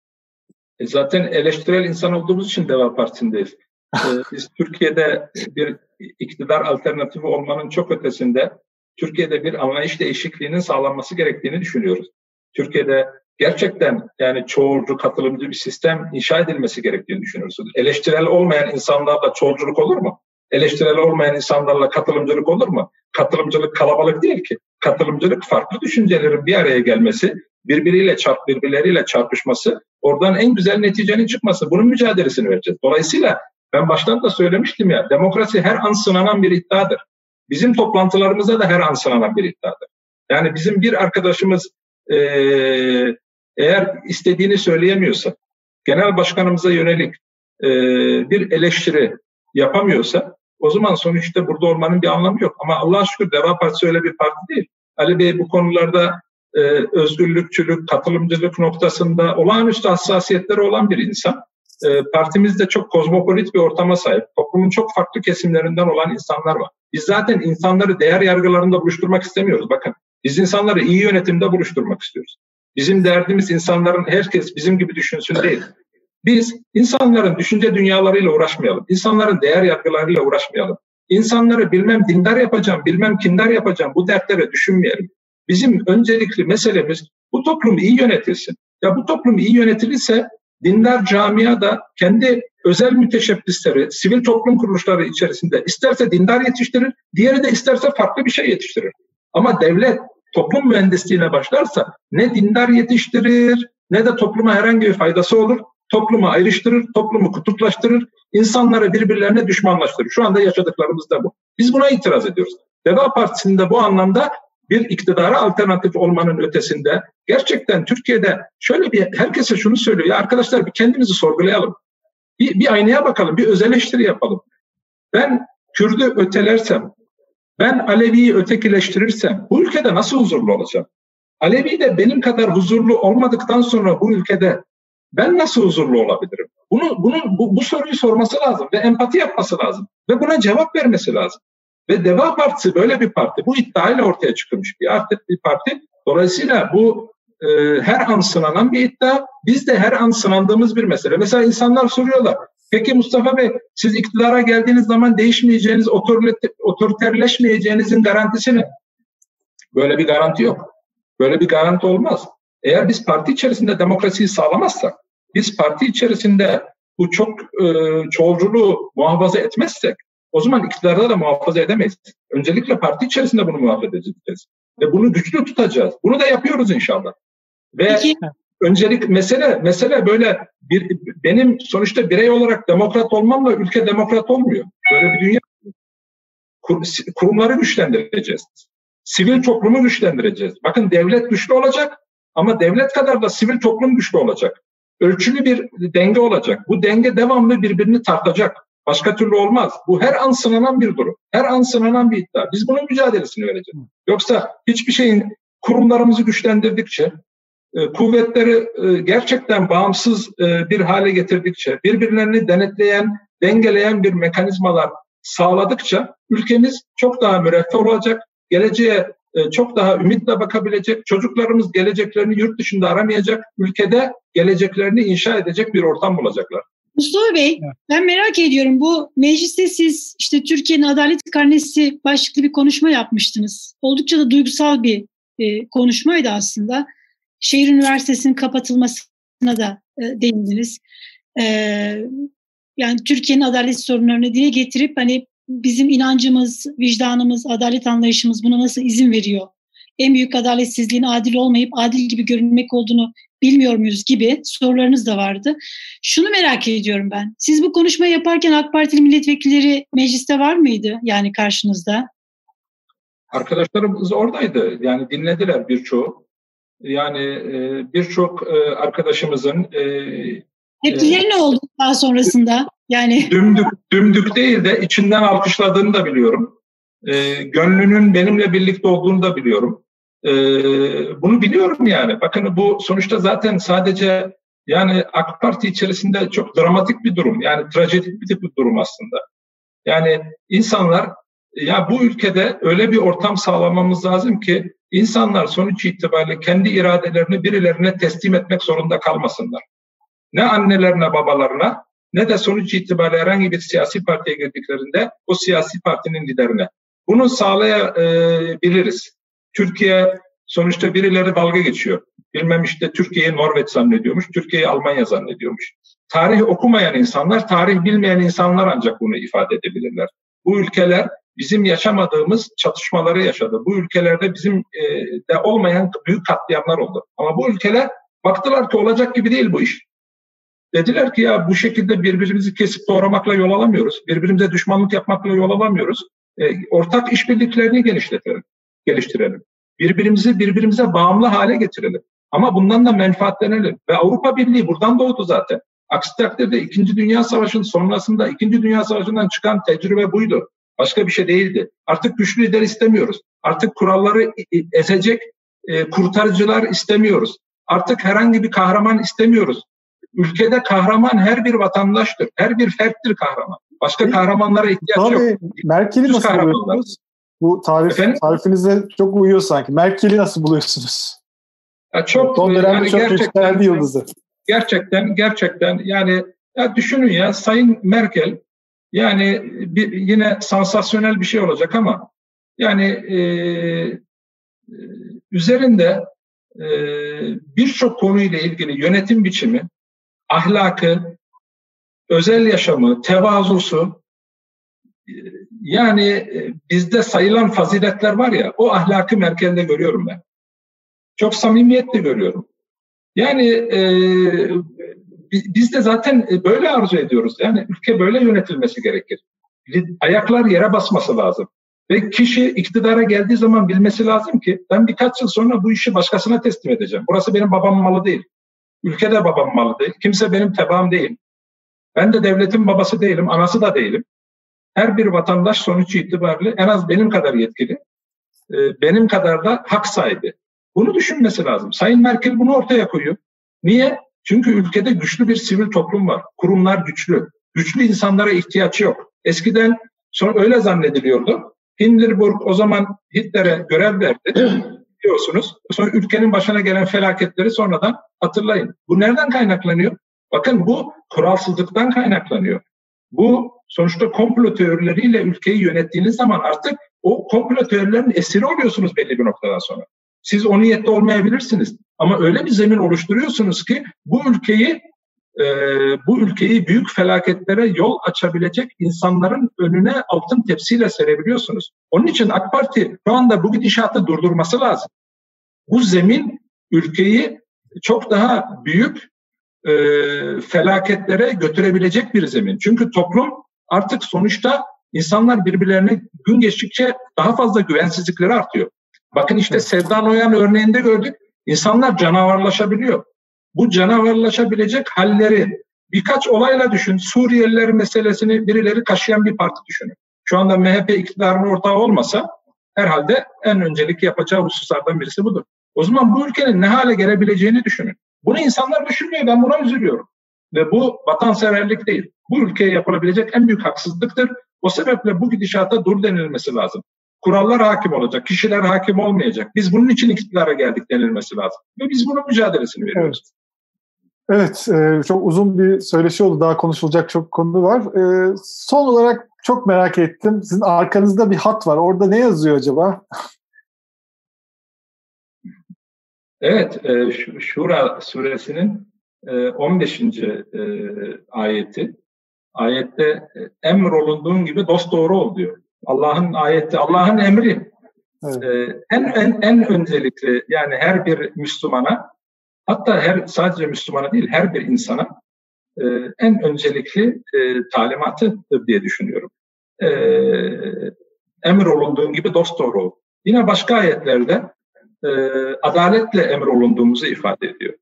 E zaten eleştirel insan olduğumuz için Deva Partisi'ndeyiz. e, biz Türkiye'de bir iktidar alternatifi olmanın çok ötesinde Türkiye'de bir anlayış değişikliğinin sağlanması gerektiğini düşünüyoruz. Türkiye'de gerçekten yani çoğulcu, katılımcı bir sistem inşa edilmesi gerektiğini düşünüyoruz. Eleştirel olmayan insanlarla çoğulculuk olur mu? Eleştirel olmayan insanlarla katılımcılık olur mu? Katılımcılık kalabalık değil ki. Katılımcılık farklı düşüncelerin bir araya gelmesi, birbiriyle çarp birbirleriyle çarpışması, oradan en güzel neticenin çıkması. Bunun mücadelesini vereceğiz. Dolayısıyla ben baştan da söylemiştim ya, demokrasi her an sınanan bir iddiadır. Bizim toplantılarımızda da her an sınanan bir iddiadır. Yani bizim bir arkadaşımız eğer istediğini söyleyemiyorsa, genel başkanımıza yönelik e, bir eleştiri yapamıyorsa, o zaman sonuçta burada olmanın bir anlamı yok. Ama Allah'a şükür Deva Partisi öyle bir parti değil. Ali Bey bu konularda e, özgürlükçülük, katılımcılık noktasında olağanüstü hassasiyetleri olan bir insan. E, partimiz çok kozmopolit bir ortama sahip. Toplumun çok farklı kesimlerinden olan insanlar var. Biz zaten insanları değer yargılarında buluşturmak istemiyoruz. Bakın biz insanları iyi yönetimde buluşturmak istiyoruz. Bizim derdimiz insanların herkes bizim gibi düşünsün değil. Biz insanların düşünce dünyalarıyla uğraşmayalım. İnsanların değer yargılarıyla uğraşmayalım. İnsanları bilmem dindar yapacağım, bilmem kindar yapacağım bu dertlere düşünmeyelim. Bizim öncelikli meselemiz bu toplum iyi yönetilsin. Ya bu toplum iyi yönetilirse dindar camia da kendi özel müteşebbisleri, sivil toplum kuruluşları içerisinde isterse dindar yetiştirir, diğeri de isterse farklı bir şey yetiştirir. Ama devlet toplum mühendisliğine başlarsa ne dindar yetiştirir ne de topluma herhangi bir faydası olur. Toplumu ayrıştırır, toplumu kutuplaştırır, insanları birbirlerine düşmanlaştırır. Şu anda yaşadıklarımız da bu. Biz buna itiraz ediyoruz. Deva Partisi'nde bu anlamda bir iktidara alternatif olmanın ötesinde gerçekten Türkiye'de şöyle bir herkese şunu söylüyor. Ya arkadaşlar bir kendimizi sorgulayalım. Bir, bir aynaya bakalım, bir öz eleştiri yapalım. Ben Kürdü ötelersem, ben Alevi'yi ötekileştirirsem bu ülkede nasıl huzurlu olacağım? Alevi de benim kadar huzurlu olmadıktan sonra bu ülkede ben nasıl huzurlu olabilirim? Bunu, bunun, bu, bu soruyu sorması lazım ve empati yapması lazım ve buna cevap vermesi lazım. Ve Deva Partisi böyle bir parti. Bu iddiayla ortaya çıkmış bir, artık bir parti. Dolayısıyla bu e, her an sınanan bir iddia. Biz de her an sınandığımız bir mesele. Mesela insanlar soruyorlar. Peki Mustafa Bey siz iktidara geldiğiniz zaman değişmeyeceğiniz, otoriterleşmeyeceğinizin garantisi ne? Böyle bir garanti yok. Böyle bir garanti olmaz. Eğer biz parti içerisinde demokrasiyi sağlamazsak, biz parti içerisinde bu çok e, çoğulculuğu muhafaza etmezsek, o zaman iktidarda da muhafaza edemeyiz. Öncelikle parti içerisinde bunu muhafaza edeceğiz. Ve bunu güçlü tutacağız. Bunu da yapıyoruz inşallah. Ve Peki. öncelik mesele mesele böyle bir benim sonuçta birey olarak demokrat olmamla ülke demokrat olmuyor. Böyle bir dünya kur, kurumları güçlendireceğiz. Sivil toplumu güçlendireceğiz. Bakın devlet güçlü olacak ama devlet kadar da sivil toplum güçlü olacak. Ölçülü bir denge olacak. Bu denge devamlı birbirini tartacak. Başka türlü olmaz. Bu her an sınanan bir durum. Her an sınanan bir iddia. Biz bunun mücadelesini vereceğiz. Yoksa hiçbir şeyin kurumlarımızı güçlendirdikçe, e, kuvvetleri e, gerçekten bağımsız e, bir hale getirdikçe, birbirlerini denetleyen, dengeleyen bir mekanizmalar sağladıkça ülkemiz çok daha müreffeh olacak, geleceğe çok daha ümitle bakabilecek, çocuklarımız geleceklerini yurt dışında aramayacak, ülkede geleceklerini inşa edecek bir ortam bulacaklar. Mustafa Bey, ben merak ediyorum. Bu mecliste siz işte Türkiye'nin adalet karnesi başlıklı bir konuşma yapmıştınız. Oldukça da duygusal bir e, konuşmaydı aslında. Şehir Üniversitesi'nin kapatılmasına da e, değindiniz. E, yani Türkiye'nin adalet sorunlarını dile getirip hani bizim inancımız, vicdanımız, adalet anlayışımız buna nasıl izin veriyor? En büyük adaletsizliğin adil olmayıp adil gibi görünmek olduğunu bilmiyor muyuz gibi sorularınız da vardı. Şunu merak ediyorum ben. Siz bu konuşmayı yaparken AK Partili milletvekilleri mecliste var mıydı yani karşınızda? Arkadaşlarımız oradaydı. Yani dinlediler birçoğu. Yani e, birçok e, arkadaşımızın e, Tepkileri ne oldu daha sonrasında? Yani dümdük dümdük değil de içinden alkışladığını da biliyorum. gönlünün benimle birlikte olduğunu da biliyorum. E, bunu biliyorum yani. Bakın bu sonuçta zaten sadece yani AK Parti içerisinde çok dramatik bir durum. Yani trajedik bir, bir durum aslında. Yani insanlar ya bu ülkede öyle bir ortam sağlamamız lazım ki insanlar sonuç itibariyle kendi iradelerini birilerine teslim etmek zorunda kalmasınlar. Ne annelerine babalarına ne de sonuç itibariyle herhangi bir siyasi partiye girdiklerinde o siyasi partinin liderine. Bunu sağlayabiliriz. Türkiye sonuçta birileri dalga geçiyor. Bilmem işte Türkiye'yi Norveç zannediyormuş, Türkiye'yi Almanya zannediyormuş. Tarih okumayan insanlar, tarih bilmeyen insanlar ancak bunu ifade edebilirler. Bu ülkeler bizim yaşamadığımız çatışmaları yaşadı. Bu ülkelerde bizim e, de olmayan büyük katliamlar oldu. Ama bu ülkeler baktılar ki olacak gibi değil bu iş. Dediler ki ya bu şekilde birbirimizi kesip doğramakla yol alamıyoruz. Birbirimize düşmanlık yapmakla yol alamıyoruz. E, ortak işbirliklerini genişletelim geliştirelim. Birbirimizi birbirimize bağımlı hale getirelim. Ama bundan da menfaatlenelim. Ve Avrupa Birliği buradan doğdu zaten. Aksi takdirde İkinci Dünya Savaşı'nın sonrasında İkinci Dünya Savaşı'ndan çıkan tecrübe buydu. Başka bir şey değildi. Artık güçlü lider istemiyoruz. Artık kuralları ezecek e, kurtarıcılar istemiyoruz. Artık herhangi bir kahraman istemiyoruz. Ülkede kahraman her bir vatandaştır. Her bir ferttir kahraman. Başka kahramanlara ihtiyaç Tabii, yok. Merkel'i nasıl buluyorsunuz? Bu tarif, tarifinize çok uyuyor sanki. Merkel'i nasıl buluyorsunuz? Ya çok Son dönemde yani çok gerçekten, yıldızı. Gerçekten, gerçekten yani ya düşünün ya Sayın Merkel yani bir, yine sansasyonel bir şey olacak ama yani e, üzerinde e, birçok konuyla ilgili yönetim biçimi, ahlakı, özel yaşamı, tevazusu yani e, bizde sayılan faziletler var ya o ahlakı merkezde görüyorum ben. Çok samimiyetle görüyorum. Yani e, biz de zaten e, böyle arzu ediyoruz. Yani ülke böyle yönetilmesi gerekir. Ayaklar yere basması lazım. Ve kişi iktidara geldiği zaman bilmesi lazım ki ben birkaç yıl sonra bu işi başkasına teslim edeceğim. Burası benim babamın malı değil. Ülkede babamın malı değil. Kimse benim tebaam değil. Ben de devletin babası değilim, anası da değilim her bir vatandaş sonuç itibariyle en az benim kadar yetkili, e, benim kadar da hak sahibi. Bunu düşünmesi lazım. Sayın Merkel bunu ortaya koyuyor. Niye? Çünkü ülkede güçlü bir sivil toplum var. Kurumlar güçlü. Güçlü insanlara ihtiyaç yok. Eskiden sonra öyle zannediliyordu. Hindenburg o zaman Hitler'e görev verdi biliyorsunuz. Sonra ülkenin başına gelen felaketleri sonradan hatırlayın. Bu nereden kaynaklanıyor? Bakın bu kuralsızlıktan kaynaklanıyor. Bu sonuçta komplo teorileriyle ülkeyi yönettiğiniz zaman artık o komplo teorilerinin esiri oluyorsunuz belli bir noktadan sonra. Siz o niyette olmayabilirsiniz. Ama öyle bir zemin oluşturuyorsunuz ki bu ülkeyi e, bu ülkeyi büyük felaketlere yol açabilecek insanların önüne altın tepsiyle serebiliyorsunuz. Onun için AK Parti şu anda bu gidişatı durdurması lazım. Bu zemin ülkeyi çok daha büyük e, felaketlere götürebilecek bir zemin. Çünkü toplum artık sonuçta insanlar birbirlerine gün geçtikçe daha fazla güvensizlikleri artıyor. Bakın işte Sevda Noyan örneğinde gördük. İnsanlar canavarlaşabiliyor. Bu canavarlaşabilecek halleri birkaç olayla düşün. Suriyeliler meselesini birileri kaşıyan bir parti düşünün. Şu anda MHP iktidarının ortağı olmasa herhalde en öncelik yapacağı hususlardan birisi budur. O zaman bu ülkenin ne hale gelebileceğini düşünün. Bunu insanlar düşünmüyor. Ben buna üzülüyorum. Ve bu vatanseverlik değil. Bu ülkeye yapılabilecek en büyük haksızlıktır. O sebeple bu gidişata dur denilmesi lazım. Kurallar hakim olacak, kişiler hakim olmayacak. Biz bunun için iktidara geldik denilmesi lazım. Ve biz bunun mücadelesini veriyoruz. Evet, evet e, çok uzun bir söyleşi oldu. Daha konuşulacak çok konu var. E, son olarak çok merak ettim. Sizin arkanızda bir hat var. Orada ne yazıyor acaba? Evet, e, Şura suresinin 15. ayeti. Ayette emrolunduğun gibi dost doğru ol diyor. Allah'ın ayeti, Allah'ın emri. Evet. En, en, en öncelikli yani her bir Müslümana hatta her sadece Müslümana değil her bir insana e, en öncelikli e, talimatıdır diye düşünüyorum. E, emir olunduğun gibi dost doğru ol. Yine başka ayetlerde e, adaletle emir olunduğumuzu ifade ediyor.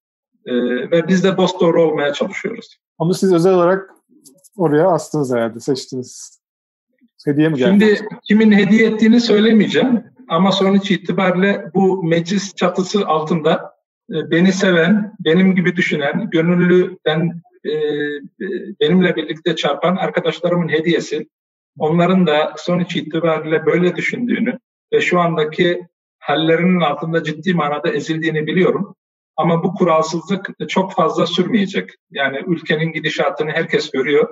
E, ve biz de dost doğru olmaya çalışıyoruz. Onu siz özel olarak oraya astınız herhalde, seçtiniz. Hediye mi geldi? Şimdi kimin hediye ettiğini söylemeyeceğim. Ama sonuç itibariyle bu meclis çatısı altında e, beni seven, benim gibi düşünen, gönüllüden e, benimle birlikte çarpan arkadaşlarımın hediyesi. Onların da sonuç itibariyle böyle düşündüğünü ve şu andaki hallerinin altında ciddi manada ezildiğini biliyorum. Ama bu kuralsızlık çok fazla sürmeyecek. Yani ülkenin gidişatını herkes görüyor.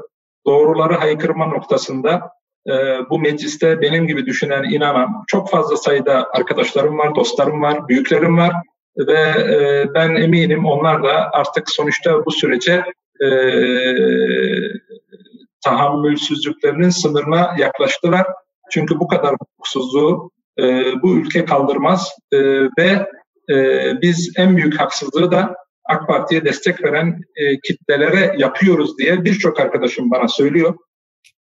Doğruları haykırma noktasında e, bu mecliste benim gibi düşünen, inanan çok fazla sayıda arkadaşlarım var, dostlarım var, büyüklerim var ve e, ben eminim onlar da artık sonuçta bu sürece e, tahammülsüzlüklerinin sınırına yaklaştılar. Çünkü bu kadar hukuksuzluğu e, bu ülke kaldırmaz e, ve e, biz en büyük haksızlığı da AK Parti'ye destek veren e, kitlelere yapıyoruz diye birçok arkadaşım bana söylüyor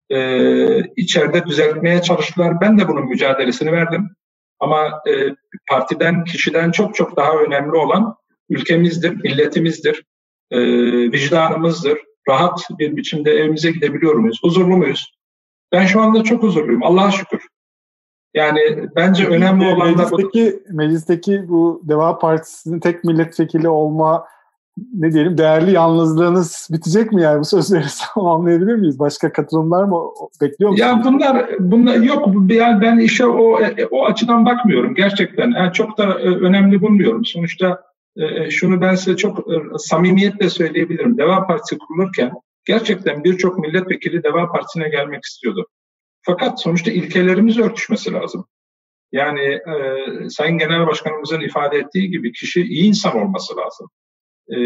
e, içeride düzeltmeye çalıştılar. Ben de bunun mücadelesini verdim. Ama e, partiden, kişiden çok çok daha önemli olan ülkemizdir, milletimizdir, e, vicdanımızdır. Rahat bir biçimde evimize gidebiliyor muyuz? Huzurlu muyuz? Ben şu anda çok huzurluyum. Allah'a şükür. Yani bence önemli olan da bu. Meclisteki bu Deva Partisi'nin tek milletvekili olma ne diyelim değerli yalnızlığınız bitecek mi yani bu sözleri anlayabilir miyiz? Başka katılımlar mı bekliyor musunuz? Ya bunlar bunlar yok yani ben işe o o açıdan bakmıyorum gerçekten. Yani çok da e, önemli bulmuyorum. Sonuçta e, e, şunu ben size çok samimiyetle söyleyebilirim. Deva Partisi kurulurken gerçekten birçok milletvekili Deva Partisi'ne gelmek istiyordu. Fakat sonuçta ilkelerimiz örtüşmesi lazım. Yani e, Sayın Genel Başkanımızın ifade ettiği gibi kişi iyi insan olması lazım e,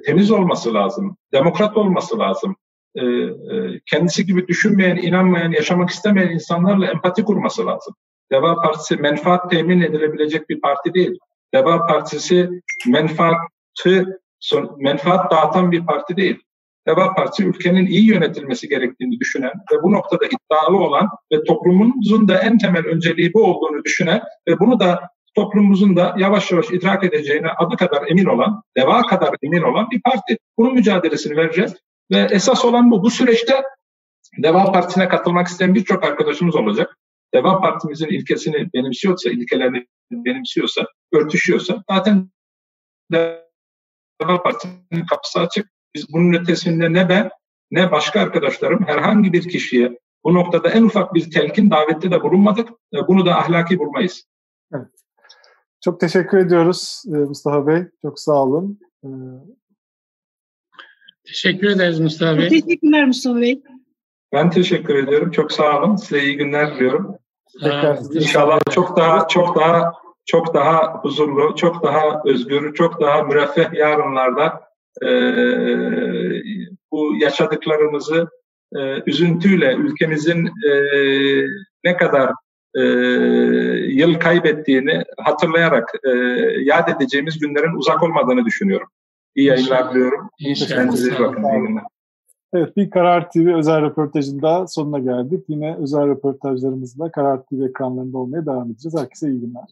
temiz olması lazım, demokrat olması lazım. E, e, kendisi gibi düşünmeyen, inanmayan, yaşamak istemeyen insanlarla empati kurması lazım. Deva Partisi menfaat temin edilebilecek bir parti değil. Deva Partisi menfaatı menfaat dağıtan bir parti değil. Deva Partisi ülkenin iyi yönetilmesi gerektiğini düşünen ve bu noktada iddialı olan ve toplumumuzun da en temel önceliği bu olduğunu düşünen ve bunu da toplumumuzun da yavaş yavaş idrak edeceğine adı kadar emin olan, deva kadar emin olan bir parti. Bunun mücadelesini vereceğiz. Ve esas olan bu. Bu süreçte Deva Partisi'ne katılmak isteyen birçok arkadaşımız olacak. Deva Partimizin ilkesini benimsiyorsa, ilkelerini benimsiyorsa, örtüşüyorsa zaten Deva Partisi'nin kapısı açık. Biz bunun ötesinde ne ben ne başka arkadaşlarım herhangi bir kişiye Bu noktada en ufak bir telkin davette de bulunmadık. Bunu da ahlaki bulmayız. Evet. Çok teşekkür ediyoruz e, Mustafa Bey. Çok sağ olun. E, teşekkür ederiz Mustafa Bey. Teşekkürler Mustafa Bey. Ben teşekkür ediyorum. Çok sağ olun. Size iyi günler diliyorum. Tekrar İnşallah çok daha çok daha çok daha huzurlu, çok daha özgür, çok daha müreffeh yarınlarda e, bu yaşadıklarımızı e, üzüntüyle ülkemizin e, ne kadar e, yıl kaybettiğini hatırlayarak e, yad edeceğimiz günlerin uzak olmadığını düşünüyorum. İyi yayınlar diliyorum. Kendinize iyi bakın. Evet bir Karar TV özel röportajın daha sonuna geldik. Yine özel röportajlarımızla Karar TV ekranlarında olmaya devam edeceğiz. Herkese iyi günler.